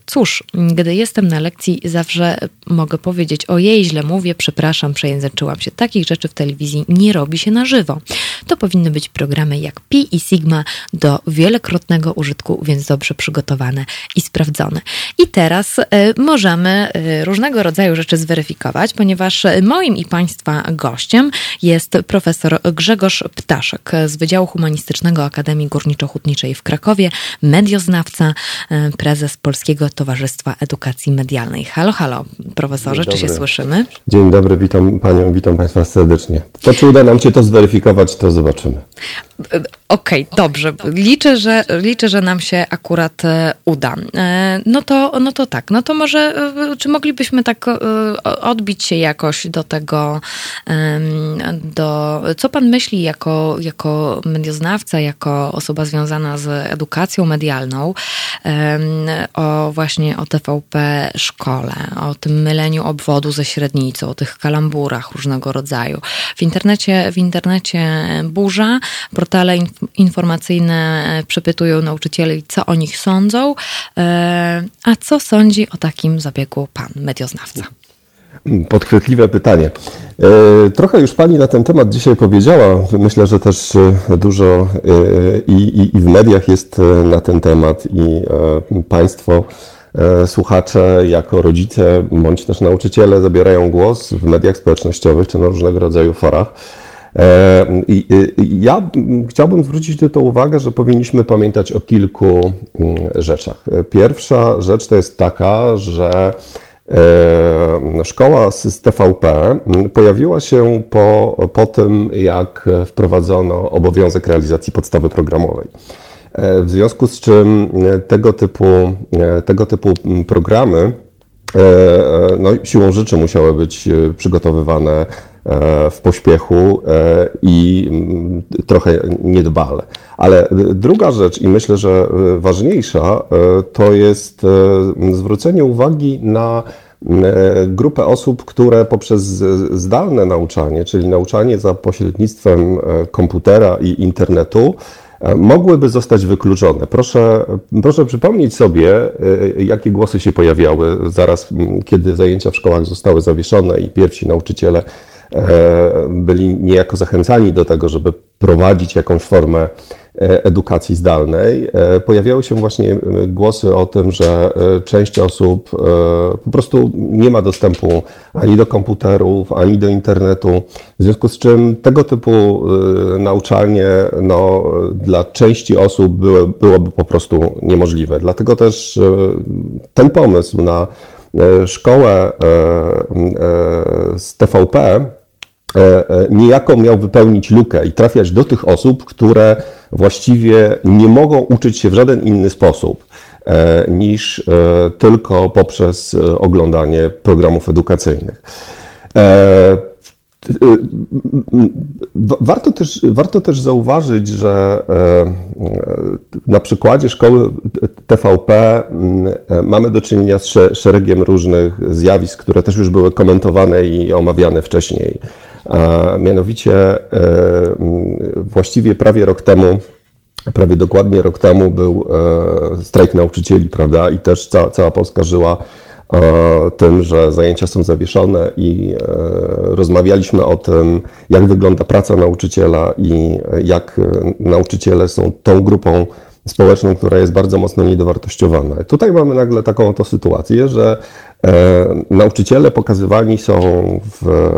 cóż, gdy jestem na lekcji, zawsze mogę powiedzieć, ojej, źle mówię, przepraszam, przejęzyczyłam się. Takich rzeczy w telewizji nie robi się na żywo. To powinny być programy jak Pi i Sigma do wielokrotnego użytku, więc dobrze przygotowane i sprawdzone. I teraz y, możemy y, różnego rodzaju rzeczy zweryfikować, ponieważ moim i Państwa gościem jest profesor Grzegorz Ptaszek z Wydziału Humanistycznego Akademii Górniczo-Hutniczej w Krakowie, medioznawca, y, prezes Polskiego Towarzystwa Edukacji Medialnej. Halo, halo, profesorze, czy się słyszymy? Dzień dobry, witam Panią, witam Państwa serdecznie. To czy uda nam się to zweryfikować, to zobaczymy. Okej, okay, dobrze. Liczę że, liczę, że nam się akurat e, uda. E, no to, no to tak, no to może, e, czy moglibyśmy tak odbić się jakoś do tego, do, co pan myśli jako, jako medioznawca, jako osoba związana z edukacją medialną, o właśnie o TVP szkole, o tym myleniu obwodu ze średnicą, o tych kalamburach różnego rodzaju. W internecie, w internecie burza, portale informacyjne przepytują nauczycieli, co o nich sądzą. E, a co sądzi o takim zabiegu pan medioznawca? Podchwytliwe pytanie. E, trochę już Pani na ten temat dzisiaj powiedziała. Myślę, że też e, dużo i, i, i w mediach jest na ten temat i Państwo, słuchacze, jako rodzice bądź też nauczyciele zabierają głos w mediach społecznościowych czy na różnego rodzaju forach. E, ja chciałbym zwrócić to uwagę, że powinniśmy pamiętać o kilku mm, rzeczach. Pierwsza rzecz to jest taka, że e, Szkoła z TVP pojawiła się po, po tym, jak wprowadzono obowiązek realizacji podstawy programowej. E, w związku z czym tego typu, tego typu programy no, siłą rzeczy musiały być przygotowywane E, w pośpiechu e, i mm, trochę niedbale. Ale druga rzecz, i myślę, że e, ważniejsza, to jest zwrócenie uwagi na grupę osób, które poprzez zdalne nauczanie, czyli nauczanie za pośrednictwem komputera i internetu, mogłyby zostać wykluczone. Proszę, proszę przypomnieć sobie, jakie głosy się pojawiały zaraz, kiedy zajęcia w szkołach zostały zawieszone i pierwsi nauczyciele E, byli niejako zachęcani do tego, żeby prowadzić jakąś formę e, edukacji zdalnej, e, pojawiały się właśnie głosy o tym, że część osób po prostu nie ma dostępu ani do komputerów, ani do internetu, w związku z czym tego typu nauczanie no, dla części osób było, byłoby po prostu niemożliwe. Dlatego też ten pomysł na szkołę z TVP E, e, niejako miał wypełnić lukę i trafiać do tych osób, które właściwie nie mogą uczyć się w żaden inny sposób e, niż tylko poprzez oglądanie programów edukacyjnych. Warto też, warto też zauważyć, że na przykładzie szkoły TVP mamy do czynienia z szeregiem różnych zjawisk, które też już były komentowane i omawiane wcześniej. Mianowicie e, właściwie prawie rok temu, prawie dokładnie rok temu był e, strajk nauczycieli, prawda? I też cała Polska żyła e, tym, że zajęcia są zawieszone i rozmawialiśmy o tym, jak wygląda praca nauczyciela i jak nauczyciele są tą grupą społeczną, która jest bardzo mocno niedowartościowana. Tutaj mamy nagle taką oto sytuację, że E, nauczyciele pokazywani są w,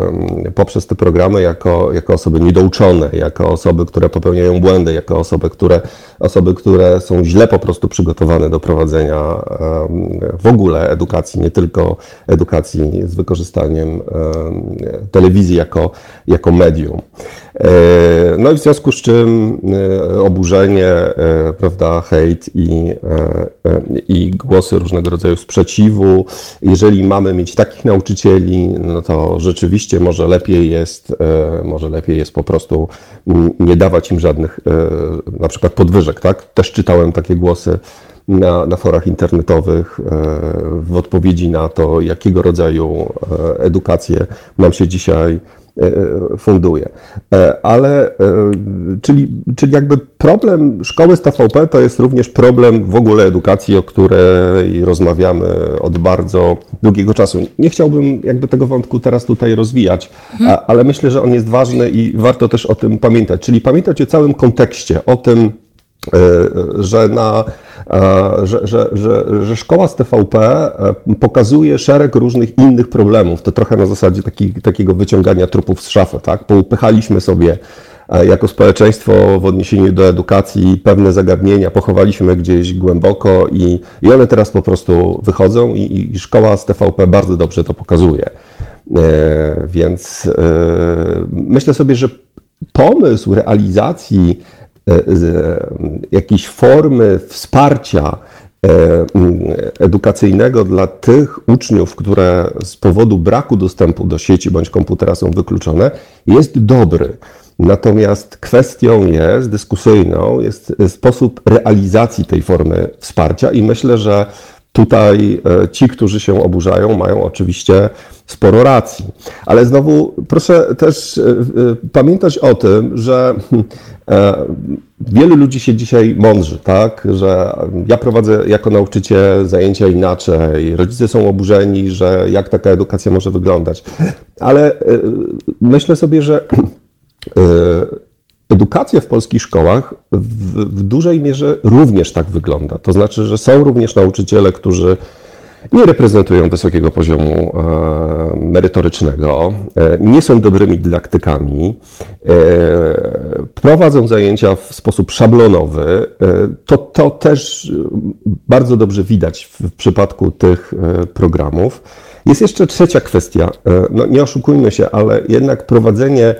poprzez te programy jako, jako osoby niedouczone, jako osoby, które popełniają błędy, jako osoby które, osoby, które są źle po prostu przygotowane do prowadzenia w ogóle edukacji, nie tylko edukacji z wykorzystaniem telewizji jako, jako medium. E, no i w związku z czym e, oburzenie, prawda, hejt i, i głosy różnego rodzaju sprzeciwu jeżeli mamy mieć takich nauczycieli, no to rzeczywiście może lepiej jest, e, może lepiej jest po prostu nie dawać im żadnych e, na przykład podwyżek, tak? Też czytałem takie głosy na, na forach internetowych e, w odpowiedzi na to, jakiego rodzaju edukację nam się dzisiaj funduje. Ale, czyli, czyli jakby problem szkoły z TVP to jest również problem w ogóle edukacji, o której rozmawiamy od bardzo długiego czasu. Nie chciałbym jakby tego wątku teraz tutaj rozwijać, mhm. ale myślę, że on jest ważny i warto też o tym pamiętać. Czyli pamiętać o całym kontekście, o tym, E, że, na, e, że, że, że, że szkoła z TVP e, pokazuje szereg różnych innych problemów. To trochę na zasadzie taki, takiego wyciągania trupów z szafy. Tak? Poupychaliśmy sobie jako społeczeństwo w odniesieniu do edukacji pewne zagadnienia, pochowaliśmy gdzieś głęboko i, i one teraz po prostu wychodzą i, i szkoła z TVP bardzo dobrze to pokazuje. Więc myślę sobie, że pomysł realizacji E, e, jakiejś formy wsparcia e, edukacyjnego dla tych uczniów, które z powodu braku dostępu do sieci bądź komputera są wykluczone, jest dobry. Natomiast kwestią jest, dyskusyjną, jest sposób realizacji tej formy wsparcia i myślę, że Tutaj e, ci, którzy się oburzają, mają oczywiście sporo racji. Ale znowu proszę też e, e, pamiętać o tym, że wielu ludzi się dzisiaj mądrzy, tak? Że ja prowadzę jako nauczyciel zajęcia inaczej, rodzice są oburzeni, że jak taka edukacja może wyglądać. Ale myślę sobie, że Edukacja w polskich szkołach w, w, dużej mierze również tak wygląda. To znaczy, że są również nauczyciele, którzy nie reprezentują wysokiego poziomu e, merytorycznego, e, nie są dobrymi dydaktykami, e, prowadzą zajęcia w sposób szablonowy. E, to, to też bardzo dobrze widać w, w przypadku tych e, programów. Jest jeszcze trzecia kwestia. E, no, nie oszukujmy się, ale jednak prowadzenie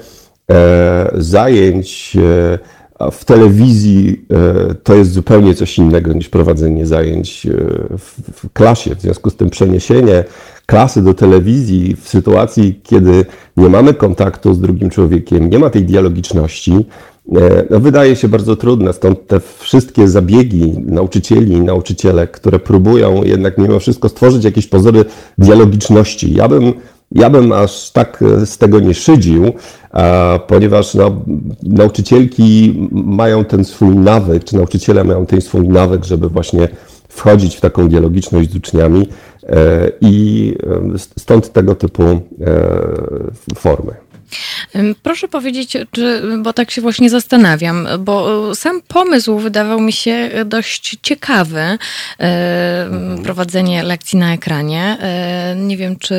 zajęć e, w telewizji e, to jest zupełnie coś innego niż prowadzenie zajęć w klasie. W związku z tym przeniesienie klasy do telewizji w sytuacji, kiedy nie mamy kontaktu z drugim człowiekiem, nie ma tej dialogiczności, no wydaje się bardzo trudne. Stąd te wszystkie zabiegi nauczycieli i nauczycielek, które próbują jednak mimo wszystko stworzyć jakieś pozory dialogiczności. Ja bym ja bym aż tak e, z tego nie szydził, ponieważ no, nauczycielki mają ten swój nawyk, czy nauczyciele mają ten swój nawyk, żeby właśnie wchodzić w taką dialogiczność z uczniami e, i e, stąd tego typu formy. Proszę powiedzieć, czy, bo tak się właśnie zastanawiam, bo sam pomysł wydawał mi się dość ciekawy, mhm. prowadzenie lekcji na ekranie. E, nie wiem, czy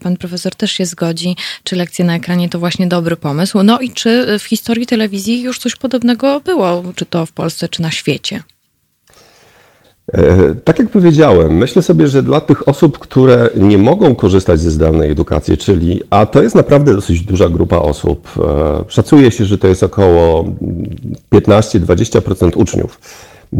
pan profesor też się zgodzi, czy lekcje na ekranie to właśnie dobry pomysł. No i czy w historii telewizji już coś podobnego było, czy to w Polsce, czy na świecie? E, tak jak powiedziałem, myślę sobie, że dla tych osób, które nie mogą korzystać ze zdalnej edukacji, czyli, a to jest naprawdę dosyć duża grupa osób, e, szacuje się, że to jest około 15-20% uczniów,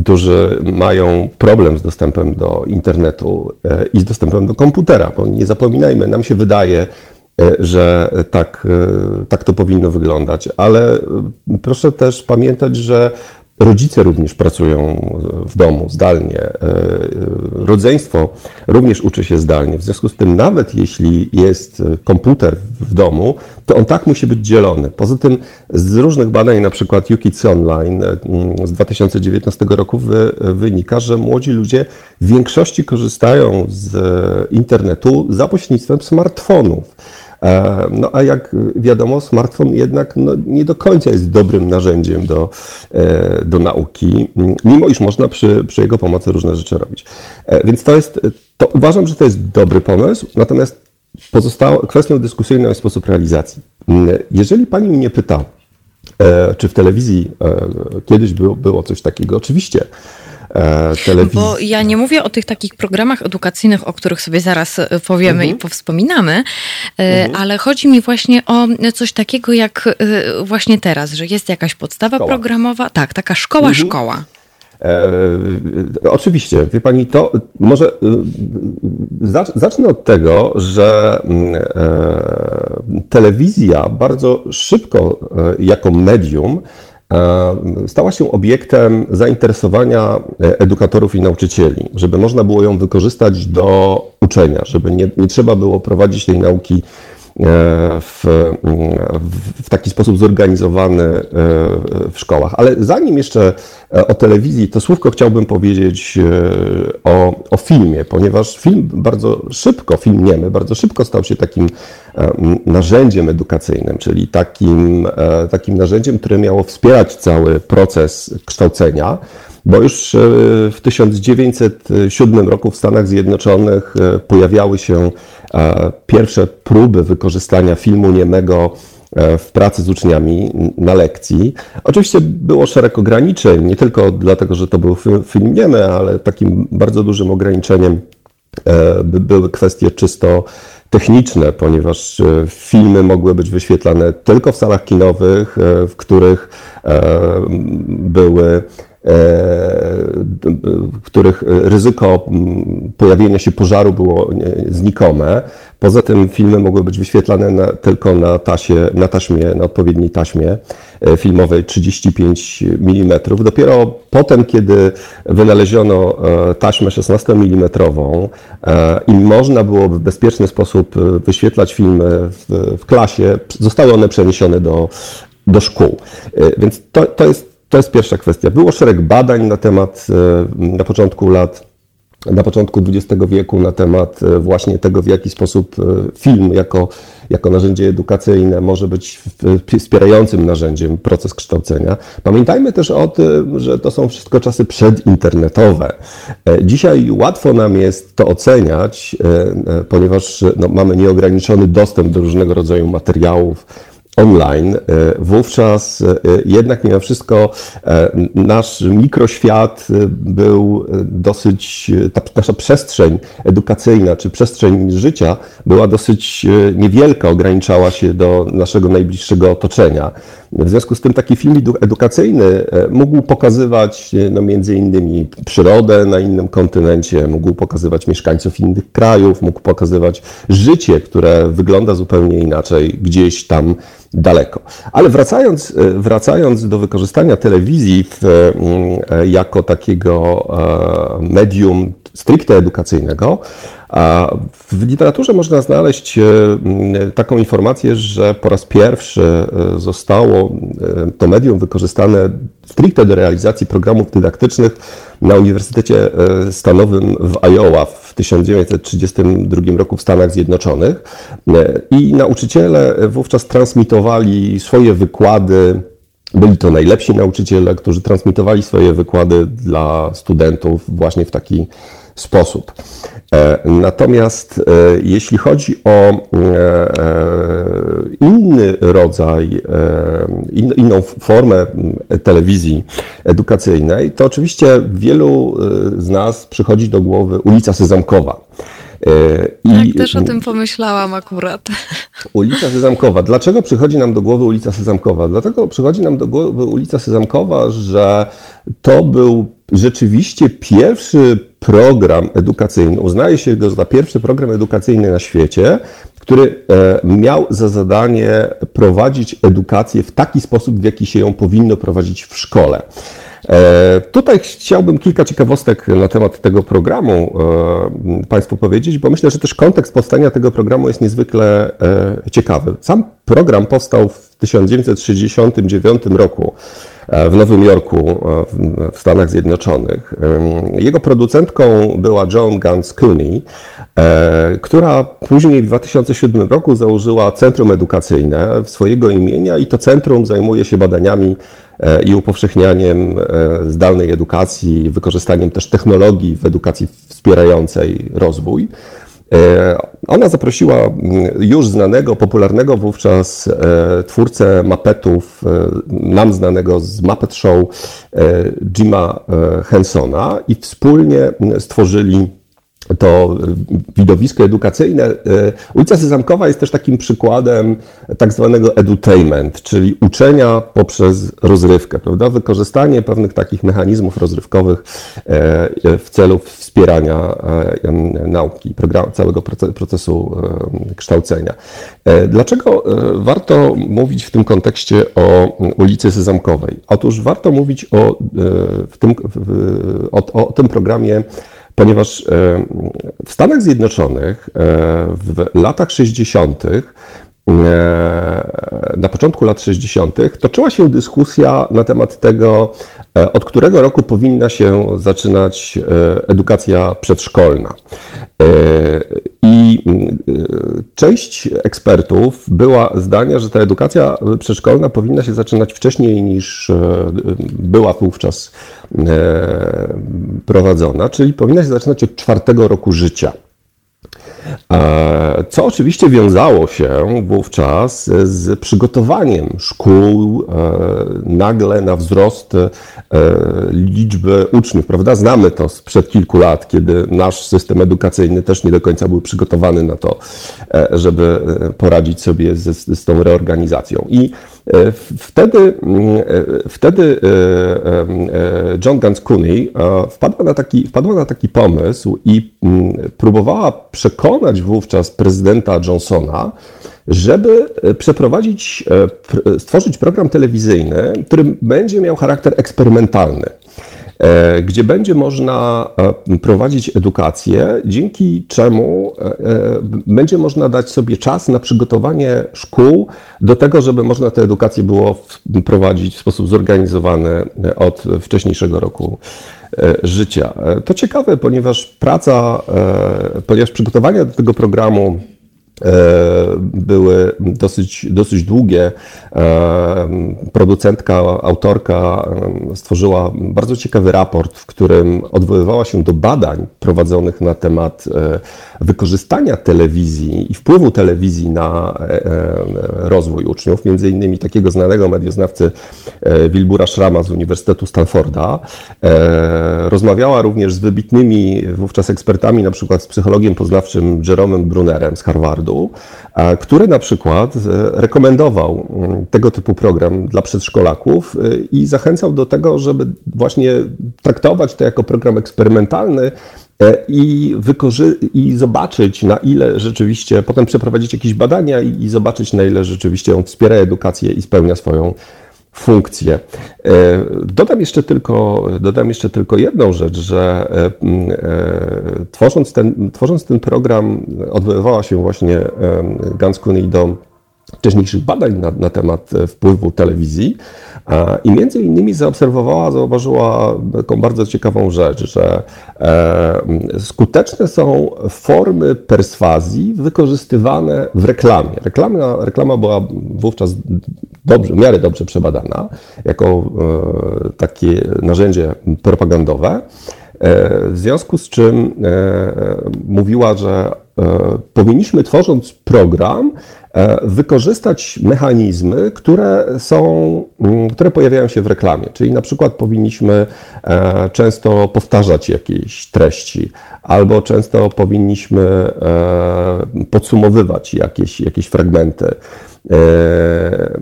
którzy mają problem z dostępem do internetu e, i z dostępem do komputera, bo nie zapominajmy, nam się wydaje, że tak, tak to powinno wyglądać, ale proszę też pamiętać, że Rodzice również pracują w domu zdalnie. E, rodzeństwo również uczy się zdalnie. W związku z tym, nawet jeśli jest komputer w domu, to on tak musi być dzielony. Poza tym, z różnych badań, na przykład UKIDS Online e, z 2019 roku wynika, że młodzi ludzie w większości korzystają z internetu za pośrednictwem smartfonów. E, no a jak wiadomo, smartfon jednak no, nie do końca jest dobrym narzędziem do, e, do nauki, mimo iż można przy, przy jego pomocy różne rzeczy robić. E, więc to jest, to uważam, że to jest dobry pomysł, natomiast pozostała kwestią dyskusyjną jest sposób realizacji. Jeżeli pani mnie pyta, czy w telewizji kiedyś było, było coś takiego, oczywiście telewizji. Bo ja nie mówię o tych takich programach edukacyjnych, o których sobie zaraz e, powiemy mhm. i powspominamy, e, mhm. ale chodzi mi właśnie o coś takiego jak właśnie teraz, że jest jakaś podstawa szkoła. programowa, tak, taka szkoła, mhm. szkoła. E, oczywiście, wie pani, to może zacznę od tego, że mm, e, telewizja bardzo szybko jako medium E, stała się obiektem zainteresowania e, edukatorów i nauczycieli, żeby można było ją wykorzystać do uczenia, żeby nie, nie trzeba było prowadzić tej nauki w, w taki sposób zorganizowany w szkołach. Ale zanim jeszcze o telewizji, to słówko chciałbym powiedzieć o, o filmie, ponieważ film bardzo szybko, film niemy, bardzo szybko stał się takim narzędziem edukacyjnym, czyli takim, takim narzędziem, które miało wspierać cały proces kształcenia. Bo już e, w 1907 roku w Stanach Zjednoczonych e, pojawiały się e, pierwsze próby wykorzystania filmu niemego w pracy z uczniami na lekcji. Oczywiście było szereg ograniczeń, nie tylko dlatego, że to był film niemy, ale takim bardzo dużym ograniczeniem były kwestie czysto techniczne, ponieważ filmy mogły być wyświetlane tylko w salach kinowych, w których były w których ryzyko pojawienia się pożaru było znikome. Poza tym filmy mogły być wyświetlane na, tylko na, tasie, na taśmie, na odpowiedniej taśmie e, filmowej 35 mm. Dopiero potem, kiedy wynaleziono e, taśmę 16 mm e, i można było w bezpieczny sposób wyświetlać filmy w, w klasie, zostały one przeniesione do, do szkół. Więc to, to jest to jest pierwsza kwestia. Było szereg badań na temat, e, na początku lat, na początku XX wieku na temat e, właśnie tego, w jaki sposób e, film jako, jako narzędzie edukacyjne może być wspierającym narzędziem proces kształcenia. Pamiętajmy też o tym, że to są wszystko czasy przedinternetowe. Dzisiaj łatwo nam jest to oceniać, ponieważ no, mamy nieograniczony dostęp do różnego rodzaju materiałów, online, e, wówczas e, jednak mimo wszystko e, nasz mikroświat był dosyć, ta nasza przestrzeń edukacyjna czy przestrzeń życia była dosyć niewielka, ograniczała się do naszego najbliższego otoczenia. W związku z tym taki film edukacyjny mógł pokazywać no, między innymi przyrodę na innym kontynencie, mógł pokazywać mieszkańców innych krajów, mógł pokazywać życie, które wygląda zupełnie inaczej gdzieś tam daleko. Ale wracając, e, wracając do wykorzystania telewizji w, e, jako takiego e, medium stricte edukacyjnego, w literaturze można znaleźć taką informację, że po raz pierwszy zostało to medium wykorzystane stricte do realizacji programów dydaktycznych na Uniwersytecie Stanowym w Iowa w 1932 roku w Stanach Zjednoczonych. I nauczyciele wówczas transmitowali swoje wykłady byli to najlepsi nauczyciele, którzy transmitowali swoje wykłady dla studentów właśnie w taki sposób. E, natomiast e, jeśli chodzi o e, inny rodzaj, inną formę telewizji edukacyjnej, to oczywiście wielu z nas przychodzi do głowy ulica Sezamkowa. I tak, też o tym pomyślałam akurat. (laughs) Ulica Sezamkowa. Dlaczego przychodzi nam do głowy ulica Sezamkowa? Dlatego przychodzi nam do głowy ulica Sezamkowa, że to był rzeczywiście pierwszy program edukacyjny, uznaje się go za pierwszy program edukacyjny na świecie, który e, miał za zadanie prowadzić edukację w taki sposób, w jaki się ją powinno prowadzić w szkole. E, tutaj chciałbym kilka ciekawostek na temat tego programu e, Państwu powiedzieć, bo myślę, że też kontekst powstania tego programu jest niezwykle ciekawy. Sam program powstał w 1969 roku w Nowym Jorku w Stanach Zjednoczonych. Jego producentką była Joan Gans Cooney, e, która później w 2007 roku założyła Centrum Edukacyjne swojego imienia i to centrum zajmuje się badaniami e, i upowszechnianiem e, zdalnej edukacji, wykorzystaniem też technologii w edukacji wspierającej rozwój. E, ona zaprosiła już znanego, popularnego wówczas e, twórcę mapetów, nam znanego z Muppet Show, Jima Hensona i wspólnie stworzyli to widowisko edukacyjne. E, ulica Sezamkowa jest też takim przykładem tak zwanego edutainment, czyli uczenia poprzez rozrywkę, prawda? Wykorzystanie pewnych takich mechanizmów rozrywkowych e, w celu wspierania e, nauki, całego procesu kształcenia. Dlaczego warto mówić w tym kontekście o ulicy Sezamkowej? Otóż warto mówić o, w tym, o, o tym programie ponieważ e, w Stanach Zjednoczonych e, w latach 60. na początku lat 60. toczyła się dyskusja na temat tego, od którego roku powinna się zaczynać edukacja przedszkolna. I część ekspertów była zdania, że ta edukacja przedszkolna powinna się zaczynać wcześniej niż była wówczas prowadzona, czyli powinna się zaczynać od czwartego roku życia. E, co oczywiście wiązało się wówczas z przygotowaniem szkół e, nagle na wzrost e, liczby uczniów, prawda? Znamy to sprzed kilku lat, kiedy nasz system edukacyjny też nie do końca był przygotowany na to, żeby poradzić sobie z, z tą reorganizacją. I Wtedy, wtedy John Gans Cooney wpadła na, taki, wpadła na taki pomysł i próbowała przekonać wówczas prezydenta Johnsona, żeby przeprowadzić, stworzyć program telewizyjny, który będzie miał charakter eksperymentalny. E, gdzie będzie można e, prowadzić edukację, dzięki czemu e, będzie można dać sobie czas na przygotowanie szkół do tego, żeby można tę edukację było prowadzić w sposób zorganizowany od wcześniejszego roku życia. To ciekawe, ponieważ praca, ponieważ przygotowania do tego programu były dosyć, dosyć długie. E, producentka, autorka e, stworzyła bardzo ciekawy raport, w którym odwoływała się do badań prowadzonych na temat wykorzystania telewizji i wpływu telewizji na rozwój uczniów, między innymi takiego znanego medioznawcy Wilbura Szrama z Uniwersytetu Stanforda. Rozmawiała również z wybitnymi wówczas ekspertami, na przykład z psychologiem poznawczym Jeromem Brunerem z Harvardu, który na przykład e, rekomendował mm, tego typu program dla przedszkolaków e, i zachęcał do tego, żeby właśnie traktować to jako program eksperymentalny e, i, i zobaczyć, na ile rzeczywiście, potem przeprowadzić jakieś badania i, i zobaczyć, na ile rzeczywiście on wspiera edukację i spełnia swoją funkcje. E, dodam jeszcze tylko, dodam jeszcze tylko jedną rzecz, że e, e, tworząc ten, tworząc ten program odwoływała się właśnie Gans do wcześniejszych badań na, na temat wpływu telewizji i między innymi zaobserwowała, zauważyła taką bardzo ciekawą rzecz, że skuteczne są formy perswazji wykorzystywane w reklamie. Reklama, reklama była wówczas dobrze, w miarę dobrze przebadana jako e, takie narzędzie propagandowe. E, w związku z czym e, mówiła, że powinniśmy tworząc program wykorzystać mechanizmy, które są, które pojawiają się w reklamie. Czyli na przykład powinniśmy często powtarzać jakieś treści, albo często powinniśmy podsumowywać jakieś, jakieś fragmenty. E,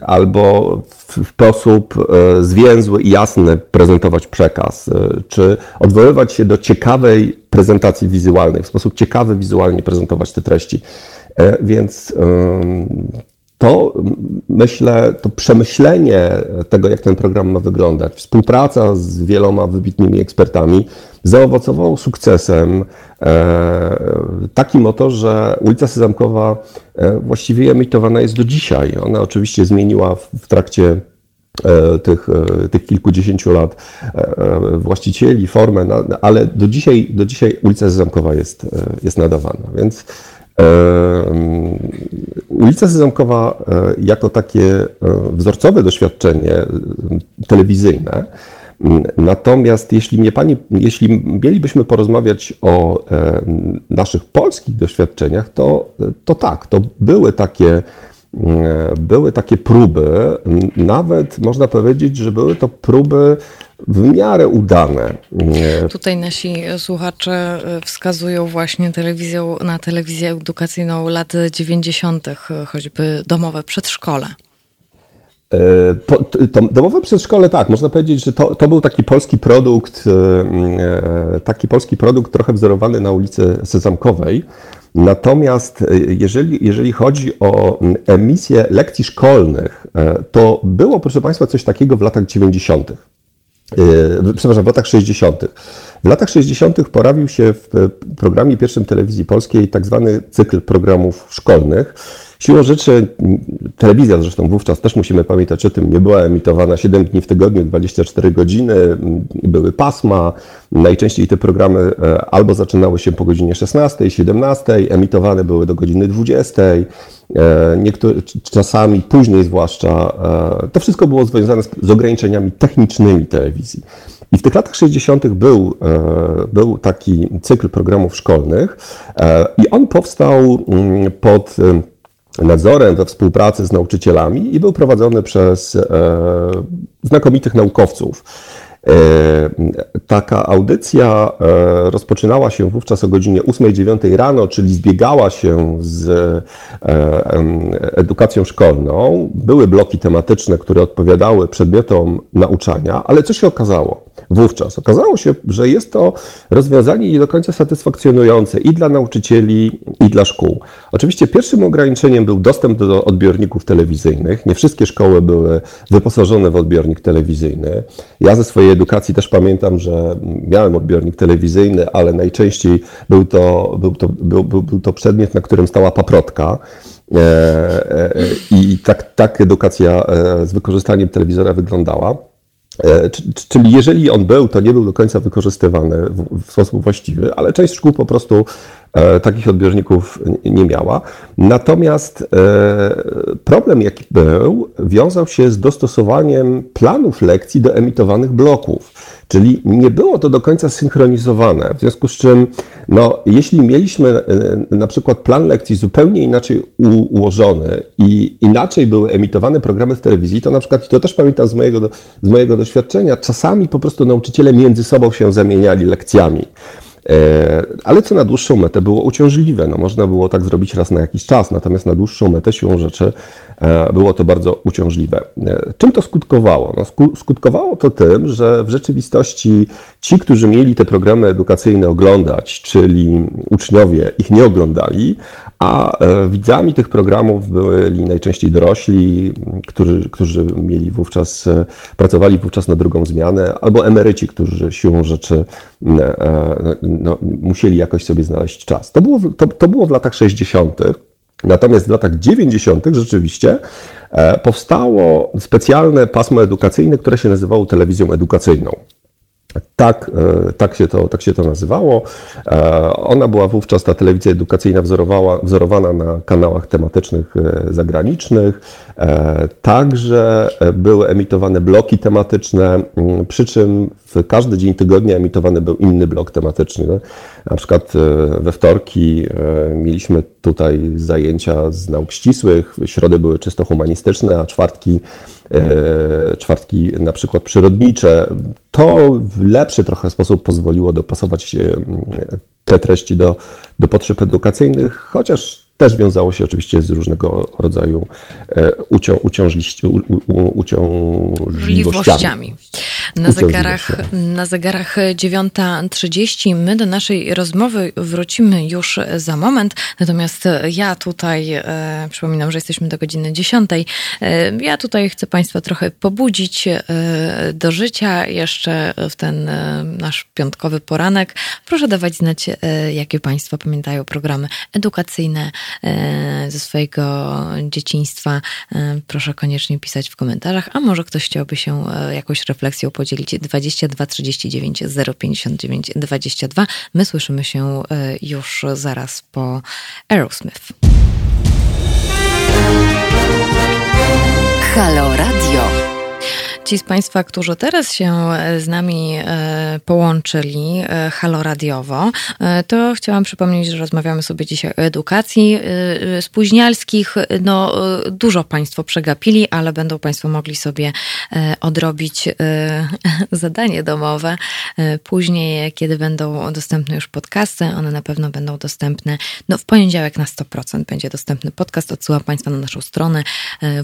albo w sposób e, zwięzły i jasny prezentować przekaz, e, czy odwoływać się do ciekawej prezentacji wizualnej, w sposób ciekawy wizualnie prezentować te treści. Więc to myślę, to przemyślenie tego, jak ten program ma wyglądać, współpraca z wieloma wybitnymi ekspertami zaowocowało sukcesem. E, takim oto, że ulica Sezamkowa e, właściwie emitowana jest do dzisiaj. Ona oczywiście zmieniła w trakcie e, tych, tych kilkudziesięciu lat właścicieli, formę, ale do dzisiaj, do dzisiaj ulica Sezamkowa jest, jest nadawana. Więc Ulica Sezamkowa jako takie wzorcowe doświadczenie telewizyjne. Natomiast jeśli, mnie pani, jeśli mielibyśmy porozmawiać o e, naszych polskich doświadczeniach, to, to tak, to były takie, e, były takie próby, nawet można powiedzieć, że były to próby w miarę udane. Tutaj nasi słuchacze wskazują właśnie telewizję, na telewizję edukacyjną lat 90., choćby domowe przedszkole. E, to domowe przedszkole, tak, można powiedzieć, że to, to był taki polski produkt, e, e, taki polski produkt trochę wzorowany na ulicy Sezamkowej. Natomiast jeżeli, jeżeli chodzi o emisję lekcji szkolnych, to było, proszę Państwa, coś takiego w latach 90. Przepraszam, w latach 60. W latach 60. pojawił się w programie pierwszym telewizji polskiej tak zwany cykl programów szkolnych Siłą rzeczy telewizja zresztą wówczas też musimy pamiętać o tym, nie była emitowana 7 dni w tygodniu, 24 godziny, były pasma. Najczęściej te programy e, albo zaczynały się po godzinie 16, 17, emitowane były do godziny 20. E, niektóre, czasami później zwłaszcza, e, to wszystko było związane z, z ograniczeniami technicznymi telewizji. I w tych latach 60. był, był taki cykl programów szkolnych i on powstał mm, pod nadzorem we współpracy z nauczycielami i był prowadzony przez e, znakomitych naukowców. E, taka audycja e, rozpoczynała się wówczas o godzinie 8-9 rano, czyli zbiegała się z edukacją szkolną. Były bloki tematyczne, które odpowiadały przedmiotom nauczania, ale co się okazało? Wówczas. Okazało się, że jest to rozwiązanie nie do końca satysfakcjonujące i dla nauczycieli, i dla szkół. Oczywiście pierwszym ograniczeniem był dostęp do odbiorników telewizyjnych. Nie wszystkie szkoły były wyposażone w odbiornik telewizyjny. Ja ze swojej edukacji też pamiętam, że miałem odbiornik telewizyjny, ale najczęściej był to, był to, był, był, był to przedmiot, na którym stała paprotka. E, e, e, I tak, tak edukacja z wykorzystaniem telewizora wyglądała. E, czyli jeżeli on był, to nie był do końca wykorzystywany w sposób właściwy, ale część szkół po prostu e, takich odbiorników nie miała. Natomiast e, problem, jaki był, wiązał się z dostosowaniem planów lekcji do emitowanych bloków. Czyli nie było to do końca synchronizowane, w związku z czym, no, jeśli mieliśmy e, na przykład plan lekcji zupełnie inaczej ułożony i inaczej były emitowane programy w telewizji, to na przykład, to też pamiętam z mojego, z mojego doświadczenia, czasami po prostu nauczyciele między sobą się zamieniali lekcjami. E, ale co na dłuższą metę było uciążliwe. No, można było tak zrobić raz na jakiś czas, natomiast na dłuższą metę siłą rzeczy e, było to bardzo uciążliwe. E, czym to skutkowało? No, skutkowało to tym, że w rzeczywistości ci, którzy mieli te programy edukacyjne oglądać, czyli uczniowie ich nie oglądali, a widzami tych programów byli najczęściej dorośli, którzy, którzy mieli wówczas, pracowali wówczas na drugą zmianę, albo emeryci, którzy siłą rzeczy no, musieli jakoś sobie znaleźć czas. To było, to, to było w latach 60. Natomiast w latach 90. rzeczywiście e, powstało specjalne pasmo edukacyjne, które się nazywało telewizją edukacyjną. Tak, e, tak, się to, tak się to nazywało. E, ona była wówczas, ta telewizja edukacyjna wzorowała, wzorowana na kanałach tematycznych zagranicznych. Także były emitowane bloki tematyczne, przy czym w każdy dzień tygodnia emitowany był inny blok tematyczny. Na przykład e, we wtorki e, mieliśmy tutaj zajęcia z nauk ścisłych, środy były czysto humanistyczne, a czwartki, e, czwartki na przykład przyrodnicze. To w lepszy trochę sposób pozwoliło dopasować te treści do, do potrzeb edukacyjnych, chociaż też wiązało się oczywiście z różnego rodzaju ucią, uciążliwościami. Na zegarach, na zegarach 9.30 my do naszej rozmowy wrócimy już za moment, natomiast ja tutaj, e, przypominam, że jesteśmy do godziny 10. E, ja tutaj chcę Państwa trochę pobudzić e, do życia jeszcze w ten e, nasz piątkowy poranek. Proszę dawać znać, e, jakie Państwo pamiętają programy edukacyjne e, ze swojego dzieciństwa. Proszę koniecznie pisać w komentarzach, a może ktoś chciałby się jakąś refleksją podzielić 22 39 059 22. My słyszymy się e, już zaraz po Aerosmith. Halo Radio. Ci z Państwa, którzy teraz się e, z nami e, połączyli e, halo radiowo, to chciałam przypomnieć, że rozmawiamy sobie dzisiaj o edukacji spóźnialskich. No, dużo Państwo przegapili, ale będą Państwo mogli sobie odrobić (laughs) zadanie domowe później, kiedy będą dostępne już podcasty. One na pewno będą dostępne, no w poniedziałek na 100% będzie dostępny podcast. Odsyłam Państwa na naszą stronę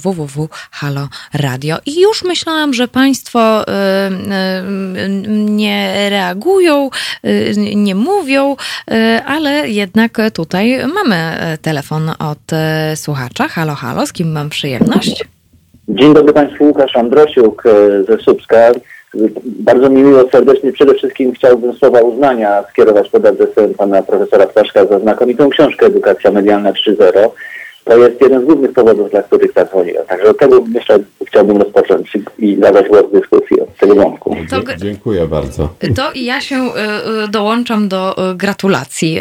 www.halo.radio. I już myślałam, że Państwo y, y, nie reagują, y, nie mówią, ale jednak tutaj mamy telefon od słuchacza. Halo, halo, z kim mam przyjemność? Dzień dobry Państwu, Łukasz Androsiuk ze Słupska. Bardzo mi miło, serdecznie przede wszystkim chciałbym słowa uznania skierować pod adresem pana profesora Ptaszka za znakomitą książkę Edukacja Medialna 3.0 to jest jeden z głównych powodów, dla których zadzwoniłem. Także od tego myślę, chciałbym rozpocząć i zadać głos dyskusji od tego wątku. To, Dziękuję bardzo. To ja się y, dołączam do gratulacji.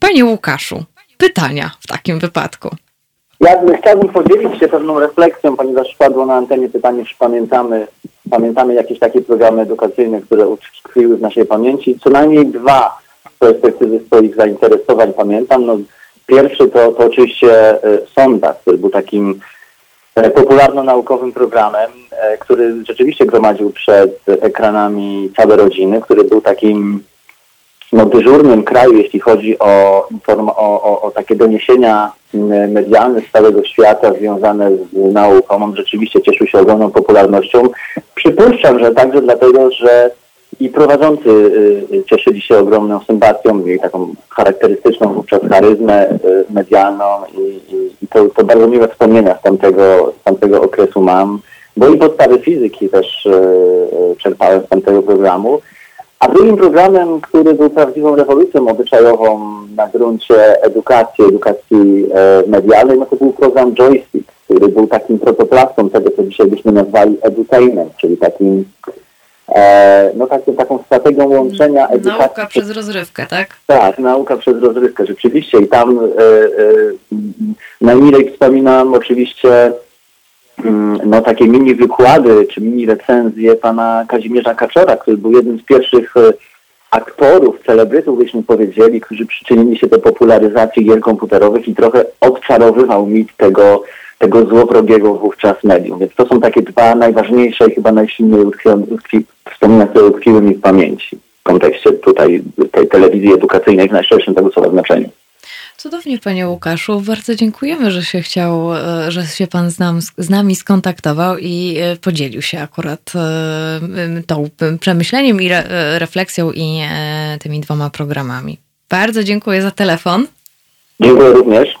Panie Łukaszu, pytania w takim wypadku. Ja chciałbym podzielić się pewną refleksją, ponieważ padło na antenie pytanie, czy pamiętamy, pamiętamy jakieś takie programy edukacyjne, które utkwiły w naszej pamięci. Co najmniej dwa z perspektywy swoich zainteresowań pamiętam. No, pierwszy to, to oczywiście e, Sonda, który był takim e, popularno-naukowym programem, e, który rzeczywiście gromadził przed ekranami całe rodziny, który był takim no, dyżurnym kraju, jeśli chodzi o, o, o, o takie doniesienia medialne z całego świata związane z nauką. On rzeczywiście cieszył się ogromną popularnością. Przypuszczam, że także dlatego, że i prowadzący y, y, cieszyli się ogromną sympatią, mieli taką charakterystyczną wówczas charyzmę y, medialną i, i, to, to, bardzo miłe wspomnienia z tamtego, z tamtego okresu mam, bo i podstawy fizyki też czerpałem z tamtego programu. A drugim programem, który był prawdziwą rewolucją obyczajową na gruncie edukacji, edukacji e, medialnej, no to był program Joystick, który był takim protoplastą tego, co dzisiaj byśmy nazwali edutainment, czyli takim no taką, taką strategią łączenia edukacji. Nauka przez rozrywkę, tak? Tak, nauka przez rozrywkę, rzeczywiście. I tam e, e, najmilej wspominam oczywiście Mm, no, takie mini wykłady czy mini recenzje pana Kazimierza Kaczora, który był jednym z pierwszych e, aktorów, celebrytów, byśmy powiedzieli, którzy przyczynili się do popularyzacji gier komputerowych i trochę odczarowywał mit tego, tego złowrogiego wówczas medium. Więc to są takie dwa najważniejsze i chyba najsilniej wspomnienia, które utkwiły mi w pamięci w kontekście tutaj tej telewizji edukacyjnej w najszerszym tego słowa znaczeniu. Cudownie, panie Łukaszu. Bardzo dziękujemy, że się chciał, e, że się pan z, nam, z nami skontaktował i e, podzielił się akurat e, tą przemyśleniem i refleksją i tymi dwoma programami. Bardzo dziękuję za telefon. Dziękuję również.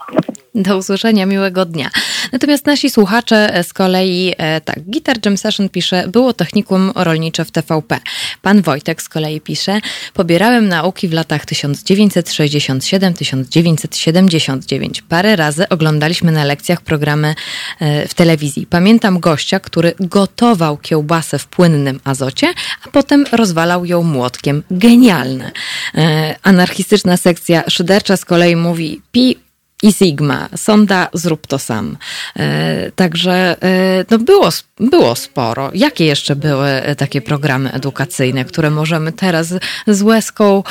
(laughs) Do usłyszenia, miłego dnia. Natomiast nasi słuchacze z kolei, e, tak, Guitar Jam Session pisze, było technikum rolnicze w TVP. Pan Wojtek z kolei pisze, pobierałem nauki w latach 1967-1979. Parę razy oglądaliśmy na lekcjach programy e, w telewizji. Pamiętam gościa, który gotował kiełbasę w płynnym azocie, a potem rozwalał ją młotkiem. Genialne. E, anarchistyczna sekcja szydercza z kolei mówi, pi i Sigma, Sonda, zrób to sam. E, także e, no było, było sporo. Jakie jeszcze były e, takie programy edukacyjne, które możemy teraz z łezką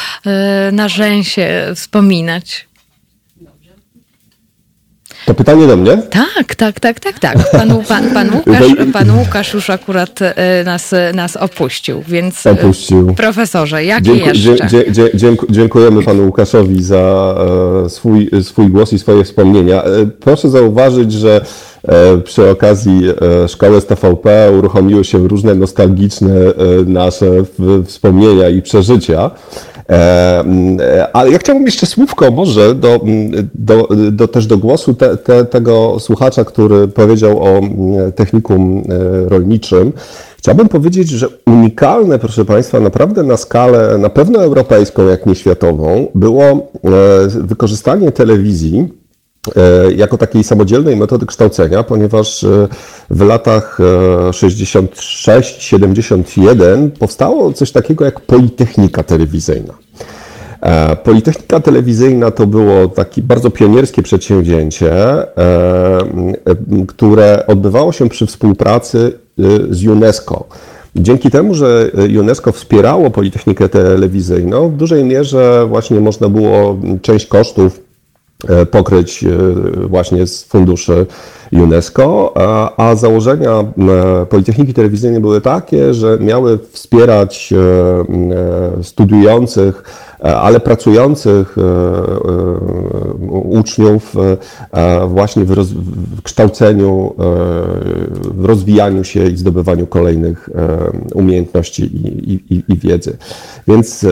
na rzęsie wspominać? To pytanie do mnie? Tak, tak, tak, tak, tak. Pan, pan, pan, Łukasz, pan Łukasz już akurat nas, nas opuścił, więc opuścił. profesorze, jakie Dzięku, jeszcze? Dzie, dzie, dziękujemy panu Łukaszowi za swój, swój głos i swoje wspomnienia. Proszę zauważyć, że przy okazji szkoły z TVP uruchomiły się różne nostalgiczne nasze wspomnienia i przeżycia. E, ale ja chciałbym jeszcze słówko może do, do, do też do głosu te, te, tego słuchacza, który powiedział o technikum e, rolniczym. Chciałbym powiedzieć, że unikalne, proszę Państwa, naprawdę na skalę na pewno europejską, jak nie światową, było e, wykorzystanie telewizji E, jako takiej samodzielnej metody kształcenia, ponieważ e, w latach 66-71 e, powstało coś takiego jak Politechnika Telewizyjna. Politechnika Telewizyjna to było takie bardzo pionierskie przedsięwzięcie, które odbywało się przy współpracy z UNESCO. Dzięki temu, że UNESCO wspierało Politechnikę Telewizyjną, w dużej mierze właśnie można było część kosztów E, pokryć e, właśnie z funduszy UNESCO, a, założenia e, Politechniki Telewizyjnej były takie, że miały wspierać studiujących E, ale pracujących e, e, uczniów właśnie w, roz, w kształceniu, w rozwijaniu się i zdobywaniu kolejnych umiejętności i, i, i wiedzy. Więc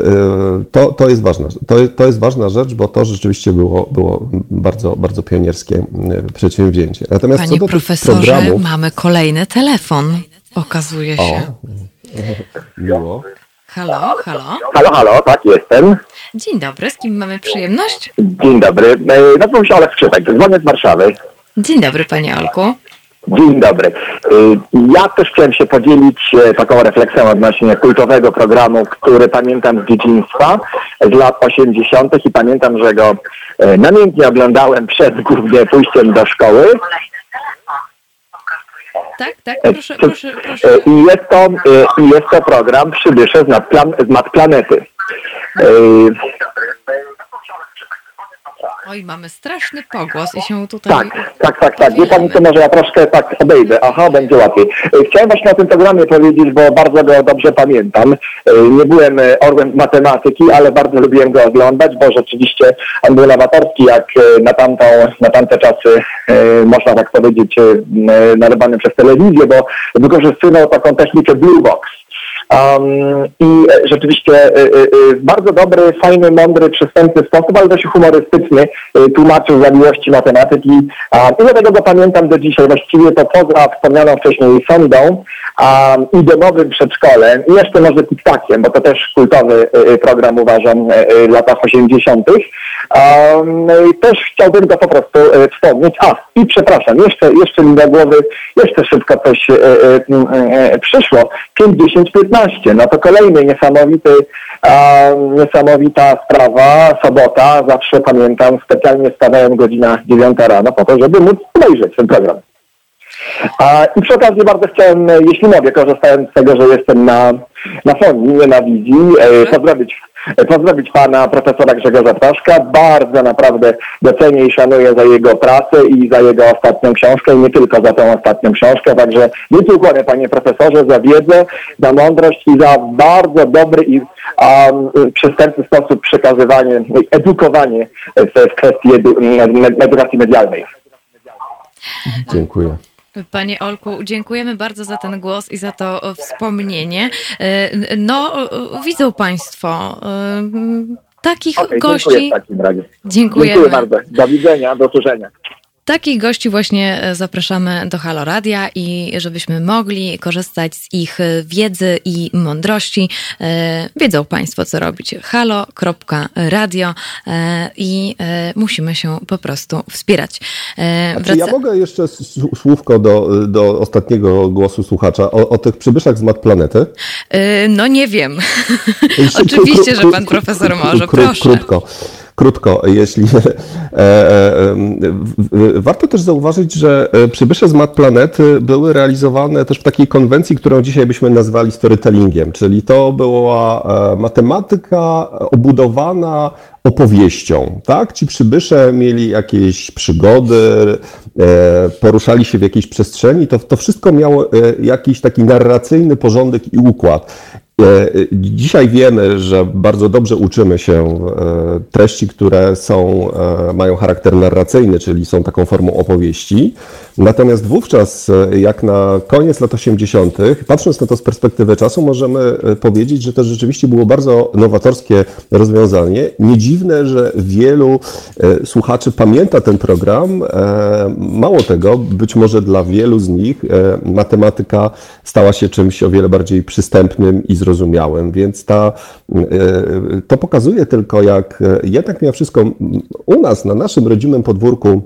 to, to, jest ważna, to, to jest ważna rzecz, bo to rzeczywiście było, było bardzo, bardzo pionierskie przedsięwzięcie. Natomiast Panie co do profesorze, programów, mamy kolejny telefon, okazuje się. O, miło. Halo, halo. Halo, halo, tak, jestem. Dzień dobry, z kim mamy przyjemność? Dzień dobry, e, nazywam się Olek Skrzypek, dzwonię z Warszawy. Dzień dobry, panie Olku. Dzień dobry. E, Ja też chciałem się podzielić e, taką refleksją odnośnie kultowego programu, który pamiętam z dzieciństwa, z lat 80. i pamiętam, że go namiętnie oglądałem przed głównie pójściem do szkoły. Tak, tak, E, proszę, proszę, proszę. e, I jest to, e, jest to program Przybysze z, nadplan, z Oj, mamy straszny pogłos i się tutaj... Tak, tak, tak, tak. Wie pani co, może ja troszkę tak obejdę. Aha, będzie łatwiej. E, Chciałem właśnie o tym programie powiedzieć, bo bardzo go dobrze pamiętam. E, Nie byłem e, orłem matematyki, ale bardzo lubiłem go oglądać, bo rzeczywiście on był nowatorski, jak na, tamtą, na tamte czasy, można tak powiedzieć, nadawany przez telewizję, bo wykorzystywał taką technikę Blue Box. Um, I rzeczywiście e, w bardzo dobry, fajny, mądry, przystępny sposób, ale dość humorystyczny e, tłumaczył zawiłości matematyki. Um, I dlatego go pamiętam do dzisiaj. Właściwie to poza wspomnianą wcześniej sondą um, i domowym przedszkolem i jeszcze może TikTakiem, bo to też kultowy program uważam latach 80. Um, też chciałbym go po prostu e, wspomnieć. A, i przepraszam, jeszcze, jeszcze mi do głowy, jeszcze szybko coś e, e, e, przyszło. 5, 10, 15. No to kolejny niesamowity, e, niesamowita sprawa. Sobota, zawsze pamiętam, specjalnie stawałem godzina 9 rano po to, żeby móc obejrzeć ten program. A, I przy okazji bardzo chciałem, e, jeśli mogę, korzystając z tego, że jestem na, na fonii, nie na wizji, e, pozdrowić, e, pozdrowić pana profesora Grzegorza Ptaszka. Bardzo naprawdę docenię i szanuję za jego pracę i za jego ostatnią książkę i nie tylko za tą ostatnią książkę. Także wielkie ukłony panie profesorze za wiedzę, za mądrość i za bardzo dobry i um, przystępny sposób przekazywanie, edukowanie w, w kwestii edu, edukacji medialnej. Dziękuję. Panie Olku, dziękujemy bardzo za ten głos i za to e, wspomnienie. E, No, e, widzą Państwo takich Okej, gości. Dziękuję w takim razie. Dziękujemy. Dziękuję bardzo. Do widzenia, do usłyszenia. Takich gości właśnie e, zapraszamy do Halo Radia i żebyśmy mogli korzystać z ich e, wiedzy i mądrości. E, Wiedzą Państwo, co robić. halo.radio i musimy się po prostu wspierać. A czy ja wraca- mogę jeszcze słówko do, do ostatniego głosu słuchacza o, o tych przybyszach z Mat Planety? No nie wiem. (laughs) Oczywiście, że pan profesor może, proszę. Krótko. Krótko, jeśli (laughs) e, e, warto też zauważyć, że e, przybysze z Mat Planety były realizowane też w takiej konwencji, którą dzisiaj byśmy nazwali storytellingiem, czyli to była matematyka obudowana opowieścią, tak? Ci przybysze mieli jakieś przygody, poruszali się w jakiejś przestrzeni, to, to wszystko miało jakiś taki narracyjny porządek i układ. E, Dzisiaj wiemy, że bardzo dobrze uczymy się e, treści, które są, e, mają charakter narracyjny, czyli są taką formą opowieści. Natomiast wówczas, jak na koniec lat 80., patrząc na to z perspektywy czasu, możemy powiedzieć, że to rzeczywiście było bardzo nowatorskie rozwiązanie. Nie dziwne, że wielu słuchaczy pamięta ten program. Mało tego, być może dla wielu z nich matematyka stała się czymś o wiele bardziej przystępnym i zrozumiałym, więc ta, e, to pokazuje tylko, jak e, jednak mimo wszystko u nas, na naszym rodzimym podwórku,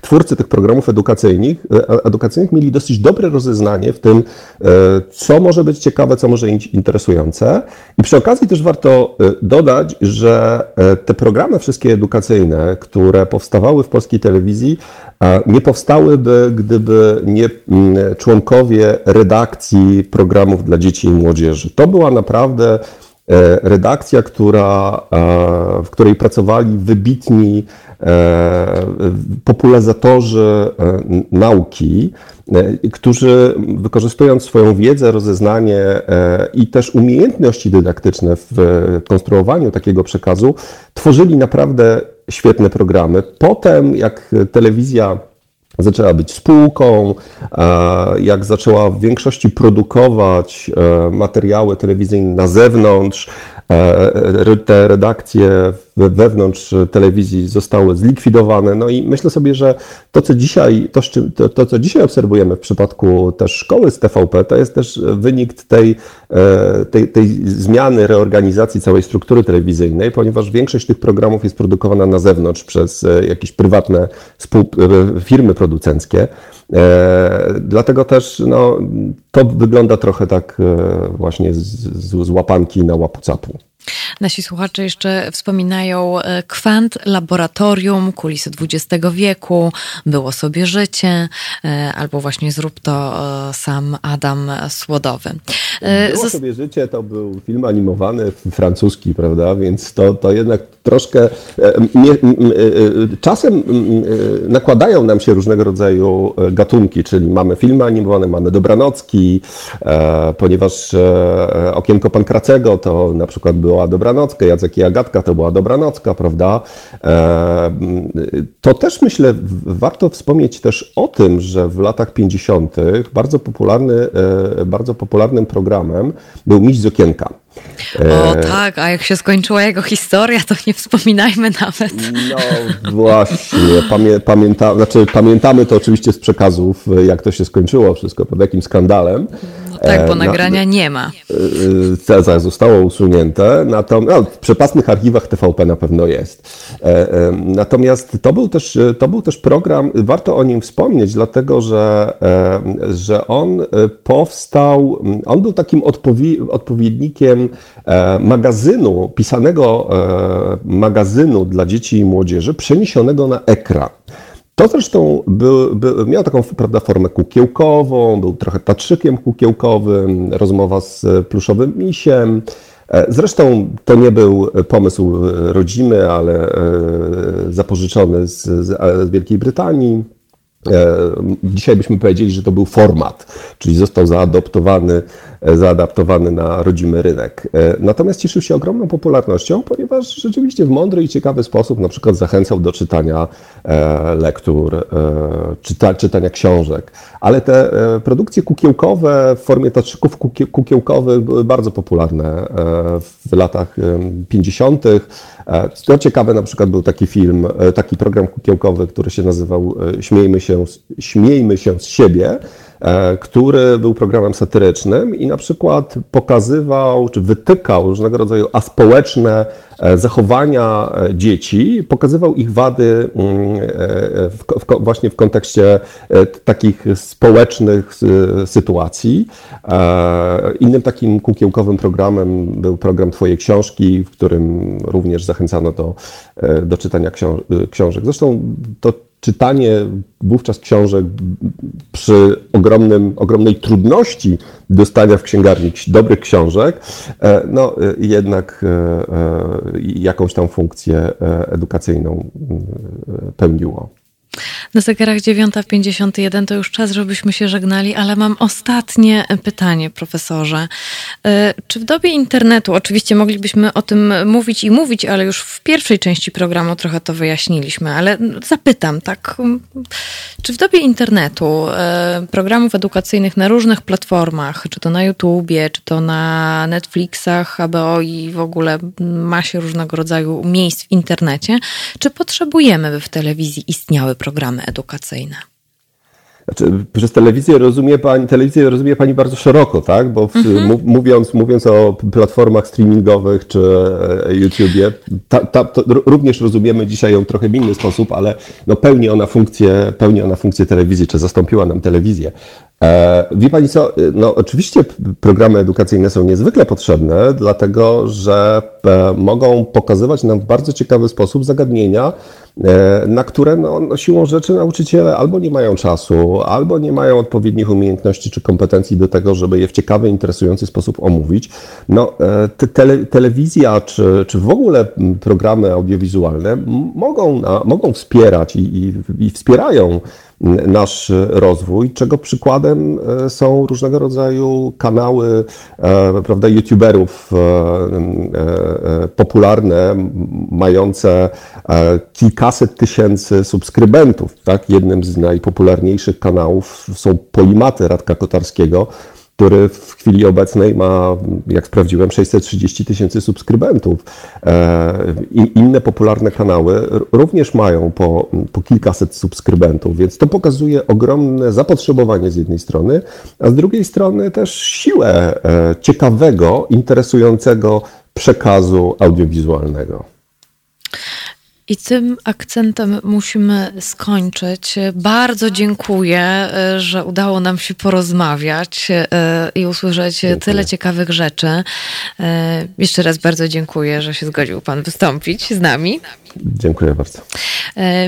twórcy tych programów edukacyjnych, e, edukacyjnych mieli dosyć dobre rozeznanie w tym, e, co może być ciekawe, co może być interesujące. I przy okazji też warto e, dodać, że e, te programy wszystkie edukacyjne, które powstawały w polskiej telewizji, e, nie powstałyby, gdyby nie mm, członkowie redakcji programów dla dzieci i młodzieży. To była naprawdę e, redakcja, która, e, w której pracowali wybitni e, popularyzatorzy e, nauki, e, którzy wykorzystując swoją wiedzę, rozeznanie e, i też umiejętności dydaktyczne w konstruowaniu takiego przekazu, tworzyli naprawdę świetne programy. Potem, jak telewizja zaczęła być spółką, e, jak zaczęła w większości produkować e, materiały telewizyjne na zewnątrz, e, re- te redakcje wewnątrz telewizji zostały zlikwidowane. No i myślę sobie, że to, co dzisiaj, to, to, to, co dzisiaj obserwujemy w przypadku też szkoły z TVP, to jest też wynik tej, e, tej, tej zmiany, reorganizacji całej struktury telewizyjnej, ponieważ większość tych programów jest produkowana na zewnątrz przez e, jakieś prywatne firmy producenckie. Dlatego też no, to wygląda trochę tak właśnie z, z, z łapanki na łapu-capu. Nasi słuchacze jeszcze wspominają e, kwant, laboratorium, kulisy XX wieku, było sobie życie, e, albo właśnie zrób to e, sam Adam Słodowy. Było sobie życie, to był film animowany francuski, prawda, więc to, to jednak troszkę czasem nakładają nam się różnego rodzaju gatunki, czyli mamy filmy animowane, mamy dobranocki, ponieważ Okienko Pankracego to na przykład była dobranocka, Jacek i Agatka to była dobranocka, prawda? To też myślę, warto wspomnieć też o tym, że w latach 50. bardzo popularny, e, bardzo popularnym programem był Miś z Okienka. O e, tak, a jak się skończyła jego historia, to nie wspominajmy nawet. No właśnie, pamię, pamięta, znaczy, pamiętamy to oczywiście z przekazów, jak to się skończyło wszystko, pod jakim skandalem. No tak, bo e, nagrania nie ma. Cezar zostało usunięte, natomiast no, w przepasnych archiwach TVP na pewno jest. Natomiast to był też, to był też program, warto o nim wspomnieć, dlatego że, że on powstał, on był takim odpowiednikiem E, magazynu, pisanego e, magazynu dla dzieci i młodzieży, przeniesionego na ekran. To zresztą był, był, miał taką prawda, formę kukiełkową, był trochę tatrzykiem kukiełkowym, rozmowa z pluszowym misiem. E, zresztą to nie był pomysł rodzimy, ale zapożyczony z, z Wielkiej Brytanii. Dzisiaj byśmy powiedzieli, że to był format, czyli został zaadoptowany zaadaptowany na rodzimy rynek. E, natomiast cieszył się ogromną popularnością, ponieważ rzeczywiście w mądry i ciekawy sposób na przykład zachęcał do czytania e, lektur, e, czyta, czytania książek. Ale te produkcje kukiełkowe w formie tatrzyków kukiełkowych były bardzo popularne w latach 50. Co ciekawe, na przykład był taki film, taki program kukiełkowy, który się nazywał Śmiejmy się, Śmiejmy się z siebie, E, który był programem satyrycznym i na przykład pokazywał czy wytykał różnego rodzaju aspołeczne e, zachowania e, dzieci, pokazywał ich wady mm, w, w, właśnie w kontekście takich społecznych sytuacji. Innym takim kukiełkowym programem był program Twoje książki, w którym również zachęcano do, do czytania książek. Zresztą to czytanie wówczas książek przy ogromnym, ogromnej trudności dostania w księgarni dobrych książek, e, no e, jednak e, jakąś tam funkcję edukacyjną pełniło. Na zegarach 9.51 to już czas, żebyśmy się żegnali, ale mam ostatnie pytanie, profesorze. E, czy w dobie internetu, oczywiście moglibyśmy o tym mówić i mówić, ale już w pierwszej części programu trochę to wyjaśniliśmy, ale zapytam, tak, czy w dobie internetu, e, programów edukacyjnych na różnych platformach, czy to na YouTubie, czy to na Netflixach, HBO i w ogóle masie różnego rodzaju miejsc w internecie, czy potrzebujemy, by w telewizji istniały programy edukacyjne? Znaczy, przez telewizję rozumie pani, telewizję rozumie pani bardzo szeroko, tak? Bo w, mhm. mówiąc, mówiąc o platformach streamingowych czy e, YouTubie, ta, ta, również rozumiemy dzisiaj ją trochę w inny sposób, ale no pełni ona funkcję, pełni ona funkcję telewizji, czy zastąpiła nam telewizję. E, wie Pani co, no oczywiście programy edukacyjne są niezwykle potrzebne, dlatego że e, mogą pokazywać nam w bardzo ciekawy sposób zagadnienia, e, na które no, no, siłą rzeczy nauczyciele albo nie mają czasu, albo nie mają odpowiednich umiejętności czy kompetencji do tego, żeby je w ciekawy, interesujący sposób omówić. No, te, tele, telewizja czy, czy w ogóle programy audiowizualne mogą, mogą wspierać i, i, i wspierają nasz rozwój, czego przykładem e, są różnego rodzaju kanały, e, prawda, youtuberów e, popularne, mające kilkaset tysięcy subskrybentów. Tak? Jednym z najpopularniejszych kanałów są Polimaty Radka Kotarskiego, który w chwili obecnej ma, jak sprawdziłem, 630 tysięcy subskrybentów. E, I inne popularne kanały również mają po, po kilkaset subskrybentów, więc to pokazuje ogromne zapotrzebowanie z jednej strony, a z drugiej strony też siłę e, ciekawego, interesującego przekazu audiowizualnego. I tym akcentem musimy skończyć. Bardzo dziękuję, e, że udało nam się porozmawiać e, i usłyszeć dziękuję. tyle ciekawych rzeczy. E, jeszcze raz bardzo dziękuję, że się zgodził Pan wystąpić z nami. Dziękuję bardzo.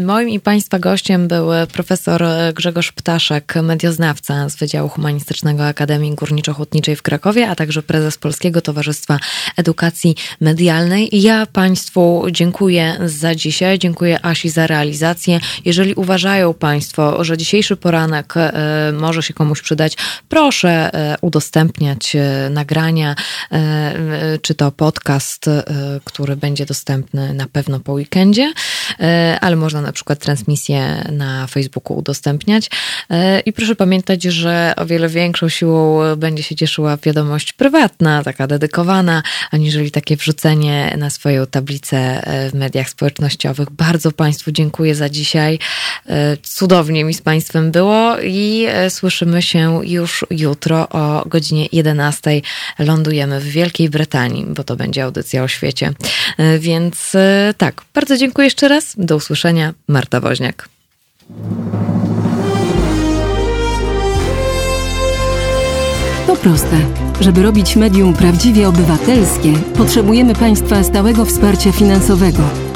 Moim i Państwa gościem był profesor Grzegorz Ptaszek, medioznawca z Wydziału Humanistycznego Akademii Górniczo-Hutniczej w Krakowie, a także prezes Polskiego Towarzystwa Edukacji Medialnej. Ja Państwu dziękuję za dziś dzisiaj. Dziękuję Asi za realizację. Jeżeli uważają Państwo, że dzisiejszy poranek e, może się komuś przydać, proszę e, udostępniać e, nagrania, czy to podcast, który będzie dostępny na pewno po weekendzie, ale można na przykład transmisję na Facebooku udostępniać. I proszę pamiętać, że o wiele większą siłą będzie się cieszyła wiadomość prywatna, taka dedykowana, aniżeli takie wrzucenie na swoją tablicę w mediach społecznościowych Bardzo Państwu dziękuję za dzisiaj. E, cudownie mi z Państwem było i e, słyszymy się już jutro o godzinie 11. Lądujemy w Wielkiej Brytanii, bo to będzie audycja o świecie. E, więc tak, bardzo dziękuję jeszcze raz. Do usłyszenia. Marta Woźniak. To proste. Żeby robić medium prawdziwie obywatelskie, potrzebujemy Państwa stałego wsparcia finansowego.